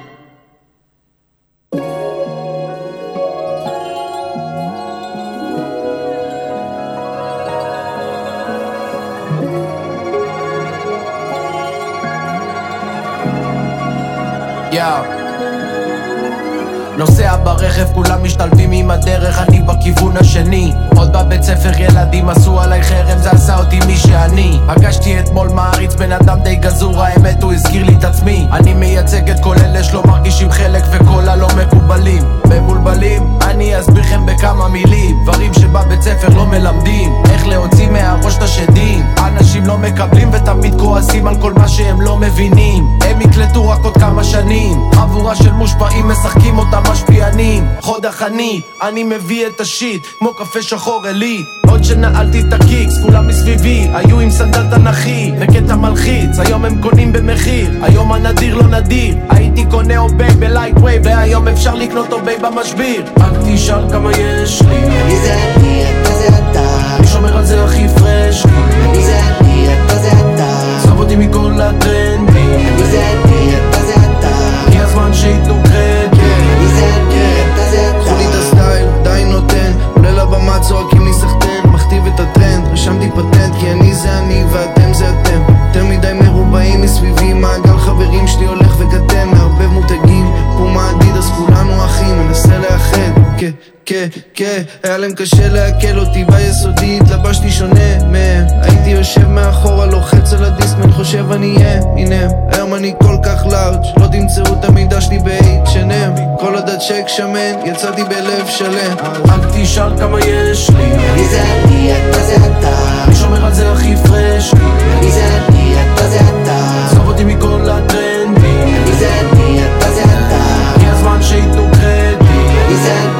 יאו נוסע ברכב, כולם משתלבים עם הדרך, אני בכיוון השני עוד בבית ספר ילדים עשו עליי חרם, זה עשה אותי מי שאני. הגשתי אתמול מעריץ, בן אדם די גזור, האמת הוא הזכיר לי את עצמי. אני מייצג את כל אלה שלא מרגישים חלק וכל הלא מקובלים. מבולבלים, אני אסביר לכם בכמה מילים. דברים שבבית ספר לא מלמדים. איך להוציא מהראש את השדים. אנשים לא מקבלים ותמיד כועסים על כל מה שהם לא מבינים. הם יקלטו רק עוד כמה שנים. חבורה של מושפעים משחקים אותם משפיענים. חוד החנית, אני מביא את השיט כמו קפה שחור אלי. עוד שנעלתי את הקיקס, כולם מסביבי היו עם סנדל תנכי וקטע מלחיץ היום הם קונים במחיר. היום הנדיר לא נדיר הייתי קונה אוביי בלייט וייב והיום אפשר לקנות אוביי במשביר. רק תשאל כמה יש לי. אני זה אני, אתה זה אתה. אני שומר על זה הכי fresh. אני זה אני, אתה זה אתה. עזוב אותי מכל הטרנדים. אני זה אני, אתה זה אתה. הגיע הזמן שייתנו קרדיט צועקים לי סחטיין מכתיב את הטרנד רשמתי פטנט כי אני זה אני ואתם זה אתם. יותר מדי מרובעים מסביבי מעגל חברים שלי הולך וקטן מערבב מותגים פומה אדידס כולנו אחים מנסה לאחד. כן כן כן היה להם קשה לעכל אותי ביסודי התלבשתי שונה מהם. הייתי יושב מאחורה לוחץ על הדיסקמן חושב אני אהיה הנה היום אני כל כך לארג' לא תמצאו את המידע שלי ב-H&M כל עוד הצ'ק שמן יצאתי בלב שלם. רק תשאל כמה יש לי. אני זה אני אתה זה אתה? אני שומר על זה הכי פרש אני זה אני אתה זה אתה? עזוב אותי מכל הטרנדים. אני זה אני אתה זה אתה? הגיע הזמן שייתנו קרדיט. אני זה אני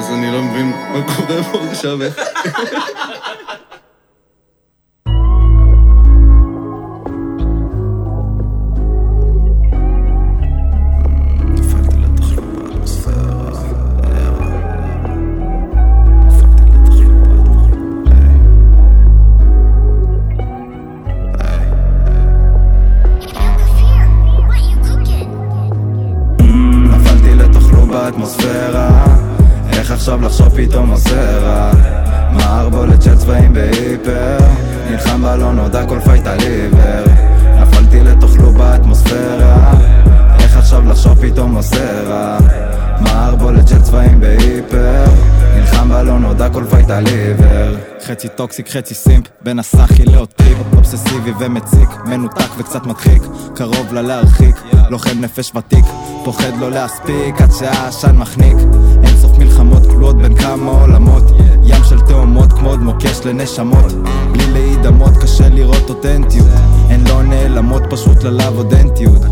אז אני לא מבין מה קורה פה עכשיו. חצי toxic חצי simp בין הסאחי לאוטיק אובססיבי ומציק מנותק וקצת מדחיק. קרוב לה להרחיק לוחם נפש ותיק. פוחד לא להספיק עד שהעשן מחניק. אין סוף מלחמות כלואות בין כמה עולמות. ים של תהומות כמו עוד מוקש לנשמות. בלי להידמות קשה לראות אותנטיות. הן לא נעלמות פשוט ללאו אודנטיות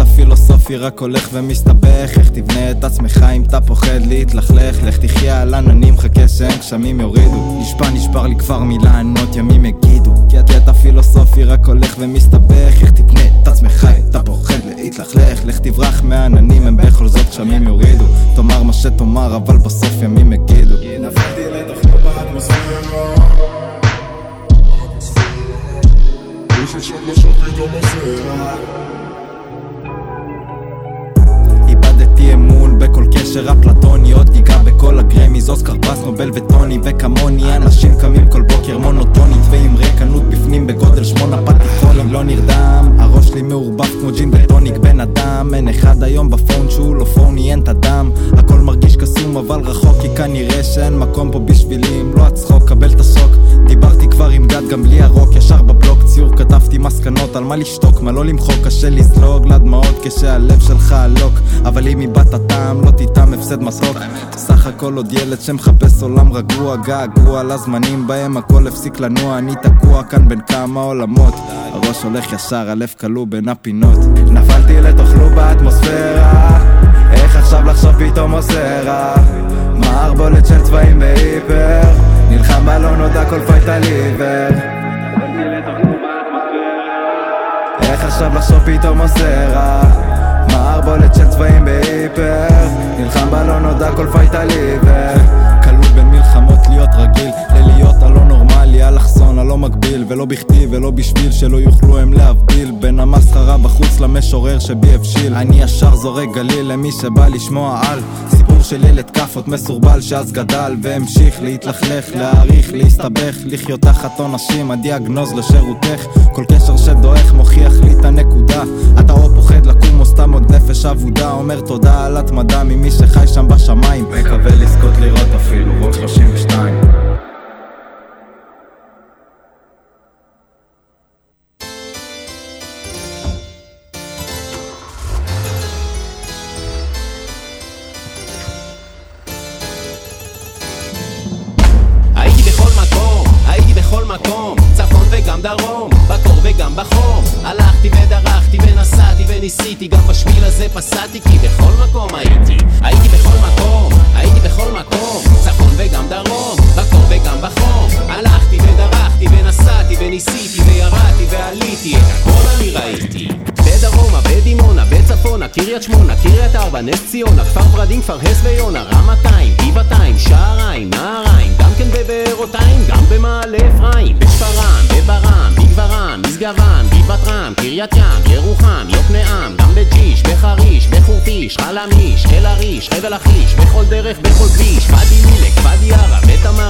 הקטע פילוסופי רק הולך ומסתבך. איך תבנה את עצמך אם אתה פוחד להתלכלך? לך תחיה על עננים חכה שהם גשמים יורידו. נשבע נשבר לי כבר מילה ענות ימים יגידו. כי הקטע פילוסופי רק הולך ומסתבך. איך תבנה את עצמך אם אתה פוחד להתלכלך? לך תברח מהעננים הם בכל זאת גשמים יורידו. תאמר מה שתאמר אבל בסוף ימים יגידו. אמון בכל קשר אפלטוני עוד גיגה בכל הגרמיז אוסקר פרס נובל וטוני וכמוני אנשים קמים כל בוקר מונוטונית ועם ריקנות בפנים בגודל שמונה פטיפונים לא נרדם הראש שלי מעורבב כמו ג'ין וטוניק בן אדם אין אחד היום בפון שהוא לא פוני אין את הדם הכל מרגיש קסום אבל רחוק כי כנראה שאין מקום פה בשבילי אם לא הצחוק קבל את השוק דיברתי כבר עם גד גם בלי הרוק ישר בבלוק. ציור כתבתי מסקנות על מה לשתוק מה לא למחוק. קשה לזלוג לדמעות כשהלב שלך עלוק. אבל אם איבדת טעם לא תטעם הפסד מסוק. סך הכל עוד ילד שמחפש עולם רגוע געגוע לזמנים בהם הכל הפסיק לנוע. אני תקוע כאן בין כמה עולמות. הראש הולך ישר הלב כלוא בין הפינות. נפלתי לתוך לוב באטמוספירה. איך עכשיו לחשוב פתאום עושה רע מערבולת של צבעים בהיפר נלחם בלא נודע כל fight על עיוור. איך עכשיו לחשוב פתאום עושה רע? מערבולת של צבעים בהיפר. נלחם בלא נודע כל fight על עיוור. כלוא בין מלחמות להיות רגיל ללהיות הלא נורמלי אלכסון הלא מקביל ולא בכדי ולא בשביל שלא יוכלו הם להבדיל בין המסחרה בחוץ למשורר שבי הבשיל. אני ישר זורק גליל למי שבא לשמוע על סיפור של ילד כאפות מסורבל שאז גדל והמשיך להתלכלך, להעריך, להסתבך לחיות תחת עונשים, הדיאגנוז לשירותך כל קשר שדועך מוכיח לי את הנקודה. אתה או פוחד לקום או סתם עוד נפש אבודה. אומר תודה על התמדה ממי שחי שם בשמיים. מקווה לזכות לראות אפילו רוק 32 בשביל הזה אל עריש, חבל לכיש, בכל דרך, בכל כביש, ערה,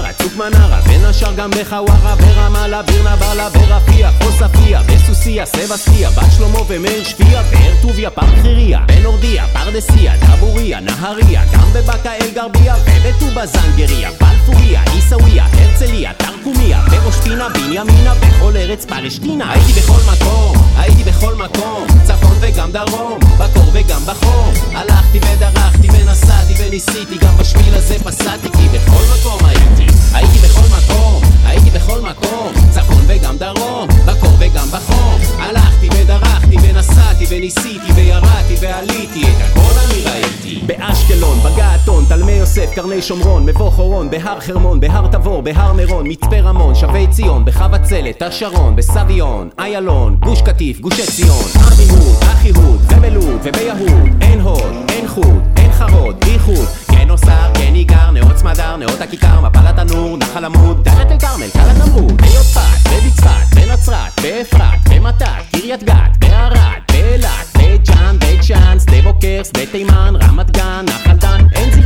בתמרה, צוק מנרה, בין השאר גם בחווארה, ברמאללה, ביר נבלה, ברפיח, עוספיא, בסוסיא, סבסטיה, בת שלמה ומאיר שפיה, באר טוביה, פארק חיריה, בנורדיה, פרדסיה, דבוריה, נהריה, גם בבאקה אל גרביה, ובטובא זנגריה, בלפוריה, עיסאוויה, הרצליה, תרקומיה, בראש פינה, בנימינה, בכל ארץ פלשתינה. הייתי בכל מקום, הייתי בכל מקום, צפון וגם דרום, בקור וגם בחום. הלכתי ודרכתי ונסעתי וניסיתי, גם בשביל הזה פסעתי, כי בכל מקום הייתי. הייתי בכל מקום, הייתי בכל מקום, צפון וגם דרום, בקור וגם בחום. הלכתי ודרכתי ונסעתי וניסיתי וירדתי ועליתי, את הכל אני ראיתי. באשקלון, בגעתון, תלמי יוסף, קרני שומרון, מבוא חורון, בהר חרמון, בהר תבור, בהר מירון, מצפה רמון, שבי ציון, בחבצלת, השרון, בסביון, איילון, גוש קטיף, גושי ציון, אחיהוד, אחיהוד, ומלוד, וביהוד, אין הוד, אין חוד, אין חרוד, איחוד, אוסר, כן איגר, נאות סמדר, נאות הכיכר, מפל התנור, נחל עמוד, דלת אל כרמל, קלת נמרוד, ביודפת, בבצפת, בנצרת, באפרת, במתת, קריית גת, בערד, באילת, בית ג'אן, בית שאן, שדה בוקר, שדה תימן, רמת גן, נחל דן, עין זיוון,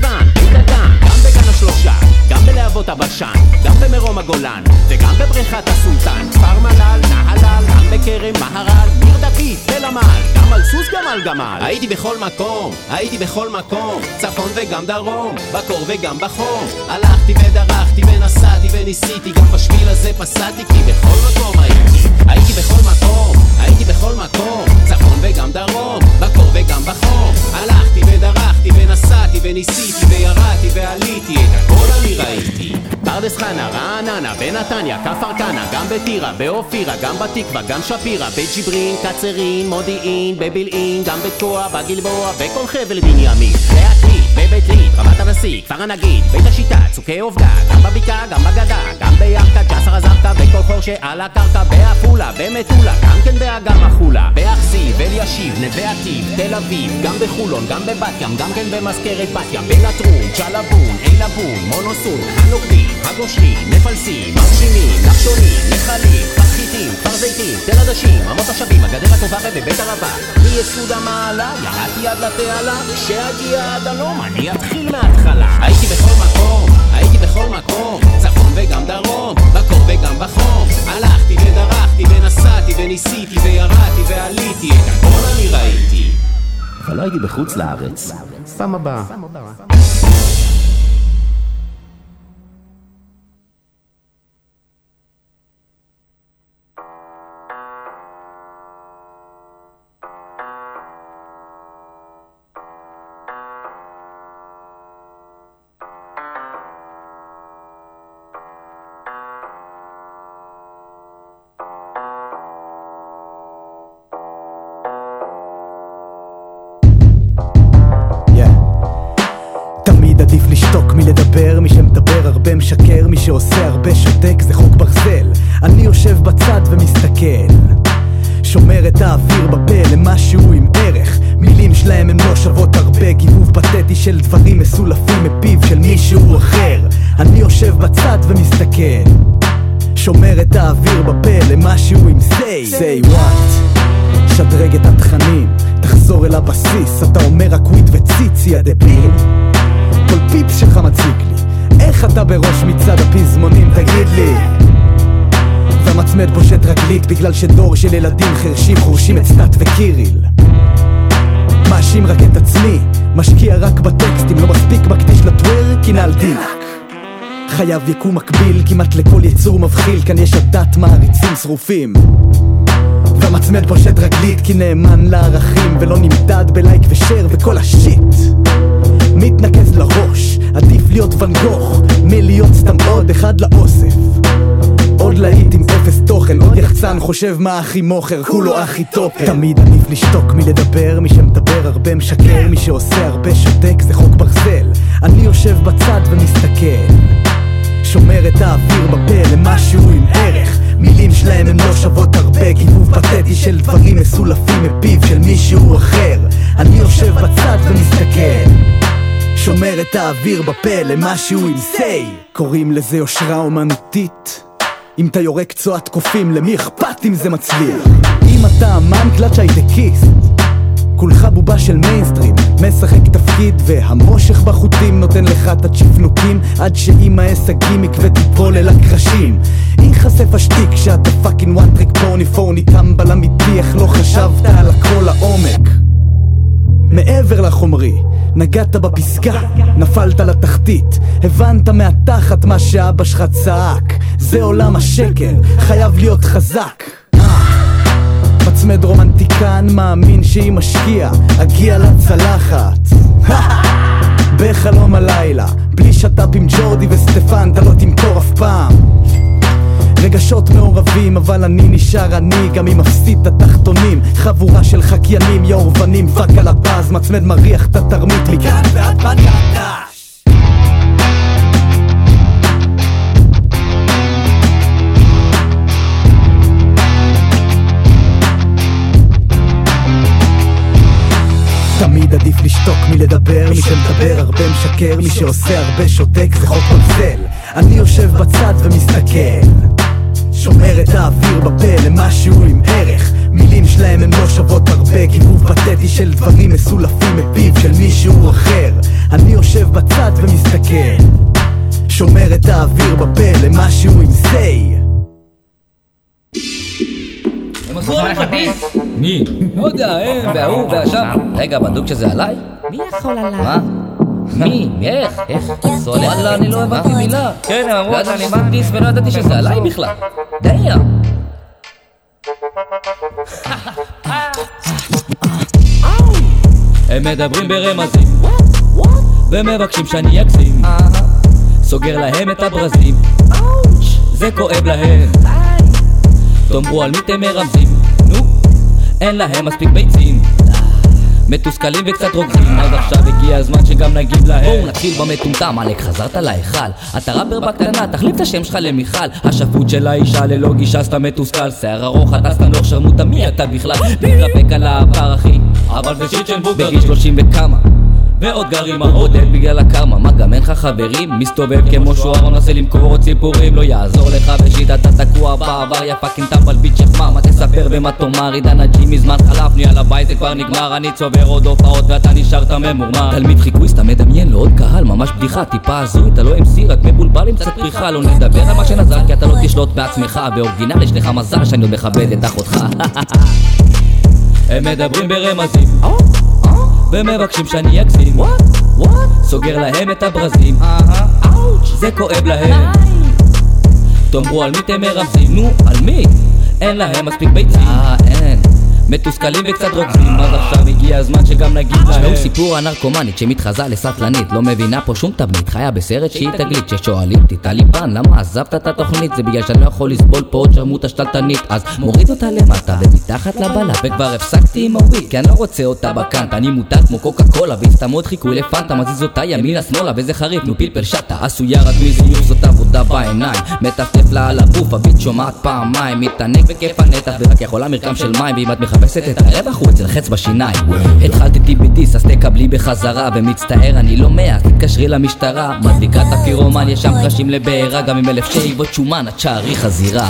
בלהבות הבשן, גם במרום הגולן, וגם בבריכת הסולטן, כפר מל"ל, נהלל, גם בכרם מהר"ל, ניר דוד, תל עמל, גם על סוס גם על גמל. הייתי בכל מקום, הייתי בכל מקום, צפון וגם דרום, בקור וגם בחום. הלכתי ודרכתי ונסעתי וניסיתי, גם בשביל הזה פסעתי, כי בכל מקום הייתי. הייתי בכל מקום, הייתי בכל מקום, צפון וגם דרום, בקור וגם בחום. הלכתי ודרכתי ונסעתי וניסיתי וירדתי ועליתי, את הכל אני ראיתי. פרדס חנה, רעננה, בנתניה, כפר כנא, גם בטירה, באופירה, גם בתקווה, גם שפירא, בג'יברין, קצרין, מודיעין, בבלעין, גם בתקוע, בגלבוע, בכל חבל בנימין. בעתלית, בבית ליד, רמת הנשיא, כפר הנגיד, בית השיטה, צוקי עובדה, גם בבקעה, גם בגדה, גם בירכא, ג'סר א-זרקא, בכל חור שעל הקרקע, בעפולה, במטולה, גם כן באגם החולה, באכזיב, אלישיב, נווה עתיד, תל אביב, גם בחולון, גם בבת ים, גם כן במזכרת בת ים, בלטרון, ג'לבון, עילבון, מונוסון, הנוקדים, הגושלים, מפלסים, מרשימים, נחשונים, נחלים, פרחיתים, כפר זיתים, תל עדשים, עמות השבים, הגדר הטובה ובבית הרבה. מיסוד המעלה, ירדתי עד לתעלה, כשאגיע עד הלום, אני אתחיל מההתחלה. הייתי בכל מקום, הייתי בכל מקום, צפון וגם דרום, בקור וגם בחום. הלכתי ודרכתי ונסעתי וניסיתי וירדתי ועליתי, את הכל אני ראיתי. אבל לא הייתי בחוץ לארץ. פעם הבאה. הרבה משקר, מי שעושה הרבה שותק זה חוק ברזל. אני יושב בצד ומסתכל, שומר את האוויר בפה למשהו עם ערך. מילים שלהם הן לא שוות הרבה, גיבוב פתטי של דברים מסולפים מפיו של מישהו אחר. אני יושב בצד ומסתכל, שומר את האוויר בפה למשהו עם say, say what? שדרג את התכנים, תחזור אל הבסיס, אתה אומר רק וויד וציצי הדביל. כל פיפס שלך מציק לי איך אתה בראש מצד הפזמונים תגיד לי? והמצמד פושט רגלית בגלל שדור של ילדים חרשים חורשים את סטאט וקיריל. מאשים רק את עצמי משקיע רק בטקסטים לא מספיק מקדיש לטוורקין על דילק חייב יקום מקביל כמעט לכל יצור מבחיל כאן יש עדת מעריצים שרופים. והמצמד פושט רגלית כי נאמן לערכים ולא נמדד בלייק ושאר וכל השיט מתנקז לראש, עדיף להיות ואן גוך מלהיות סתם עוד אחד לאוסף. עוד להיט עם אפס תוכן, עוד יחצן חושב מה הכי מוכר, כולו הכי טופר. תמיד עדיף לשתוק מלדבר, מי שמדבר הרבה משקר, מי שעושה הרבה שותק זה חוק ברזל. אני יושב בצד ומסתכל שומר את האוויר בפה למשהו עם ערך. מילים שלהם הן לא שוות הרבה גיבוב פתטי של דברים מסולפים מפיו של מישהו אחר. אני יושב בצד ומסתכל שומר את האוויר בפה למשהו עם say. קוראים לזה יושרה אומנותית. אם אתה יורק צואת קופים למי אכפת אם זה מצליח? אם אתה אמן קלאץ' הייטקיסט כולך בובה של מיינסטרים משחק תפקיד והמושך בחוטים נותן לך את הצ'פנוקים. עד שעם ההישגים יקווה תיפול אל הקרשים. ייחשף השתיק שאתה פאקינג וואן טריק פורני פורני טמבל אמיתי איך לא חשבת על הכל לעומק מעבר לחומרי, נגעת בפסגה, נפלת לתחתית, הבנת מהתחת מה שאבא שלך צעק, זה עולם השקר, חייב להיות חזק. מצמד רומנטיקן מאמין שהיא משקיע, אגיע לצלחת. בחלום הלילה, בלי שת"פ עם ג'ורדי וסטפן, אתה לא תמכור אף פעם. רגשות מעורבים, אבל אני נשאר אני, גם אם מפסיד את התחתונים. חבורה של חקיינים, יאורבנים, פאק על הבאז, מצמד מריח את התרמית מכאן ועד בנדה. תמיד עדיף לשתוק מלדבר, מי שמדבר הרבה משקר, מי שעושה הרבה שותק זה חוק ברזל. אני יושב בצד ומסתכל, שומר את האוויר בפה למשהו עם ערך. מילים שלהם הן לא שוות הרבה, גיבוב פתטי של דברים מסולפים מפיו של מישהו אחר. אני יושב בצד ומסתכל, שומר את האוויר בפה למשהו עם ביס? מי? לא יודע, הם וההוא ועכשיו... רגע, בדוק שזה עליי? מי יכול עליי? מה? מי? איך? איך? עליי? וואלה, אני לא הבנתי מילה. כן, הם אמרו שאני בא ביס ולא ידעתי שזה עליי בכלל. דיה. הם מדברים ברמזים ומבקשים שאני אגזים סוגר להם את הברזים זה כואב להם. תאמרו על מי אתם מרמזים, נו, אין להם מספיק ביצים. מתוסכלים וקצת רוקדים, אז עכשיו הגיע הזמן שגם נגיב להם. בואו נתחיל במטומטם, עלק חזרת להיכל. אתה ראפר בקטנה, תחליף את השם שלך למיכל. השפוט של האישה ללא גישה סתם מתוסכל. שיער ארוך, אתה סתם לא שרמוטה, מי אתה בכלל? מתרפק על העבר אחי, אבל זה שיט של מבוגרים. בגיל שלושים וכמה. ועוד גרים העודף בגלל הקרמה. מה גם אין לך חברים? מסתובב כמו שוער מנסה למכור עוד סיפורים. לא יעזור לך בשיט אתה תקוע בעבר יא פאקינג טמבל ביט שכמה מה תספר ומה תאמר? עידן הג'י מזמן חלף יאללה ביי זה כבר נגמר. אני צובר עוד הופעות ואתה נשארת ממורמר. תלמיד חיקוי סתם מדמיין לו עוד קהל ממש בדיחה. טיפה הזוי אתה לא MC רק מבולבל עם קצת פריחה. לא נדבר על מה שנזל כי אתה לא תשלוט בעצמך. באורגינל יש לך מזל שאני עוד מכבד את אחותך. הם מדברים ברמזים ומבקשים שאני אגזים. סוגר להם את הברזים. זה כואב להם. תאמרו על מי אתם מרמזים נו על מי? אין להם מספיק ביצים. אה אין. מתוסכלים וקצת רוקדים אז עכשיו הגיע הזמן שגם נגיד להם. שלום סיפור הנרקומנית שמתחזה לסטלנית. לא מבינה פה שום תבנית. חיה בסרט שהיא תגלית ששואלים אותי טליבן למה עזבת את התוכנית? זה בגלל שאני לא יכול לסבול פה עוד שרמוטה שתלטנית אז מוריד אותה למטה ומתחת לבלה וכבר הפסקתי עם הוויד כי אני לא רוצה אותה בקאנט. אני מותג כמו קוקה קולה והיא סתם עוד חיקוי לפנטה. מזיז אותה ימינה שמאלה וזה חריף נו פלפל שטה. עשויה רק מזיוף זאת עבודה בעיניים. מטפטף לה על הגוף הביט שומעת פעמיים. מתענג בכיף הנתח ורק יכולה מרקם של מים. ואם את מחפשת את הרווח הוא אצל חץ בשיניים התחלתי TBD אז תקבלי בחזרה ומצטער אני לא מאה תתקשרי למשטרה. מדליקה את הפירומן יש שם קרשים לבעירה גם עם אלף שאיבות שומן את שערי חזירה.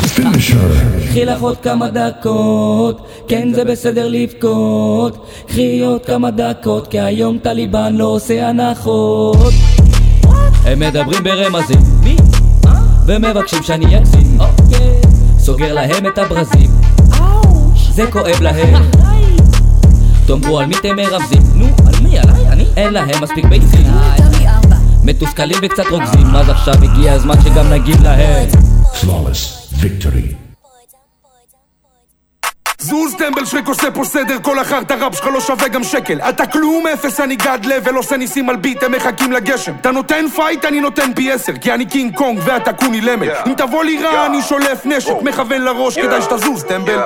קחי לך עוד כמה דקות כן זה בסדר לבכות. קחי עוד כמה דקות כי היום טליבן לא עושה הנחות. הם מדברים ברמזים. ומבקשים שאני אגזים. סוגר להם את הברזים. זה כואב להם תאמרו על מי אתם מרמזים נו על מי עליי אני אין להם מספיק ביצים מתוסכלים וקצת רוגזים אז עכשיו הגיע הזמן שגם נגיד להם Flawless victory. זוז טמבל שרק עושה פה סדר, כל החרטא ראפ שלך לא שווה גם שקל. אתה כלום אפס, אני גד לבל, עושה ניסים על beat, הם מחכים לגשם. אתה נותן fight, אני נותן פי עשר, כי אני קינג קונג ואתה קוני למל. אם תבוא לי רע, אני שולף נשק, מכוון לראש, כדאי שתזוז טמבל.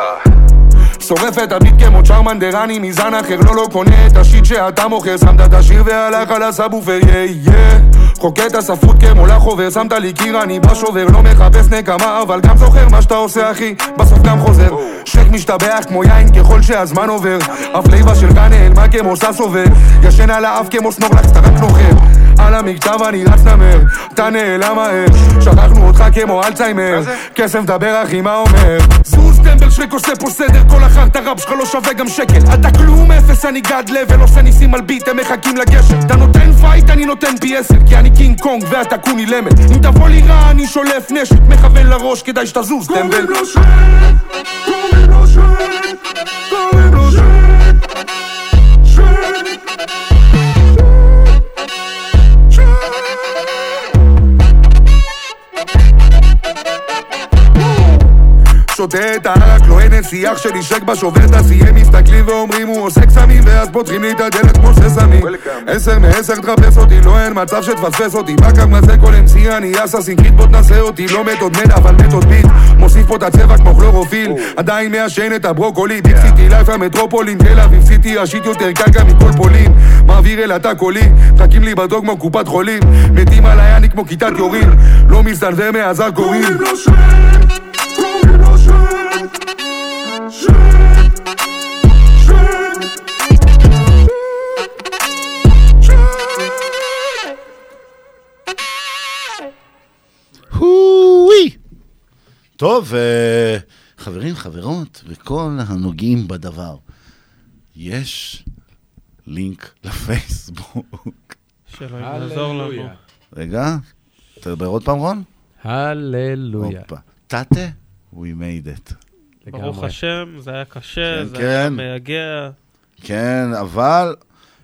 שורף את הביט כמו צ'רמנדר, אני מזן אחר, לא לא קונה את השיט שאתה מוכר, שמת את השיר והלך על הסבופר, יא יא. חוקר את הספרות כמו לחובר, שמת לי קיר, אני בשובר, לא מחפש נקמה, אבל גם זוכר מה שאתה עושה אחי, בסוף גם חוזר. שק משתבח כמו יין ככל שהזמן עובר, הפלייבה שלך נעלמה כמו סס עובר, ישן על האף כמו סנורלקס, אתה רק נוחר. על המקצב אני רץ נמר, אתה נעלם מהר, שכחנו אותך כמו אלצהיימר, כסף דבר אחי מה אומר? זוז טמבל שרק עושה פה סדר, כל החרטא ראפ שלך לא שווה גם שקל, אתה כלום אפס אני גד לבל, עושה ניסים על beat, הם מחכים לגשם, אתה נותן fight אני נותן פי עשר, כי אני קינג קונג ואתה קוני למל, אם תבוא לי רע אני שולף נשק, מכוון לראש כדאי שתזוז טמבל. קוראים לו שק, קוראים לו שק, קוראים לו שק, שותה את הערק, לא אין שיח שלי שק בשובר את השיאים מסתכלים ואומרים הוא עושה קסמים ואז פותחים לי את הדלת כמו ססמי עשר מעשר תחפש אותי, לא אין מצב שתפספס אותי. בקו הזה כל MC אני אסאסין קריט בוא תנסה אותי. לא מתוד מת אבל מתוד ביט מוסיף פה את הצבע כמו כלורופיל. עדיין מעשן את הברוקולי. ביג סיטי לייף המטרופולין תל אביב סיטי השיט יותר קל גם מכל פולין. מעביר אל התא קולי מחכים לי בדוק כמו קופת חולים. מתים עליי אני כמו כיתת יורים. לא מזדנבר מהזר טוב, אה, חברים, חברות, וכל הנוגעים בדבר, יש לינק לפייסבוק. שאלוהים יעזור לנו. רגע, תדבר עוד פעם, רון? הללויה. תתה, we made it. ברוך השם, זה היה קשה, כן, זה היה כן. מייגע. כן, אבל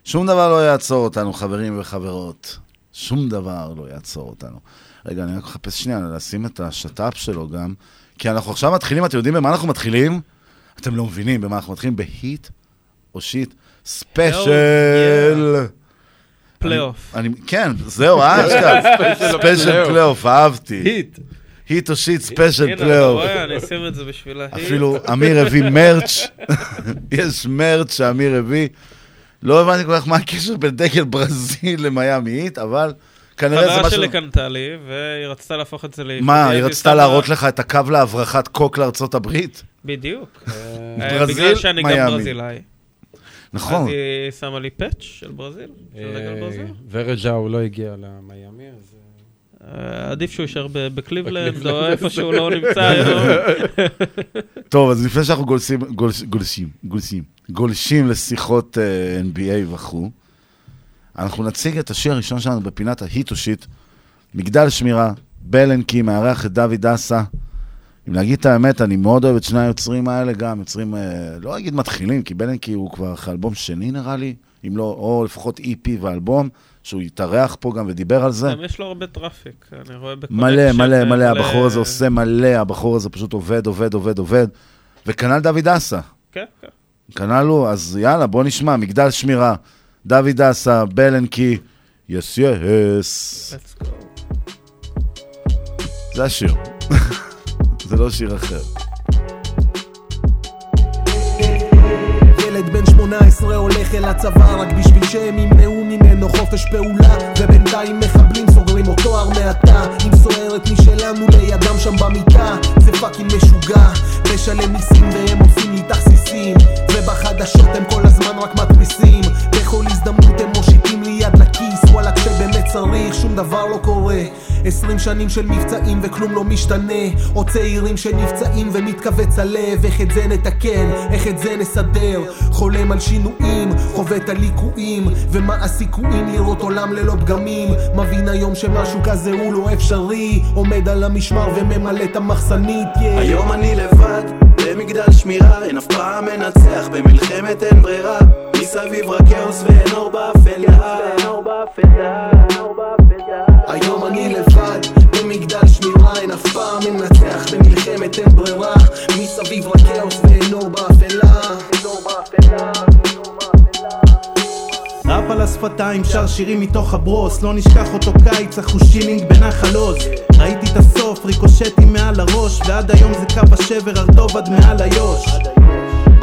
שום דבר לא יעצור אותנו, חברים וחברות. שום דבר לא יעצור אותנו. רגע, אני רק מחפש שנייה לשים את השת"פ שלו גם, כי אנחנו עכשיו מתחילים, אתם יודעים במה אנחנו מתחילים? אתם לא מבינים במה אנחנו מתחילים? בהיט או shit special. פלייאוף. אני- אני- כן, זהו, אה, אשכרה. special פלייאוף. פלייאוף, אהבתי. hit. hit או shit special הנה, אתה פלייאוף. רואה, אני אשים את זה בשביל ה Heat. אפילו אמיר הביא merch, יש merch שאמיר הביא. לא הבנתי כל כך מה הקשר בין דגל ברזיל למיאמי Heat, אבל כנראה זה חברה משהו... שלי קנתה לי, והיא רצתה להפוך את זה ל... מה, היא רצתה להראות לך את הקו להברחת קוק לארצות הברית? בדיוק. אה, ברזיל, בגלל שאני גם מיאמי. ברזילאי. נכון. אז היא שמה לי פאץ' של ברזיל, של דגל ברזיל. ורג'או לא הגיע למיאמי, אז... אה, עדיף שהוא יישאר בקליבלנד. או איפה שהוא לא נמצא היום. טוב, אז לפני שאנחנו גולשים, גולש, גולשים, גולשים, גולשים לשיחות NBA וכו', אנחנו נציג את השיר הראשון שלנו בפינת ההיט או שיט, מגדל שמירה, בלנקי, מארח את דוד דסה. אם להגיד את האמת, אני מאוד אוהב את שני היוצרים האלה גם, יוצרים, uh, לא אגיד מתחילים, כי בלנקי הוא כבר אחרי אלבום שני נראה לי, אם לא, או לפחות EP ואלבום, שהוא התארח פה גם ודיבר על זה. גם יש לו הרבה traffic, אני רואה ב connection. מלא, מלא, אה, מלא, הבחור הזה עושה מלא, הבחור הזה פשוט עובד, עובד, עובד, עובד. וכנ"ל דוד דסה. כן, כן. כנ"ל הוא, אז יאללה, בוא נשמע, מגדל שמירה, דוד דסה, בלנקי, yes yes. Let's go. זה השיר. זה לא שיר אחר. ילד בן 18 הולך אל הצבא רק בשביל שהם ימנעו ממנו חופש פעולה ובינתיים מחבלים סוגרים אותו הרמעתה עם סוהרת משלנו לידם שם במיטה זה פאקינג משוגע. משלם מיסים והם עושים לי תכסיסים ובחדשות הם כל הזמן רק מתריסים. בכל הזדמנות הם מושיטים כשבאמת צריך שום דבר לא קורה. עשרים שנים של מבצעים וכלום לא משתנה. עוד צעירים שנפצעים ומתכווץ הלב איך את זה נתקן, איך את זה נסדר? חולם על שינויים, חווה את הליקויים ומה הסיכויים לראות עולם ללא פגמים? מבין היום שמשהו כזה הוא לא אפשרי. עומד על המשמר וממלא את המחסנית yeah. היום אני לבד, במגדל שמירה, אין אף פעם מנצח, במלחמת אין ברירה. מסביב רק כאוס ואין אור באפלה. היום אני לבד, במגדל שמירה, אין אף פעם מנצח, במלחמת אין ברירה, מסביב רק כאוס ואין אור באפלה. ראפ על השפתיים, שר שירים מתוך הברוס לא נשכח אותו קיץ, החושילינג בנחל עוז ראיתי את הסוף, ריקושטים מעל הראש ועד היום זה קו השבר, הרטוב עד מעל איו"ש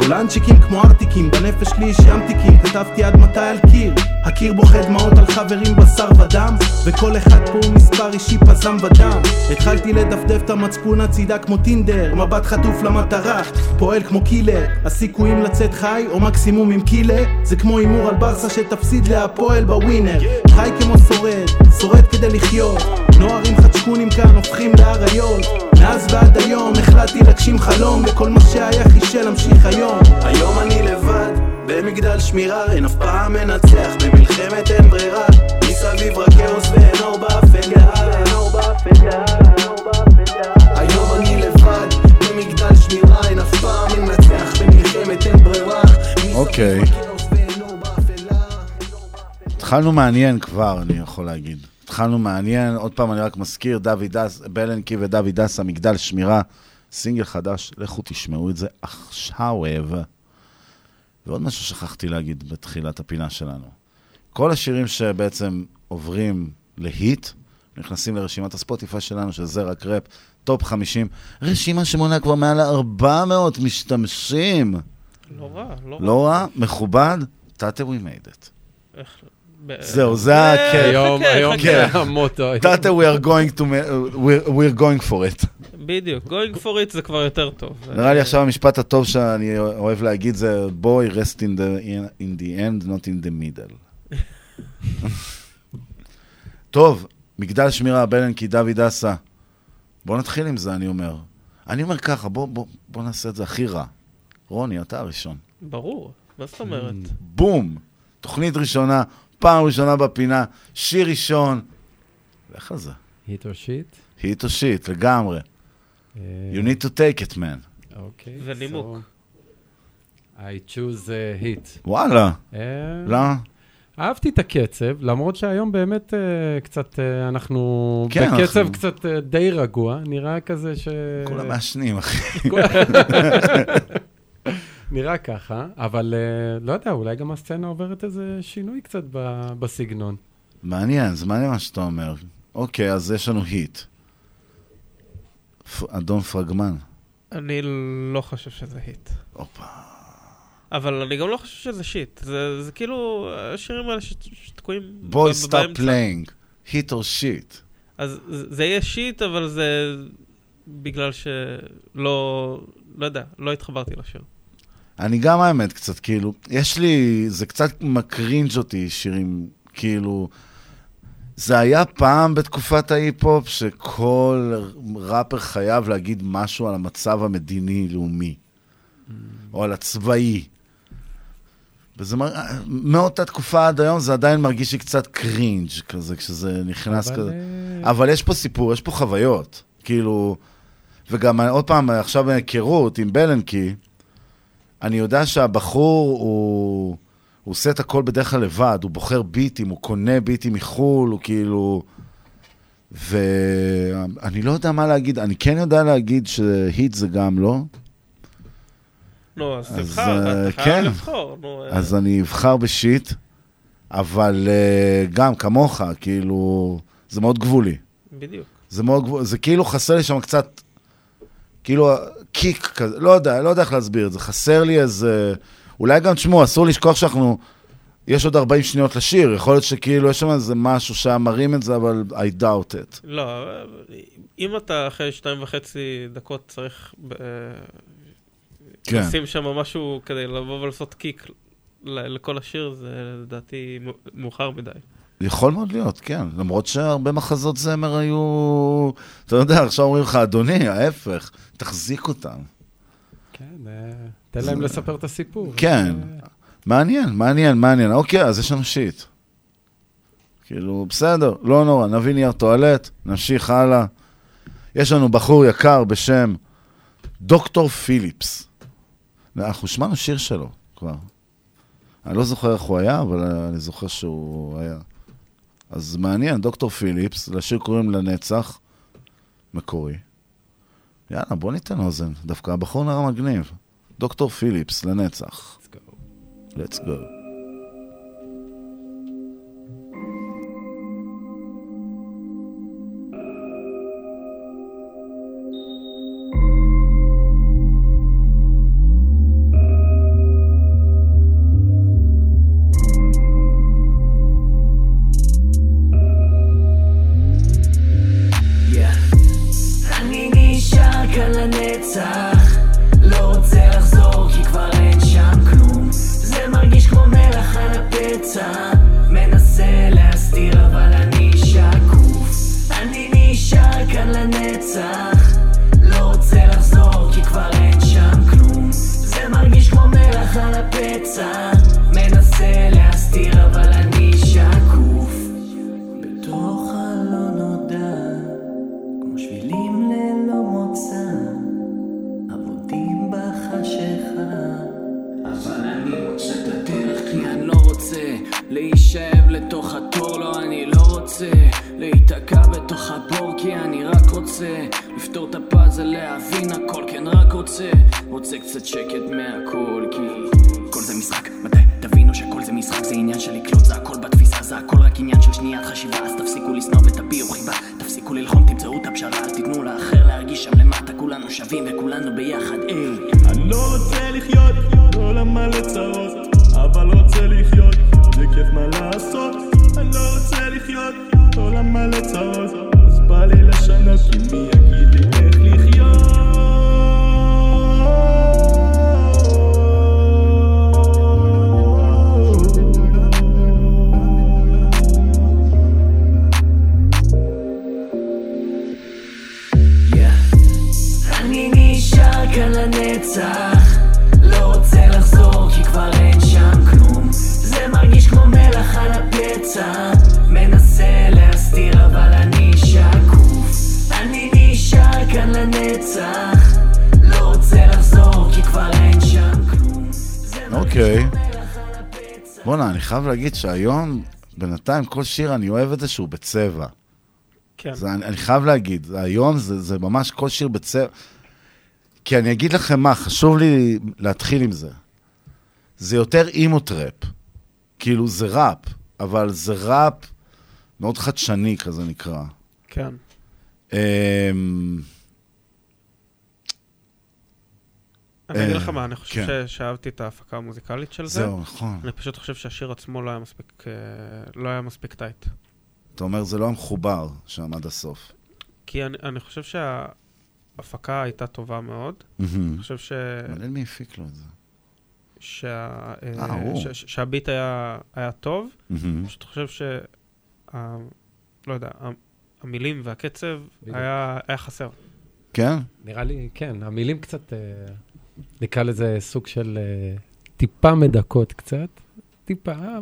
גולנצ'יקים כמו ארטיקים, בנפש שלי יש ים תיקים כתבתי עד מתי על קיר? הקיר בוכה דמעות על חברים בשר ודם וכל אחד פה הוא מספר אישי פזם ודם. התחלתי לדפדף את המצפון הצידה כמו טינדר מבט חטוף למטרה, פועל כמו קילר הסיכויים לצאת חי או מקסימום עם קילה זה כמו הימור על ברסה שתפסיד להפועל בווינר. חי כמו שורד, שורד כדי לחיות נוערים חדשקונים כאן הופכים לאריות מאז ועד היום החלטתי להגשים חלום וכל מה שהיה חישל להמשיך היום היום אני לבד, במגדל שמירה, אין אף פעם מנצח, במלחמת אין ברירה. מסביב רק כאוס ואין אור באפלה. היום אני לבד, במגדל שמירה, אין אף פעם מנצח, במלחמת אין ברירה. אוקיי. התחלנו מעניין כבר, אני יכול להגיד. התחלנו מעניין, עוד פעם אני רק מזכיר, דוד דס, בלנקי ודוד דסה, מגדל שמירה, סינגל חדש, לכו תשמעו את זה עכשיו. ועוד משהו שכחתי להגיד בתחילת הפינה שלנו. כל השירים שבעצם עוברים להיט, נכנסים לרשימת הספוטיפיי שלנו, שזה רק ראפ, top 50, רשימה שמונה כבר מעל 400 משתמשים. לא רע, לא רע. לא רע, מכובד, תתה we made it. איך- ב- זהו, זה אה. היום- חכה, היום חכה. זה המוטו. תתה we are going to, ma- we're, we're going for it. בדיוק, going for it זה כבר יותר טוב. נראה לי עכשיו המשפט הטוב שאני אוהב להגיד זה boy rest in the, in the end, not in the middle. טוב, מגדל שמירה, בלנקי, דוד דסה. בוא נתחיל עם זה, אני אומר. אני אומר ככה, בוא, בוא, בוא נעשה את זה הכי רע. רוני, אתה הראשון. ברור, מה זאת אומרת? בום! תוכנית ראשונה, פעם ראשונה בפינה, שיר ראשון. לך על זה. היט או שיט? היט או שיט, לגמרי. אה, You need to take it, man. אוקיי. ונימוק. so I choose uh, hit. וואלה. אה, למה? אהבתי את הקצב, למרות שהיום באמת אה, קצת, אה, אנחנו כן, בקצב אנחנו- קצת אה, די רגוע, נראה כזה ש... כולם מעשנים, אחי. נראה ככה, אבל אה, לא יודע, אולי גם הסצנה עוברת איזה שינוי קצת ב- בסגנון. מעניין, זה מעניין מה שאתה אומר. אוקיי, אז יש לנו hit. אדון פרגמן. אני לא חושב שזה hit. הופה. אבל אני גם לא חושב שזה shit. זה, זה כאילו השירים האלה ש- שתקועים בוי, ב- stop באמצע. פליינג. hit או shit. אז זה זה יהיה shit, אבל זה בגלל שלא, לא יודע, לא התחברתי לשיר. אני גם האמת קצת, כאילו, יש לי, זה קצת מ cringe אותי, שירים, כאילו, זה היה פעם בתקופת ההיפ-הופ שכל ראפר חייב להגיד משהו על המצב המדיני-לאומי, או על הצבאי. וזה מר... מאותה תקופה עד היום זה עדיין מרגיש לי קצת קרינג' כזה, כשזה נכנס אבל, כזה. אה, אבל יש פה סיפור, יש פה חוויות. כאילו, וגם עוד פעם, עכשיו מהיכרות עם בלנקי, אני יודע שהבחור הוא, הוא עושה את הכל בדרך כלל לבד, הוא בוחר ביטים, הוא קונה ביטים מחו"ל, הוא כאילו... ואני לא יודע מה להגיד, אני כן יודע להגיד שהיט זה גם לא. נו, אז אז, תבחר, אה, אתה כן. חייב לבחור. נו, אה, אז אני אבחר בשיט, אבל אה, גם כמוך, כאילו, זה מאוד גבולי. בדיוק. זה מאוד גבולי, זה כאילו חסר לי שם קצת, כאילו קיק כזה, לא יודע, לא יודע איך להסביר את זה, חסר לי איזה... אולי גם, תשמעו, אסור לשכוח שאנחנו... יש עוד 40 שניות לשיר, יכול להיות שכאילו יש שם איזה משהו שהיה מרים את זה, אבל I doubt it. לא, אם אתה אחרי שתיים וחצי דקות צריך אה, כן. לשים שם משהו כדי לבוא ולעשות קיק לכל השיר, זה לדעתי מאוחר מדי. יכול מאוד להיות, כן. למרות שהרבה מחזות זמר היו... אתה יודע, עכשיו אומרים לך, אדוני, ההפך, תחזיק אותם. כן, אה, תן להם לספר את הסיפור. כן. מעניין, מעניין, מעניין. אוקיי, אז יש לנו שיט. כאילו, בסדר, לא נורא, נביא נייר טואלט, נמשיך הלאה. יש לנו בחור יקר בשם דוקטור פיליפס. אנחנו שמענו שיר שלו כבר. אני לא זוכר איך הוא היה, אבל אני זוכר שהוא היה. אז מעניין, דוקטור פיליפס, לשיר קוראים לנצח, מקורי. יאללה, בוא ניתן אוזן. דווקא הבחור נראה מגניב. דוקטור פיליפס, לנצח. Let's go. אני חייב להגיד שהיום, בינתיים, כל שיר אני אוהב את זה שהוא בצבע. כן. זה, אני, אני חייב להגיד, היום זה, זה ממש כל שיר בצבע. כי אני אגיד לכם מה, חשוב לי להתחיל עם זה. זה יותר emo trap. כאילו, זה ראפ, אבל זה ראפ מאוד חדשני כזה נקרא. כן. אמ, אני אגיד אה, לך מה, אני חושב כן. שאהבתי את ההפקה המוזיקלית של זה. זהו, נכון. אני פשוט חושב שהשיר עצמו לא היה מספיק, אה, לא היה מספיק טייט. אתה אומר, זה לא המחובר שם עד הסוף. כי אני, אני חושב שההפקה הייתה טובה מאוד. מהמם. אני חושב ש... מעניין מי הפיק לו את זה. שה... אה, הוא. ש... ש... שהביט היה, היה טוב. מהמם. אני פשוט חושב שה... לא יודע, המילים והקצב. היה, היה חסר. כן? נראה לי, כן, המילים קצת, אה, נקרא לזה סוג של אה, טיפה מדכאות קצת. טיפה, אה,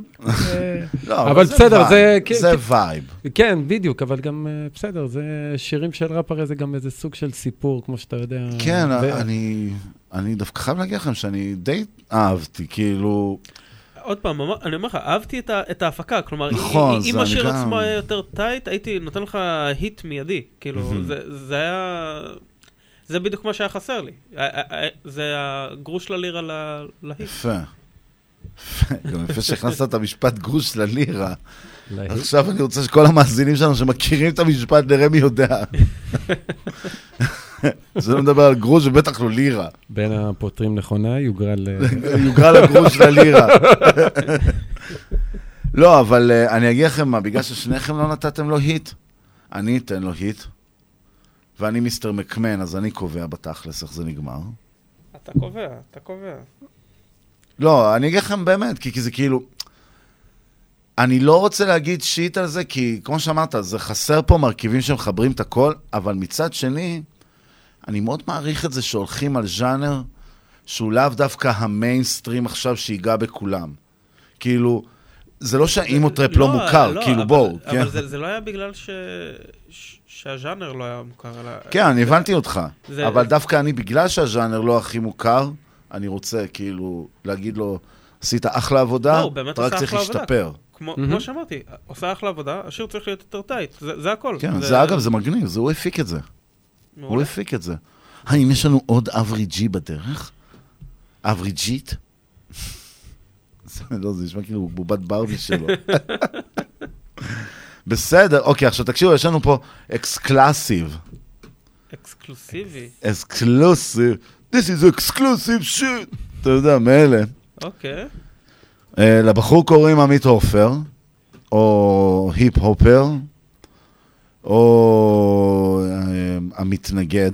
לא, אבל בסדר, זה... זה vibe. כן, בדיוק, אבל גם אה, בסדר, זה שירים של ראפ הרי זה גם איזה סוג של סיפור, כמו שאתה יודע. כן, אני, אני דווקא חייב להגיד לכם שאני די אהבתי, כאילו... עוד פעם, אני אומר לך, אהבתי את, ה, את ההפקה, כלומר, אם- נכון, אם, השיר גם- עצמו היה יותר tight, הייתי נותן לך היט מיידי, כאילו, מהמם. זה, זה היה... זה בדיוק מה שהיה חסר לי. ה- ה- ה- זה הגרוש ללירה ל- להיט. יפה. גם יפה שהכנסת את המשפט גרוש ללירה. עכשיו אני רוצה שכל המאזינים שלנו שמכירים את המשפט, נראה מי יודע. זה לא מדבר על גרוש ובטח לא לירה. בין הפותרים נכונה, יוגרל... אה, יוגרל הגרוש ללירה. לא, אבל אה, אני אגיד לכם מה, בגלל ששניכם לא נתתם לו היט, אני אתן לו היט, ואני מיסטר מקמן, אז אני קובע בתכלס איך זה נגמר. אתה קובע, אתה קובע. לא, אני אגיד לכם באמת, כי, כי זה כאילו... אני לא רוצה להגיד שיט על זה, כי כמו שאמרת, זה חסר פה מרכיבים שמחברים את הכל, אבל מצד שני, אני מאוד מעריך את זה שהולכים על ז'אנר שהוא לאו דווקא המיינסטרים עכשיו שיגע בכולם. כאילו, זה לא שה emo trap לא מוכר, כאילו אבל- בואו, כן? אבל זה, זה לא היה בגלל ש... ש... שהז'אנר לא היה מוכר, אלא... כן, אני הבנתי אותך. זה- אבל דווקא אני, בגלל שהז'אנר לא הכי מוכר, אני רוצה כאילו להגיד לו, עשית אחלה לא, עבודה, הוא באמת אתה רק צריך. להשתפר. כמו, כמו שאמרתי, עושה אחלה עבודה, השיר צריך להיות יותר tight, זה, זה הכל. כן, זה אגב, זה מגניב, זה הוא הפיק את זה. מעולה. הוא הפיק את זה. האם יש לנו עוד אברי ג'י בדרך? אברי? זה- לא, זה נשמע כאילו בובת ברבי שלו. בסדר, אוקיי, עכשיו תקשיבו, יש לנו פה exclusive. אקסקלוסיבי. exclusive. This is exclusive shit. אתה יודע, מאלה. אוקיי. אה, לבחור קוראים עמית הופר, או היפ הופר, או אה, המתנגד,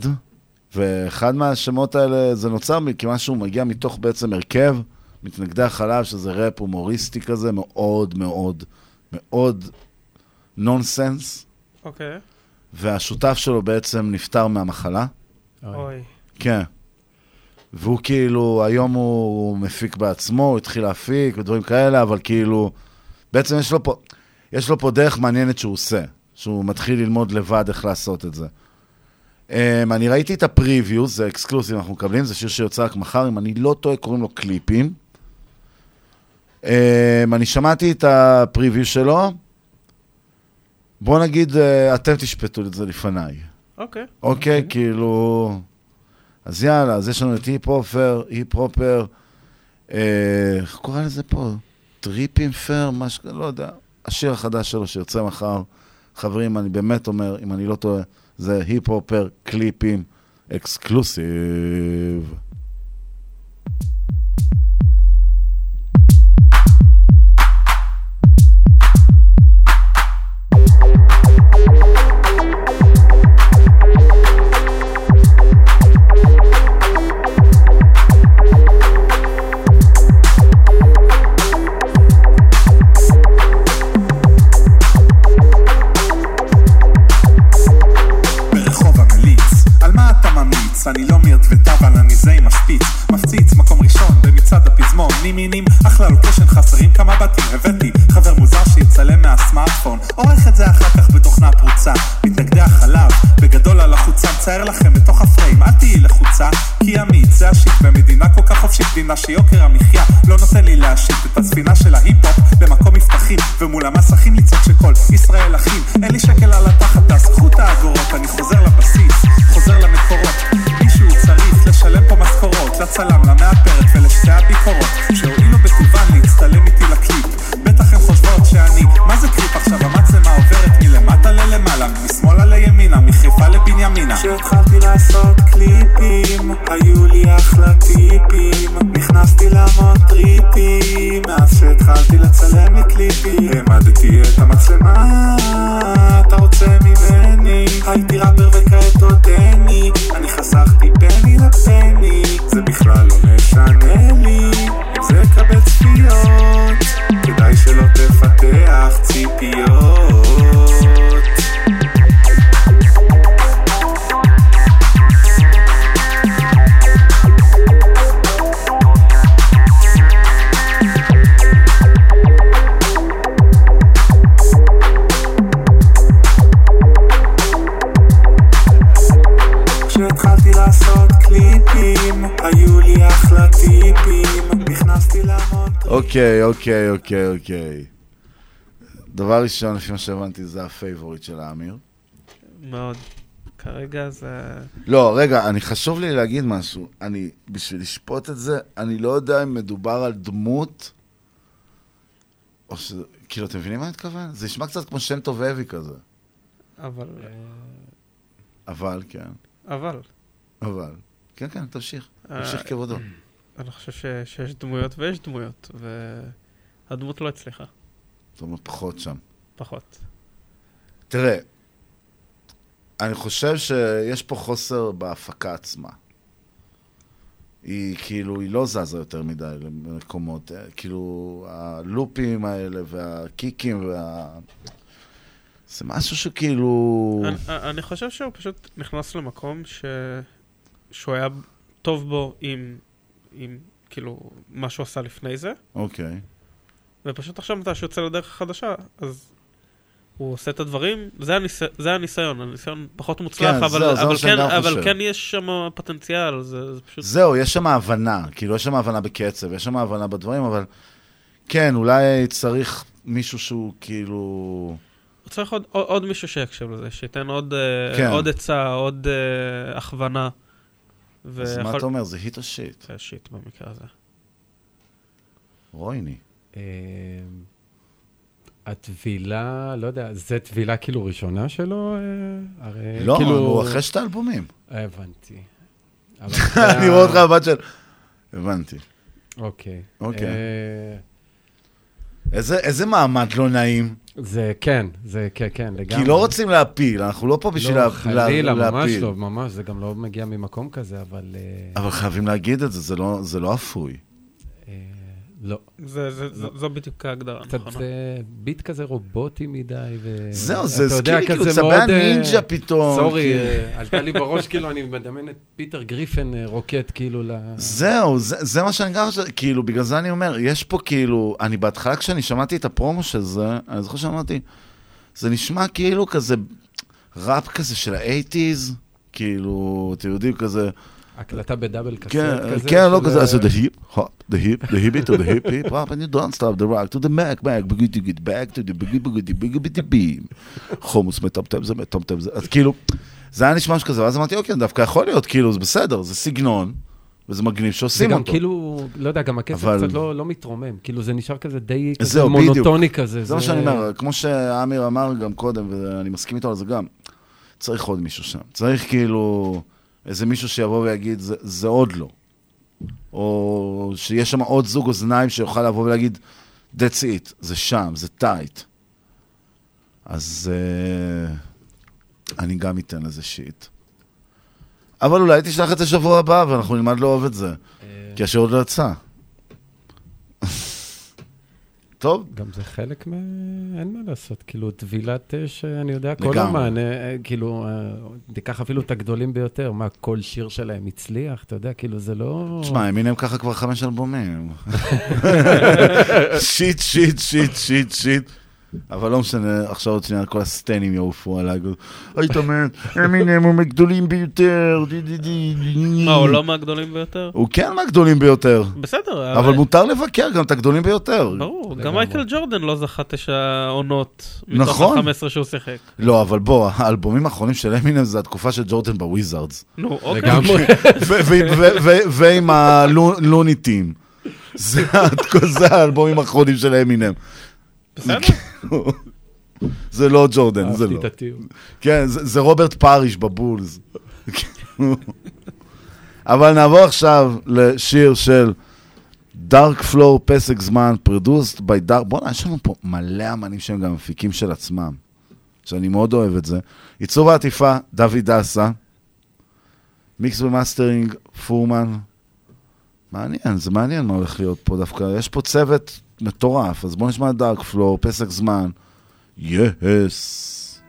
ואחד מהשמות האלה, זה נוצר מכיוון שהוא מגיע מתוך בעצם הרכב, מתנגדי החלב, שזה ראפ הומוריסטי כזה, מאוד מאוד מאוד נונסנס, אוקיי. והשותף שלו בעצם נפטר מהמחלה. אוי. כן. והוא כאילו, היום הוא מפיק בעצמו, הוא התחיל להפיק ודברים כאלה, אבל כאילו, בעצם יש לו פה, יש לו פה דרך מעניינת שהוא עושה, שהוא מתחיל ללמוד לבד איך לעשות את זה. Um, אני ראיתי את הפריוויו, זה אקסקלוסיב, אנחנו מקבלים, זה שיר שיוצא רק מחר, אם אני לא טועה, קוראים לו קליפים. Um, אני שמעתי את הפריוויו שלו, בואו נגיד, uh, אתם תשפטו את זה לפניי. אוקיי. אוקיי, כאילו... אז יאללה, אז יש לנו את היפ-הופר, היפ-הופר, אה, איך קורא לזה פה? טריפים פר, משהו, לא יודע. השיר החדש שלו שיוצא מחר. חברים, אני באמת אומר, אם אני לא טועה, זה היפ-הופר, קליפים, אקסקלוסיב. אבל אני זה עם השפיץ מפציץ מקום ראשון במצעד הפזמון. נימינים אחלה לוקשן חסרים כמה בתים הבאתי. חבר מוזר שיצלם מהסמארטפון. עורך את זה אחר כך בתוכנה פרוצה מתנגדי החלב בגדול על החוצה מצייר לכם בתוך הפריים. אל תהיי לחוצה כי אמיץ זה השיט במדינה כל כך חופשית. מדינה שיוקר המחיה לא נותן לי להשיט את הספינה של ההיפ-הופ. במקום מבטחים ומול המסכים לצעוק שכל ישראל אחים אין לי שקל על התחת תאספו את האגורות אני חוזר לבסיס חוזר למקורות לשלם פה משכורות לצלם למאפרת ולשתי הביקורות נינה. כשהתחלתי לעשות קליפים, היו לי אחלה טיפים. נכנסתי לעמוד טריפים, מאז שהתחלתי לצלם את קליפים. העמדתי את המצלמה, אתה רוצה ממני? הייתי ראפר וכעת עודני, אני חסכתי פני לפני, זה בכלל לא משנה לי, זה קבל צפיות. כדאי שלא תפתח ציפיות. אוקיי, אוקיי, אוקיי, אוקיי. דבר ראשון, לפי מה שהבנתי, זה ה favorite של האמיר. מאוד. כרגע זה... לא, רגע, אני חשוב לי להגיד משהו. אני, בשביל לשפוט את זה, אני לא יודע אם מדובר על דמות, או ש... כאילו, אתם מבינים מה אני מתכוון? זה נשמע קצת כמו שם טוב אבי כזה. אבל... אה, אבל, כן. אבל. אבל. כן, כן, תמשיך. אה, תמשיך כבודו. אני חושב ש- שיש דמויות ויש דמויות, והדמות לא הצליחה. זאת אומרת, פחות שם. פחות. תראה, אני חושב שיש פה חוסר בהפקה עצמה. היא כאילו, היא לא זזה יותר מדי למקומות, כאילו, הלופים האלה והקיקים וה... זה משהו שכאילו... אני, אני חושב שהוא פשוט נכנס למקום ש... שהוא היה טוב בו עם, עם כאילו, מה שהוא עשה לפני זה, אוקיי. ופשוט עכשיו מתי שיוצא לדרך החדשה, אז הוא עושה את הדברים, זה, הניס... זה הניסיון, הניסיון פחות מוצלח, כן, אבל, זה אבל, שאני כן, אבל חושב. כן יש שם פוטנציאל, זה, זה פשוט... זהו, יש שם הבנה, כאילו, יש שם הבנה בקצב, יש שם הבנה בדברים, אבל כן, אולי צריך מישהו שהוא כאילו... הוא צריך עוד, עוד, עוד מישהו שיקשיב לזה, שייתן עוד, אה, כן. עוד עצה, עוד אה, הכוונה. אז מה אתה אומר, זה היט או שיט? זה שיט במקרה הזה. רויני. אה, הטבילה, לא יודע, זה טבילה כאילו ראשונה שלו? אה, הרי לא, כאילו... הוא אחרי שתי אלבומים. הבנתי. אני רואה אותך בבת של... הבנתי. אוקיי. אוקיי. אה, איזה מעמד לא נעים. זה כן, זה כן, כן, לגמרי. כי לא רוצים להפיל, אנחנו לא פה בשביל לא, לה, חלילה, לה, ממש להפיל. לא, ממש, זה גם לא מגיע ממקום כזה, אבל... אה, אבל חייבים להגיד את זה, זה לא, זה לא אפוי. לא. זה, זה, זה, לא. זו בדיוק ההגדרה קצת הנכונה. אה, beat כזה רובוטי מדי, ו... זהו, זה הזכיר לי כאילו צבי אה, הנינג'ה פתאום, sorry. אה, עלתה לי בראש, כאילו, אני מדמיין את פיטר גריפן אה, רוקט, כאילו, ל... זהו, זה, זה מה שאני חושב, כאילו, בגלל זה אני אומר, יש פה כאילו, אני בהתחלה כשאני שמעתי את הפרומו של זה, אני זוכר שאמרתי, זה נשמע כאילו כזה ראפ כזה של האייטיז, כאילו, אתם יודעים, כזה... הקלטה בדאבל קסט כן, כזה. כן, לא כזה, אז זה hip, the hip to the hip hip hop, and you don't stop the rock to the mac, mac, boogie to get back to the boogie boogie to boogie boogie beam. חומוס מטמטם זה מטמטם זה, אז כאילו, זה היה נשמע שכזה, ואז אמרתי, אוקיי, דווקא יכול להיות, כאילו, זה בסדר, זה סגנון, וזה מגניב זה שעושים גם אותו. כאילו, לא יודע, גם הקצב אבל- קצת לא לא מתרומם, כאילו, זה נשאר כזה די כזה זהו, בדיוק. מונוטוני כזה. זה מה שאני אומר, כמו שאמיר אמר גם קודם, ואני מסכים איתו על זה גם, צריך עוד מישהו שם. צריך כאילו איזה מישהו שיבוא ויגיד, זה, זה עוד לא. או שיש שם עוד זוג אוזניים שיוכל לבוא ולהגיד, that's it, זה שם, זה טייט. אז uh, אני גם אתן לזה שיט. אבל אולי תשלח את זה שבוע הבא, ואנחנו נלמד לאהוב את זה. כי השיר עוד לא יצא. טוב. גם זה חלק מה... אין מה לעשות, כאילו, טבילת אש, אני יודע, כל לגמרי. אומן, אה, כאילו, אה, תיקח אפילו את הגדולים ביותר, מה, כל שיר שלהם הצליח, אתה יודע, כאילו, זה לא... תשמע, אמינם ככה כבר חמש אלבומים. shit, shit, shit, shit, shit. אבל לא משנה, עכשיו עוד שנייה כל הסטנים יעופו עליי. היית אומר, אמינם הוא מהגדולים ביותר. מה, הוא לא מהגדולים ביותר? הוא כן מהגדולים ביותר. בסדר, אבל מותר לבקר גם את הגדולים ביותר. ברור, גם מייקל ג'ורדן לא זכה תשע עונות מתוך נכון. ה-15 שהוא שיחק. לא, אבל בוא, האלבומים האחרונים של אמינם זה התקופה של ג'ורדן בוויזארדס. נו, אוקיי. ועם ה Looney Tunes. זה האלבומים האחרונים של אמינם. בסדר. זה לא ג'ורדן, זה אהבתי לא. כן, זה רוברט פאריש בבולס. אבל נעבור עכשיו לשיר של Dark Flow, פסק זמן, produced by Dark, בוא'נה, יש לנו פה מלא אמנים שהם גם מפיקים של עצמם, שאני מאוד אוהב את זה. עיצוב העטיפה, דוד דסה, mix ו mastering, פורמן. מעניין, זה מעניין מה הולך להיות פה דווקא. יש פה צוות מטורף, אז בואו נשמע Dark Flow, פסק זמן. yes.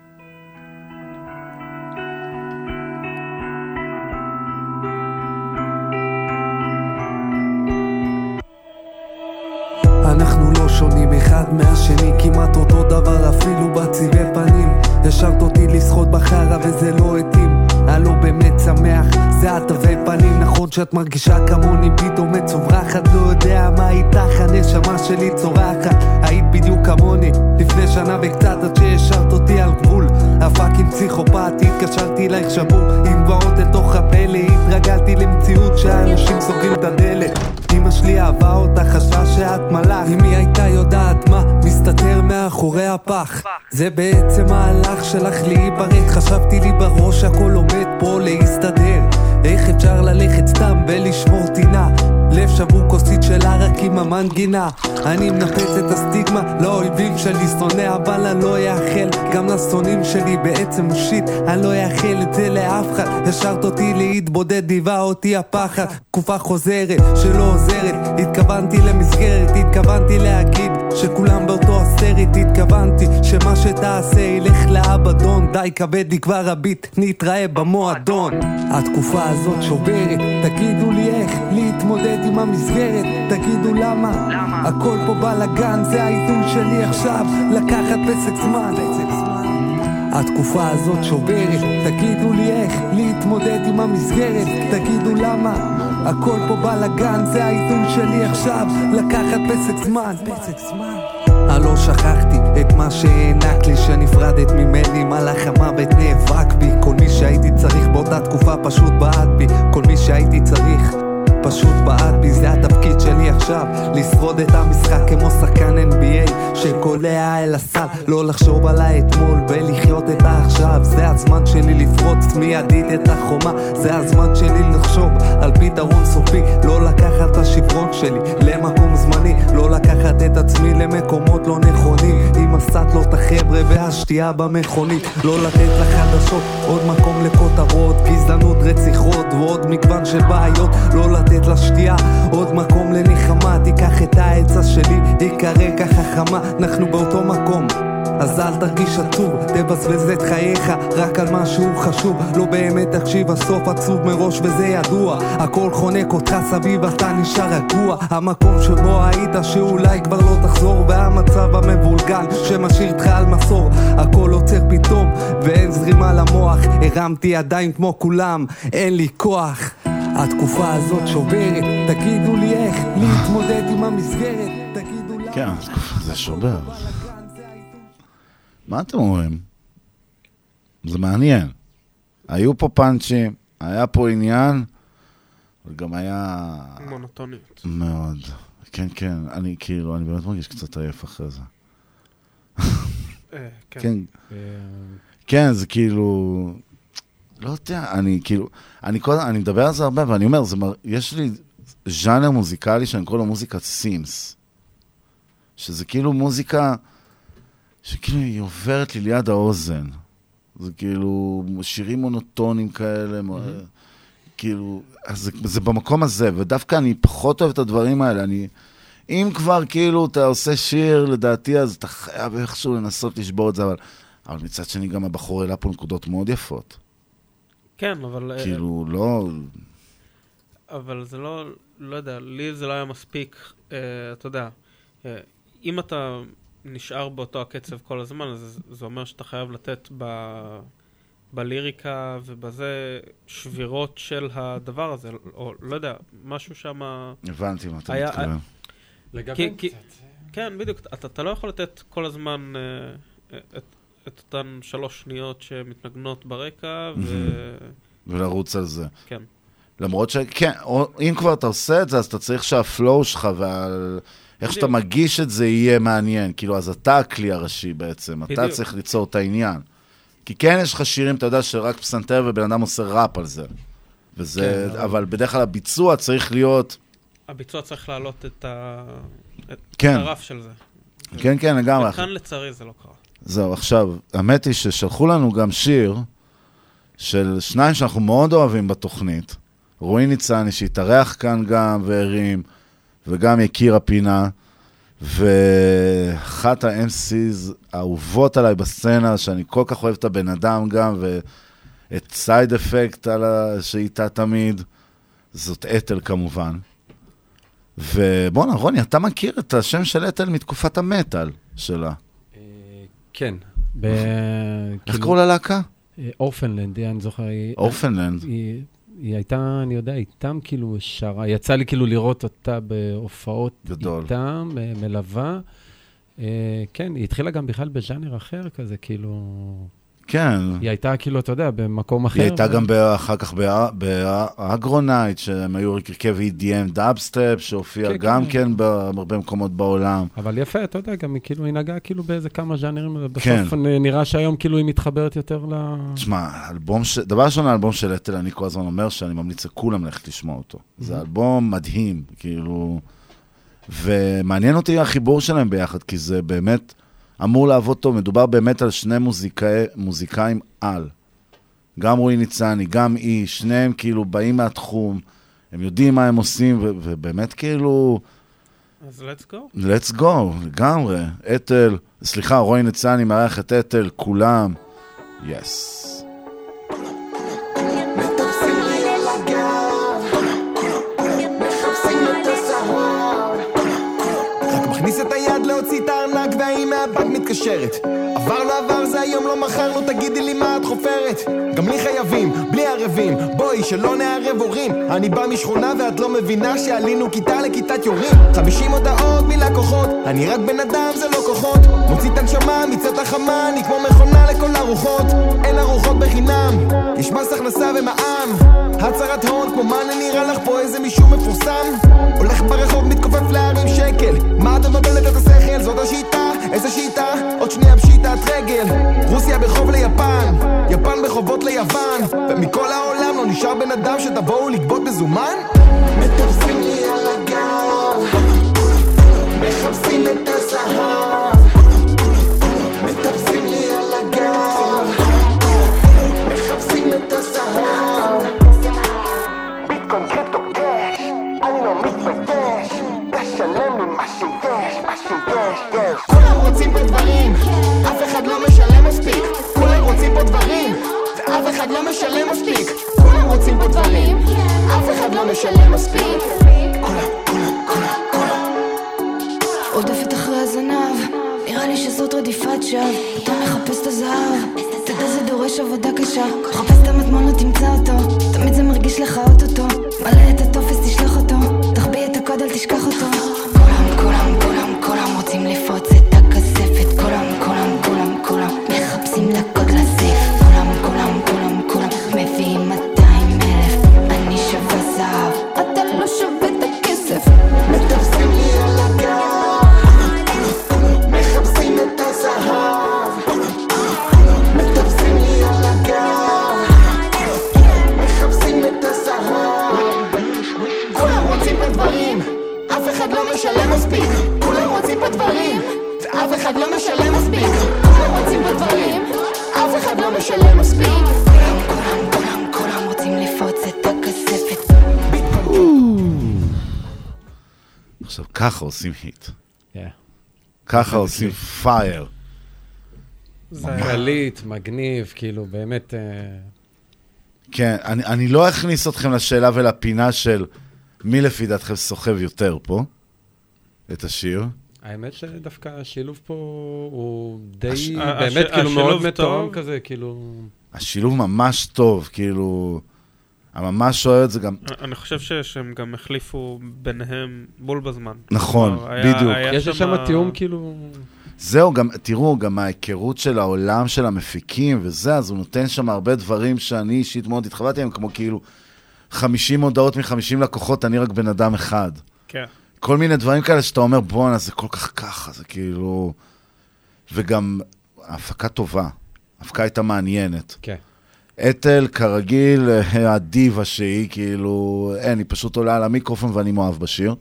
אנחנו לא שונים אחד מהשני, כמעט אותו דבר אפילו בצבעי פנים. השארת אותי לשחות בחרא וזה לא התאים, אני לא באמת שמח, זה התווי פנים. נכון שאת מרגישה כמוני, פתאום מצוברחת, לא יודע מה איתך, הנשמה שלי צורחת. היית בדיוק כמוני, לפני שנה וקצת עד שהשארת אותי על גבול. הפאקינג פסיכופת, התקשרתי אלייך שבור, עם דמעות לתוך הפלא, התרגלתי למציאות שאנשים סוגרים את הדלת. אמא שלי אהבה אותה, חשבה שאת מלאך אם היא הייתה יודעת מה מסתתר מאחורי הפח זה בעצם מהלך שלך להיפרד חשבתי לי בראש הכל עומד פה להסתדר אפשר ללכת סתם ולשמור טינה לב שבור כוסית של ערק עם המנגינה. אני מנפץ את הסטיגמה לאויבים שלי שונא אבל אני לא אאחל. גם לשונאים שלי בעצם שיט אני לא אאחל את זה לאף אחד. השארת אותי להתבודד ליווה אותי הפחד. תקופה חוזרת שלא עוזרת. התכוונתי למסגרת התכוונתי להגיד שכולם באותו הסרט התכוונתי שמה שתעשה ילך לאבדון. די כבד לי כבר הביט נתראה במועדון. התקופה הזאת שוברת. תגידו לי איך להתמודד עם המסגרת תגידו למה. הכל פה בלאגן זה האיזון שלי עכשיו. לקחת פסק זמן. התקופה הזאת שוברת, תגידו לי איך להתמודד עם המסגרת, תגידו למה. הכל פה בלאגן, זה האיזון שלי עכשיו, לקחת פסק זמן, פסק זמן. אני לא שכחתי את מה שהענק לי שנפרדת ממני מלאך המוות נאבק בי. כל מי שהייתי צריך באותה תקופה פשוט בעט בי. כל מי שהייתי צריך פשוט בעט בי זה התפקיד שלי עכשיו. לשרוד את המשחק כמו שחקן NBA שקולע אל הסל. לא לחשוב על האתמול ולחיות את העכשיו. זה הזמן שלי לפרוץ מיידית את החומה. זה הזמן שלי לחשוב על פתרון סופי לא לקחת את השברון שלי למקום לקחת את עצמי למקומות לא נכונים. עם הסטלות החבר'ה והשתייה במכונית. לא לתת לחדשות עוד מקום לכותרות גזענות רציחות ועוד מגוון של בעיות. לא לתת לשתייה עוד מקום לנחמה תיקח את העצה שלי היא כרגע חכמה אנחנו באותו מקום אז אל תרגיש עצוב, תבזבז את חייך רק על משהו חשוב. לא באמת תקשיב, הסוף עצוב מראש וזה ידוע. הכל חונק אותך סביב, אתה נשאר רגוע. המקום שבו היית שאולי כבר לא תחזור והמצב המבולגן שמשאיר אותך על מסור. הכל עוצר פתאום ואין זרימה למוח. הרמתי ידיים כמו כולם, אין לי כוח. התקופה הזאת שוברת, תגידו לי איך להתמודד עם המסגרת, תגידו למה כן, זה שובר. מה אתם אומרים? זה מעניין. היו פה פאנצ'ים, היה פה עניין, וגם היה... מונוטוניות. מאוד. כן, כן, אני כאילו, אני באמת מרגיש קצת עייף אחרי זה. אה, כן. כן. אה, כן, זה כאילו... לא יודע, אני כאילו... אני כל אני מדבר על זה הרבה, ואני אומר, זה מר... יש לי ז'אנר מוזיקלי שאני קורא לו מוזיקת סימס. שזה כאילו מוזיקה שכאילו היא עוברת לי ליד האוזן. זה כאילו שירים מונוטונים כאלה, mm-hmm. כאילו, אז זה, זה במקום הזה, ודווקא אני פחות אוהב את הדברים האלה. אני, אם כבר כאילו אתה עושה שיר, לדעתי, אז אתה חייב איכשהו לנסות לשבור את זה, אבל, אבל מצד שני גם הבחור העלה פה נקודות מאוד יפות. כן, אבל... אה, כאילו, לא... אבל זה לא, לא יודע, לי זה לא היה מספיק, אה, אתה יודע, אה, אם אתה נשאר באותו הקצב כל הזמן, אז זה אומר שאתה חייב לתת ב, בליריקה ובזה שבירות של הדבר הזה, או לא יודע, משהו שם... הבנתי מה אתה מתכוון. לגוון קצת. כן, בדיוק, אתה, אתה לא יכול לתת כל הזמן אה, את, את אותן שלוש שניות שמתנגנות ברקע, ו... ולרוץ על זה. כן. למרות שכן, אם כבר אתה עושה את זה, אז אתה צריך שהפלואו שלך ועל... איך שאתה. מגיש את זה יהיה מעניין. כאילו, אז אתה הכלי הראשי בעצם, אתה. צריך ליצור את העניין. כי כן יש לך שירים, אתה יודע, שרק פסנתר ובן אדם עושה ראפ על זה. וזה, כן, אבל בדרך כלל הביצוע צריך להיות הביצוע צריך להעלות את ה- את כן. הרף של זה. כן, כן, לגמרי. וכאן לצערי זה לא קרה. זהו, עכשיו, האמת היא ששלחו לנו גם שיר של שניים שאנחנו מאוד אוהבים בתוכנית. רועי ניצני, שהתארח כאן גם והרים, וגם יקיר הפינה, ואחת ה-MCs האהובות עליי בסצנה, שאני כל כך אוהב את הבן אדם גם, ואת סייד אפקט על ה... שאיתה תמיד, זאת אתל כמובן. ובואנה, רוני, אתה מכיר את השם של אתל מתקופת המטאל שלה. כן. ב- איך כאילו- קראו ללהקה? אה, אורפנלנד, אני זוכר. היא- אורפנלנד. היא- הייתה, אני יודע, איתם כאילו שרה, יצא לי כאילו לראות אותה בהופעות גדול. איתם, אה, מלווה. אה, כן, היא התחילה גם בכלל בז'אנר אחר כזה, כאילו... כן. היא הייתה כאילו, אתה יודע, במקום אחר. היא הייתה ו- גם אחר כך בא- באגרונייט, שהם היו הרכב EDM dubstep, שהופיע כן, גם כן. כן בהרבה מקומות בעולם. אבל יפה, אתה יודע, גם היא כאילו, היא נגעה כאילו באיזה כמה ז'אנרים, ובסוף כן. נראה שהיום כאילו היא מתחברת יותר ל... תשמע, אלבום ש... דבר ראשון, האלבום של אתל, אני כל הזמן אומר שאני ממליץ לכולם ללכת לשמוע אותו. זה אלבום מדהים, כאילו... ומעניין אותי החיבור שלהם ביחד, כי זה באמת אמור לעבוד טוב. מדובר באמת על שני מוזיקאי, מוזיקאים על. גם רועי ניצני, גם היא, שניהם כאילו באים מהתחום, הם יודעים מה הם עושים, ו- ובאמת כאילו... אז let's go. let's go, לגמרי. אתל, סליחה, רועי ניצני מארח את אתל, כולם. יס. רק bad, but מתקשרת עבר לא עבר זה היום לא מחר לא תגידי לי מה את חופרת. גם לי חייבים, בלי ערבים. בואי שלא נערב הורים. אני בא משכונה ואת לא מבינה שעלינו כיתה לכיתת יורים. 50 הודעות מלקוחות. אני רק בן אדם זה לא כוחות. מוציא את הנשמה מצאת החמה אני כמו מכונה לכל הרוחות. אין ארוחות בחינם. יש מס הכנסה ומע"מ. הצהרת הון כמו מה נראה לך פה איזה מישהו מפורסם? הולך ברחוב מתכופף להרים שקל. מה את מבלבלת את השכל? זאת השיטה איזה שיטה עוד שנייה פשיטת רגל. רוסיה בחוב ליפן יפן בחובות ליוון. ומכל העולם לא נשאר בן אדם שתבואו לגבות מזומן? מטפסים לי על הגב. מחפשים את הזהב רוצים פה דברים. אף אחד לא משלם מספיק. כולם רוצים פה דברים. ואף אחד לא משלם מספיק. כולם רוצים פה דברים. אף אחד לא משלם מספיק. רודפת אחרי הזנב, נראה לי שזאת רדיפת שווא. אתה מחפש את הזהב, תדע זה דורש עבודה קשה. חפש עושים היט. Yeah. ככה עושים פייר. קליט, מגניב, כאילו, באמת... אה, כן, אני, אני לא אכניס אתכם לשאלה ולפינה של מי לפי דעתכם סוחב יותר פה, את השיר. האמת שדווקא השילוב פה הוא די, הש- באמת, הש- כאילו, מאוד מתואם טוב. כזה, כאילו... השילוב ממש טוב, כאילו... אני ממש אוהב את זה גם... אני חושב שהם גם החליפו ביניהם בול בזמן. נכון, היה- בדיוק. יש שם תיאום, כאילו... זהו, גם, תראו, גם ההיכרות של העולם של המפיקים וזה, אז הוא נותן שם הרבה דברים שאני אישית מאוד התחברתי להם, כמו כאילו 50 הודעות מ-50 לקוחות, אני רק בן אדם אחד. כן. כל מיני דברים כאלה שאתה אומר, בואנה, זה כל כך ככה, זה כאילו... וגם ההפקה טובה, ההפקה הייתה מעניינת. כן. אתל, כרגיל, הדיבה שהיא, כאילו, אין, היא פשוט עולה על המיקרופון ואני מאוהב בשיר.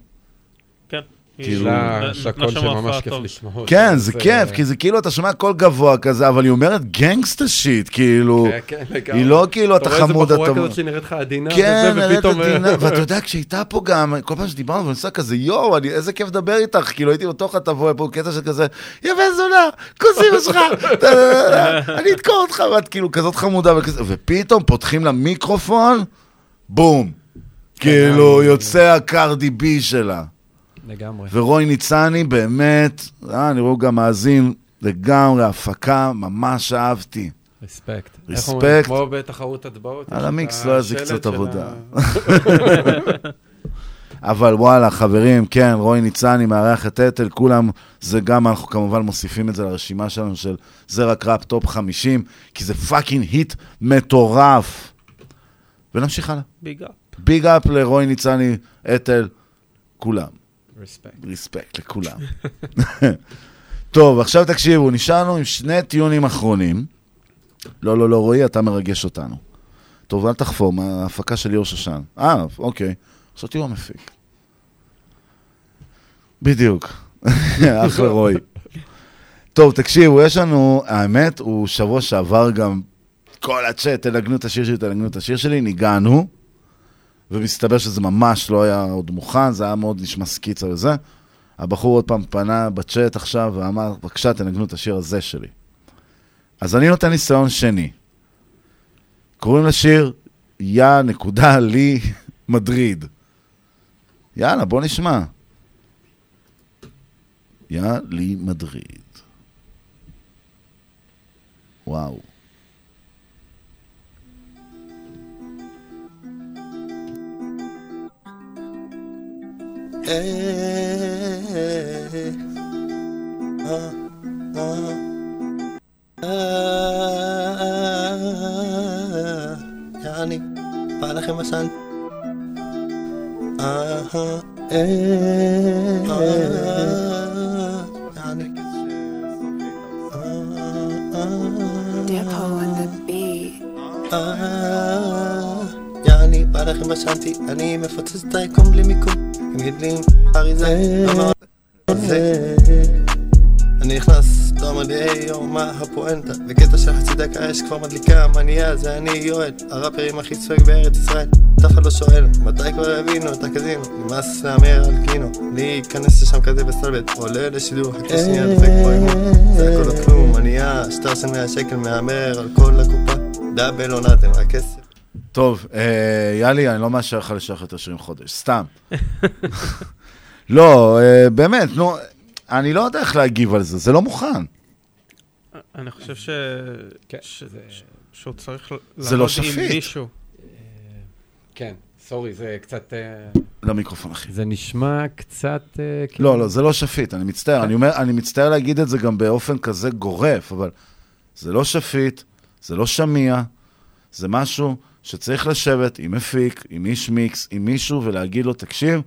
כן. כאילו- לה שקול שממש כיף לשמוע. אותו. כן, זה כיף, כי זה כאילו, אתה שומע קול גבוה כזה, אבל היא אומרת גנגסטה שיט, כאילו, כן, כן, לגמרי. היא לא כאילו, אתה אתה רואה איזה חמוד, בחורה אתה... כזאת שנראית לך עדינה, כן, וזה, נראית ופתאום- עדינה, ואתה יודע, כשהייתה פה גם, כל פעם שדיברנו, ואני עושה כזה, יואו, איזה כיף לדבר איתך, כאילו הייתי בתוך התבוא פה, קטע של כזה, יא בן זונה, כוס אמא שלך, אני אדקור אותך, ואת כאילו כזאת חמודה, ופתאום פותחים לה מיקרופון, בום. כאילו, יוצא הקרדי בי שלה. לגמרי. ורוי ניצני, באמת, אה, אני רואה גם מאזין לגמרי, הפקה, ממש אהבתי. רספקט. רספקט. כמו בתחרות הטבעות. על המיקס לא יזיק השלט קצת עבודה. אבל וואלה, חברים, כן, רוי ניצני מארח את אתל, כולם, זה גם, אנחנו כמובן מוסיפים את זה לרשימה שלנו של זה רק ראפ top 50, כי זה fucking hit מטורף. ונמשיך הלאה. big up. big up לרוי ניצני, אתל, כולם. respect. respect לכולם. טוב, עכשיו תקשיבו, נשארנו עם שני טיונים אחרונים. לא, לא, לא, רועי, אתה מרגש אותנו. טוב, אל תחפור, מה ההפקה של ליאור שושן. אה, אוקיי. חשבתי הוא המפיק. בדיוק. אחלה רועי. טוב, תקשיבו, יש לנו, האמת, הוא שבוע שעבר גם כל הצ'אט, תנגנו את השיר שלי, תנגנו את השיר שלי, ניגענו, ומסתבר שזה ממש לא היה עוד מוכן, זה היה מאוד נשמע סקיצה וזה. הבחור עוד פעם פנה בצ'אט עכשיו ואמר, בבקשה, תנגנו את השיר הזה שלי. אז אני נותן ניסיון שני. קוראים לשיר יא נקודה לי מדריד. יאללה, בוא נשמע. יא לי מדריד. וואו. ah uh, uh, uh, יעני, בלחם לכם אני מפוצץ את היקום בלי מיקום. עם גדלים אריזה, לא זה. אני נכנס, לא אמר לי היי יום, מה הפואנטה? בקטע של חצי דקה יש כבר מדליקה, מניעה, זה אני יועד, הראפרים הכי צועק בארץ ישראל. אף אחד לא שואל, מתי כבר הבינו את הקזינו? נמאס להמר על קינו, להיכנס לשם כזה בסלבט, עולה לשידור, חכה שנייה דופק פה אימון. זה הכל או כלום, מניעה, שטר של 100 שקל, מהמר על כל הקופה. דאבל עונתם, הכסף. טוב, אה, יאלי, אני לא מאשר לך לשלוח יותר שירים חודש, סתם. לא, אה, באמת, נו, אני לא יודע איך להגיב על זה, זה לא מוכן. אני חושב ש... כן, ש- ש- שהוא צריך זה לא לעבוד שפיט. עם מישהו. כן, סורי, זה קצת... אה, למיקרופון, אחי. זה נשמע קצת... אה, כאילו- לא, לא, זה לא שפיט, אני מצטער. אני אומר, אני מצטער להגיד את זה גם באופן כזה גורף, אבל זה לא שפיט, זה לא שמיע, זה משהו שצריך לשבת עם מפיק, עם איש מיקס, עם מישהו, ולהגיד לו, תקשיב,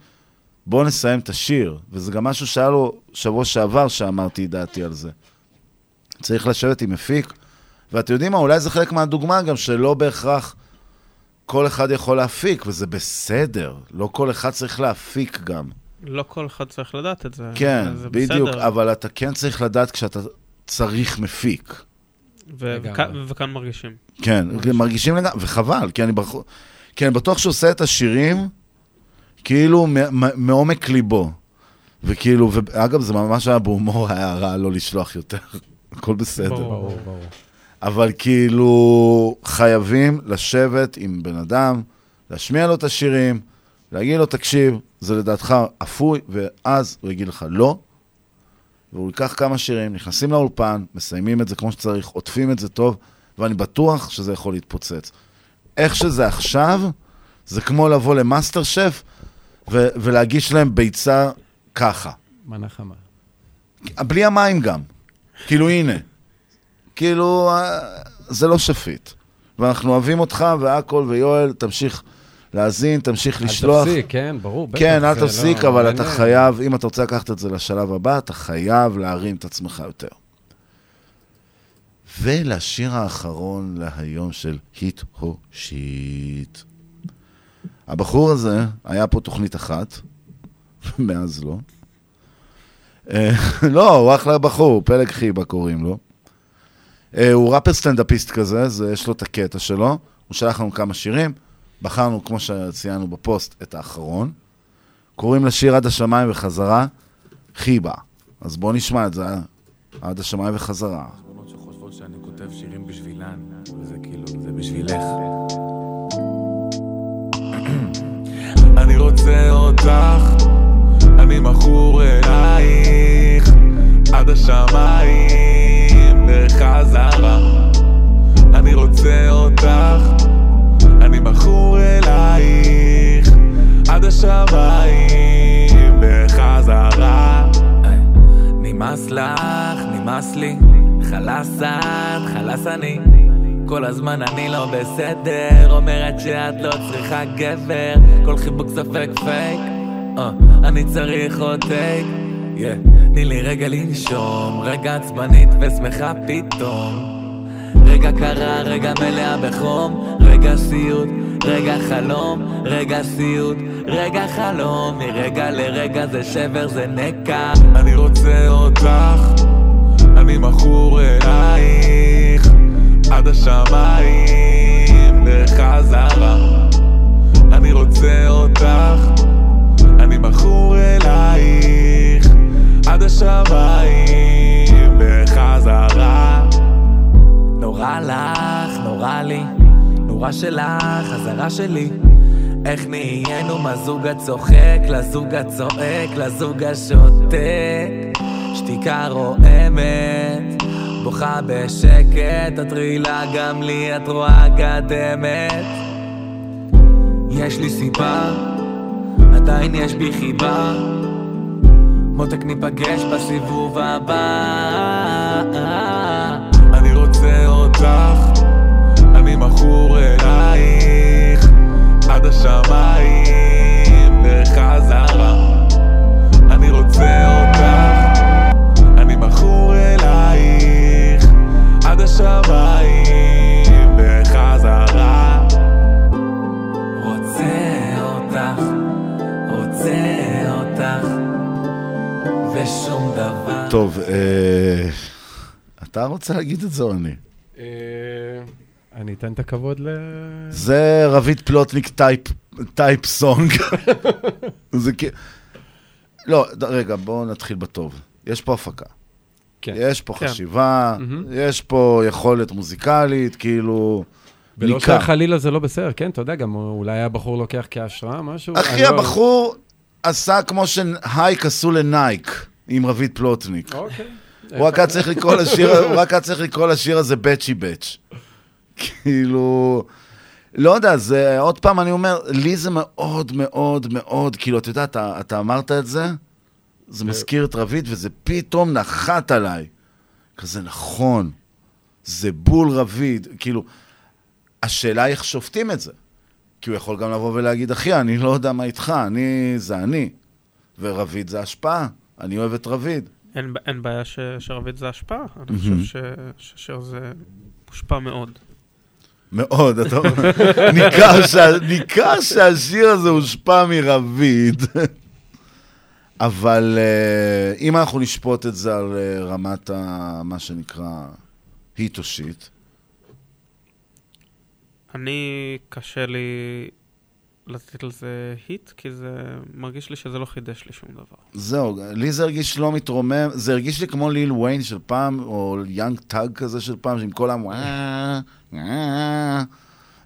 בוא נסיים את השיר. וזה גם משהו שהיה לו שבוע שעבר שאמרתי דעתי על זה. צריך לשבת עם מפיק, ואתם יודעים מה, אולי זה חלק מהדוגמה גם שלא בהכרח כל אחד יכול להפיק, וזה בסדר. לא כל אחד צריך להפיק גם. לא כל אחד צריך לדעת את זה. כן, זה בדיוק, בסדר. אבל אתה כן צריך לדעת כשאתה צריך מפיק. ו-. וכאן- וכאן מרגישים. כן, מרגישים לגמרי, וחבל, כי אני, בח... כי אני בטוח שהוא עושה את השירים כאילו מעומק ליבו. וכאילו, ואגב, זה ממש היה בהומור ההערה לא לשלוח יותר, הכל בסדר. ברור, ברור. אבל כאילו, חייבים לשבת עם בן אדם, להשמיע לו את השירים, להגיד לו, תקשיב, זה לדעתך אפוי, ואז הוא יגיד לך לא, והוא ייקח כמה שירים, נכנסים לאולפן, מסיימים את זה כמו שצריך, עוטפים את זה טוב, ואני בטוח שזה יכול להתפוצץ. איך שזה עכשיו, זה כמו לבוא למאסטר שף ו- ולהגיש להם ביצה ככה. מנה חמה. בלי המים גם. כאילו, הנה. כאילו, אה, זה לא שפיט. ואנחנו אוהבים אותך והכל, ויואל, תמשיך להאזין, תמשיך אל לשלוח. תפסיק, כן, ברור, כן, אל לא- תפסיק, אבל אין- אתה חייב, אם אתה רוצה לקחת את זה לשלב הבא, אתה חייב להרים את עצמך יותר. ולשיר האחרון להיום של היט הו שיט. הבחור הזה, היה פה תוכנית אחת, מאז לא. אה, לא, הוא אחלה בחור, פלג חיבה קוראים לו. אה, הוא ראפר סטנדאפיסט כזה, זה, יש לו את הקטע שלו. הוא שלח לנו כמה שירים, בחרנו, כמו שציינו בפוסט, את האחרון. קוראים לשיר עד השמיים וחזרה, חיבה. אז בואו נשמע את זה? עד השמיים וחזרה. שחושבות שאני כותב שירים בשבילן, וזה כאילו, זה בשבילך. אני רוצה אותך, אני מכור אלייך, עד השמיים בחזרה. אני רוצה אותך, מכור אלייך, עד השמיים בחזרה. נמאס לך, נמאס לי, חלאס את, חלאס אני. כל הזמן אני לא בסדר, אומרת שאת לא צריכה גבר, כל חיבוק ספק פייק, אה, אני צריך עוד טייק. תני לי רגע לנשום, רגע עצבנית ושמחה פתאום. רגע קרה, רגע מלאה בחום, רגע סיוט, רגע חלום, רגע סיוט, רגע חלום, מרגע לרגע זה שבר, זה נקע. אני רוצה אותך, אני מכור אלייך, עד השמיים בחזרה. אני רוצה אותך, אני מכור אלייך, עד השמיים בחזרה. נורא לך, נורא לי, נורא שלך, חזרה שלי. איך נהיינו מהזוג הצוחק לזוג הצועק, לזוג השותק. שתיקה רועמת, בוכה בשקט, את רעילה גם לי, את רואה גדמת. יש לי סיבה, עדיין יש בי חיבה. מותק ניפגש בסיבוב הבא. אותך, אני מכור אלייך, עד השמיים בחזרה. אני רוצה אותך, אני מכור אלייך, עד השמיים בחזרה. רוצה אותך, רוצה אותך, ושום דבר. טוב, אה, אתה רוצה להגיד את זה או אני? אני אתן את הכבוד ל... זה רביד פלוטניק טייפ, type song. זה כאילו... לא, רגע, בואו נתחיל בטוב. יש פה הפקה. כן. יש פה כן. חשיבה, מהמם. יש פה יכולת מוזיקלית, כאילו... ולא ניכר. שחלילה זה לא בסדר, כן, אתה יודע, גם אולי הבחור לוקח כהשראה משהו. אחי, לא- הבחור עשה כמו שהייק עשו לנייק עם רביד פלוטניק. אוקיי. הוא רק היה צריך לקרוא לשיר, הזה בצ'י בץ'. כאילו, לא יודע, זה, עוד פעם אני אומר, לי זה מאוד מאוד מאוד, כאילו, אתה יודע, אתה, אתה אמרת את זה, זה מזכיר את רביד, וזה פתאום נחת עליי. כזה נכון, זה בול רביד, כאילו, השאלה איך שופטים את זה. כי הוא יכול גם לבוא ולהגיד, אחי, אני לא יודע מה איתך, אני, זה אני. ורביד זה השפעה, אני אוהב את רביד. אין, אין בעיה ש, שרביד זה השפעה, אני מהמם. חושב ש- ששיר זה מושפע מאוד. מאוד, אתה אומר, ניכר, שה, ניכר שהשיר הזה הושפע מרביד. אבל uh, אם אנחנו נשפוט את זה על uh, רמת ה, מה שנקרא היט או shit, אני, קשה לי לתת לזה היט, כי זה מרגיש לי שזה לא חידש לי שום דבר. זהו, לי זה הרגיש לא מתרומם, זה הרגיש לי כמו Lil Wayne של פעם, או Young Thug כזה של פעם, שעם כל העם,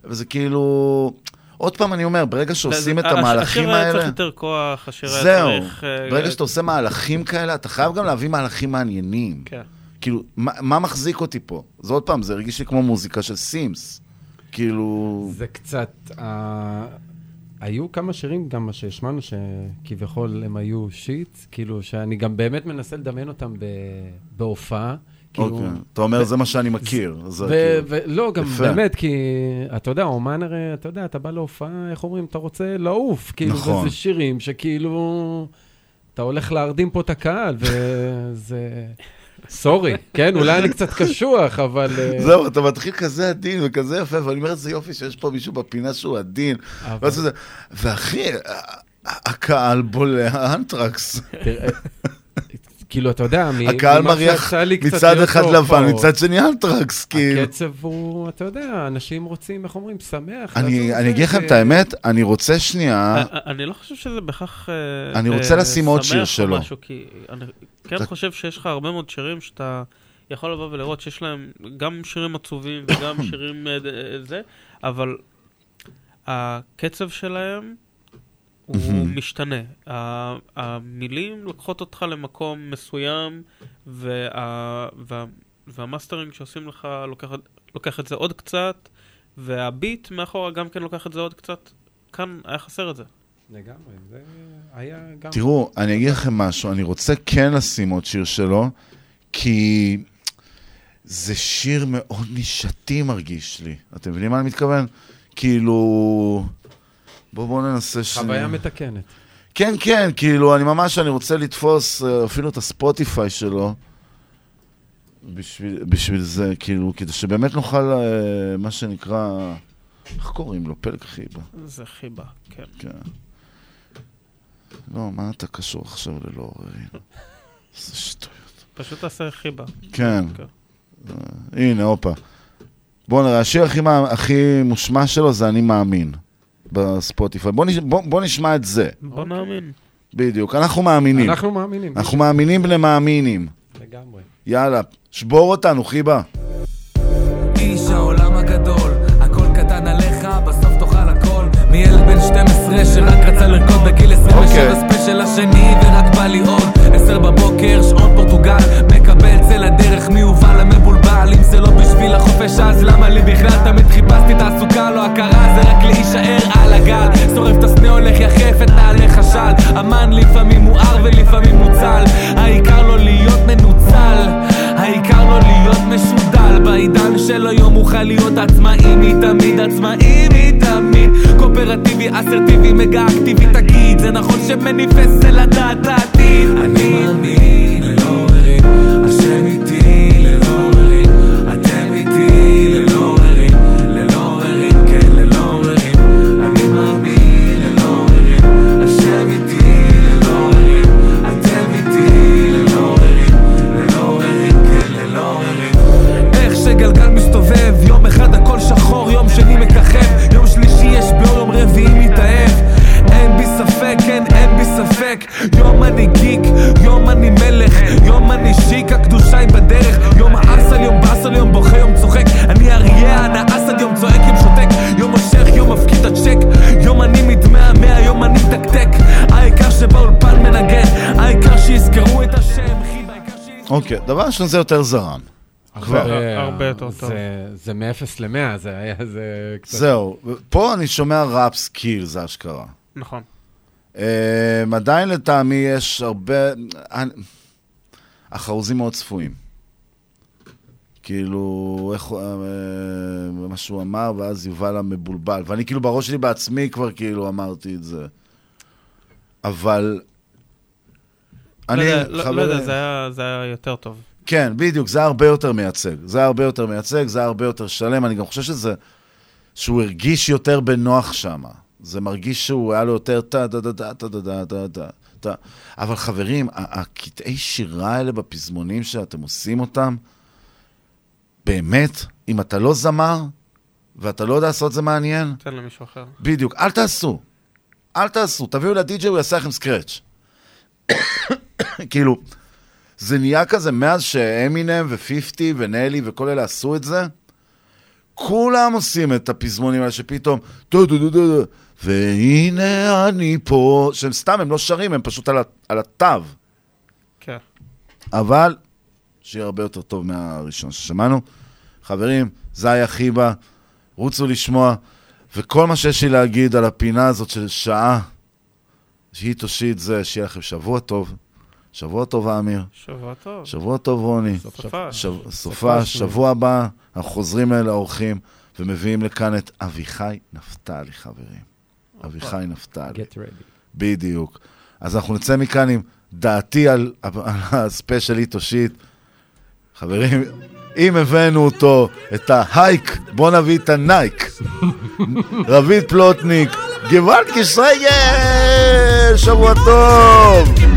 וזה כאילו... עוד פעם אני אומר, ברגע שעושים את המהלכים השיר היה האלה... צריך יותר כוח, השיר היה זהו, צריך... אה, ברגע שאתה עושה מהלכים כאלה, אתה חייב גם להביא מהלכים מעניינים. כן. כאילו, מה, מה מחזיק אותי פה? זה עוד פעם, זה הרגיש לי כמו מוזיקה של סימס. כאילו... זה קצת... היו כמה שירים גם שהשמענו שכביכול הם היו שיט, כאילו שאני גם באמת מנסה לדמיין אותם ב- בהופעה. כאילו, אוקיי, אתה אומר, זה מה שאני מכיר. כאילו- ולא, גם. באמת, כי אתה יודע, אומן הרי, אתה יודע, אתה בא להופעה, איך אומרים, אתה רוצה לעוף. כאילו, נכון. וזה שירים שכאילו, אתה הולך להרדים פה את הקהל, וזה... סורי, כן, אולי אני קצת קשוח, אבל... אה, זהו, אתה מתחיל כזה עדין וכזה יפה, ואני אומר, איזה יופי שיש פה מישהו בפינה שהוא עדין. ואחי, הקהל בולע אנטרקס. כאילו, אתה יודע, הקהל מריח מצד אחד לבן, מצד שני אנטרקס, כאילו. הקצב הוא, אתה יודע, אנשים רוצים, איך אומרים, שמח. אני אגיד לכם את האמת, אני רוצה שנייה... א- אני לא חושב שזה בהכרח... אה, אני רוצה אה, לשים עוד שיר שלו. כן זה- חושב שיש לך הרבה מאוד שירים שאתה יכול לבוא ולראות שיש להם גם שירים עצובים וגם שירים אה, ד- אה, זה, אבל הקצב שלהם הוא. משתנה. המילים לוקחות אותך למקום מסוים, וה- וה- והמאסטרינג שעושים לך לוקח, לוקח את זה עוד קצת, והביט מאחורה גם כן לוקח את זה עוד קצת. כאן היה חסר את זה. לגמרי, זה היה גם... תראו, אני אגיד לכם משהו, אני רוצה כן לשים עוד שיר שלו, כי זה שיר מאוד נישתי מרגיש לי. אתם מבינים מה אני מתכוון? כאילו... בואו בוא ננסה ש... חוויה מתקנת. כן, כן, כאילו, אני ממש, אני רוצה לתפוס אה, אפילו את הספוטיפיי שלו, בשביל, בשביל זה, כאילו, כדי שבאמת נוכל, אה, מה שנקרא, איך קוראים לו? פלג חיבה. זה חיבה, כן. כן. לא, מה אתה קשור עכשיו ללא עוררין? איזה שטויות. פשוט תעשה חיבה. כן. אה, הנה, הופה. בואו נראה, השיר הכי, הכי מושמע שלו זה אני מאמין, בספוטיפיי. בואו נש... בוא, בוא נשמע את זה. בוא נאמין. בדיוק, אנחנו מאמינים. אנחנו מאמינים. אנחנו מאמינים בני מאמינים. לגמרי. יאללה, שבור אותנו, חיבה. 12 שרק רצה לרקוד בגיל 27 אוקיי. ספיישל השני ורק בא לי עוד. 10 בבוקר, שעון פורטוגל, מקבל צל הדרך מיובל המבולבל. אם זה לא בשביל החופש אז למה לי בכלל? תמיד חיפשתי תעסוקה, לא הכרה, זה רק להישאר על הגל. שורף את הסנה, הולך יחף את נעלי חשל. אמן לפעמים מואר ולפעמים מוצל. העיקר לא להיות מנוצל, העיקר לא להיות משודל. בעידן של היום אוכל להיות עצמאי מתמיד, עצמאי מתמיד. קואופרטיבי, אסרטיבי, מגה אקטיבי, תגיד, זה נכון שמניפסט זה לדעת העתיד. אני מאמין ללא עוררין, השם איתי ללא עוררין, ספק. יום אני גיק, יום אני מלך, יום אני שיק, הקדושה היא בדרך. יום האסל, יום באסל, יום בוכה, יום צוחק. אני אריה, הנאסל, יום צועק, יום שותק. יום מושך, יום מפקיד את הצ'ק. יום אני מתמהמה, יום אני מתקתק. העיקר שבאולפן מנגן, העיקר שיזכרו את השם. אוקיי, דבר ראשון זה יותר זרם. הרבה יותר טוב. זה- זה מ-0 ל-100, זה היה, זה קצת... זהו, פה אני שומע ראפ skill, זה אשכרה. נכון. Um, עדיין לטעמי יש הרבה... החרוזים מאוד צפויים. כאילו, איך הוא... אה, מה שהוא אמר, ואז יובל המבולבל. ואני כאילו בראש שלי בעצמי כבר כאילו אמרתי את זה. אבל... לא אני, יודע, לא- לא חבר- יודע, זה היה- זה היה יותר טוב. כן, בדיוק, זה הרבה יותר מייצג. זה היה הרבה יותר מייצג, זה היה הרבה יותר שלם. אני גם חושב שזה... שהוא הרגיש יותר בנוח שם. זה מרגיש שהוא היה לו יותר טה טה טה טה טה טה טה טה טה. אבל חברים, הקטעי שירה האלה בפזמונים שאתם עושים אותם, באמת, אם אתה לא זמר, ואתה לא יודע לעשות זה מעניין, תן למישהו אחר. בדיוק, אל תעשו. אל תעשו, תביאו לדי-ג'יי, הוא יעשה לכם סקרץ'. כאילו, זה נהיה כזה מאז שאמינם ופיפטי ונלי וכל אלה עשו את זה, כולם עושים את הפזמונים האלה שפתאום, דו דו דו דו דו, והנה אני פה, שהם סתם, הם לא שרים, הם פשוט על, על התו. כן. אבל, שיהיה הרבה יותר טוב מהראשון ששמענו. חברים, זה היה חיבה, רוצו לשמוע, וכל מה שיש לי להגיד על הפינה הזאת של שעה, שהיא תושיט זה, שיהיה לכם שבוע טוב. שבוע טוב, אמיר. שבוע טוב. שבוע טוב, רוני. סופה. שב- סופה. שבוע הבא, אנחנו חוזרים אל האורחים, ומביאים לכאן את אביחי נפתלי, חברים. אביחי נפתלי. Get ready. בדיוק. אז אנחנו נצא מכאן עם דעתי על, על הספיישל איטו שיט, חברים, אם הבאנו אותו, את ההייק, בוא נביא את הנייק. רביד פלוטניק, גוואלד קיסרגל, שבוע טוב!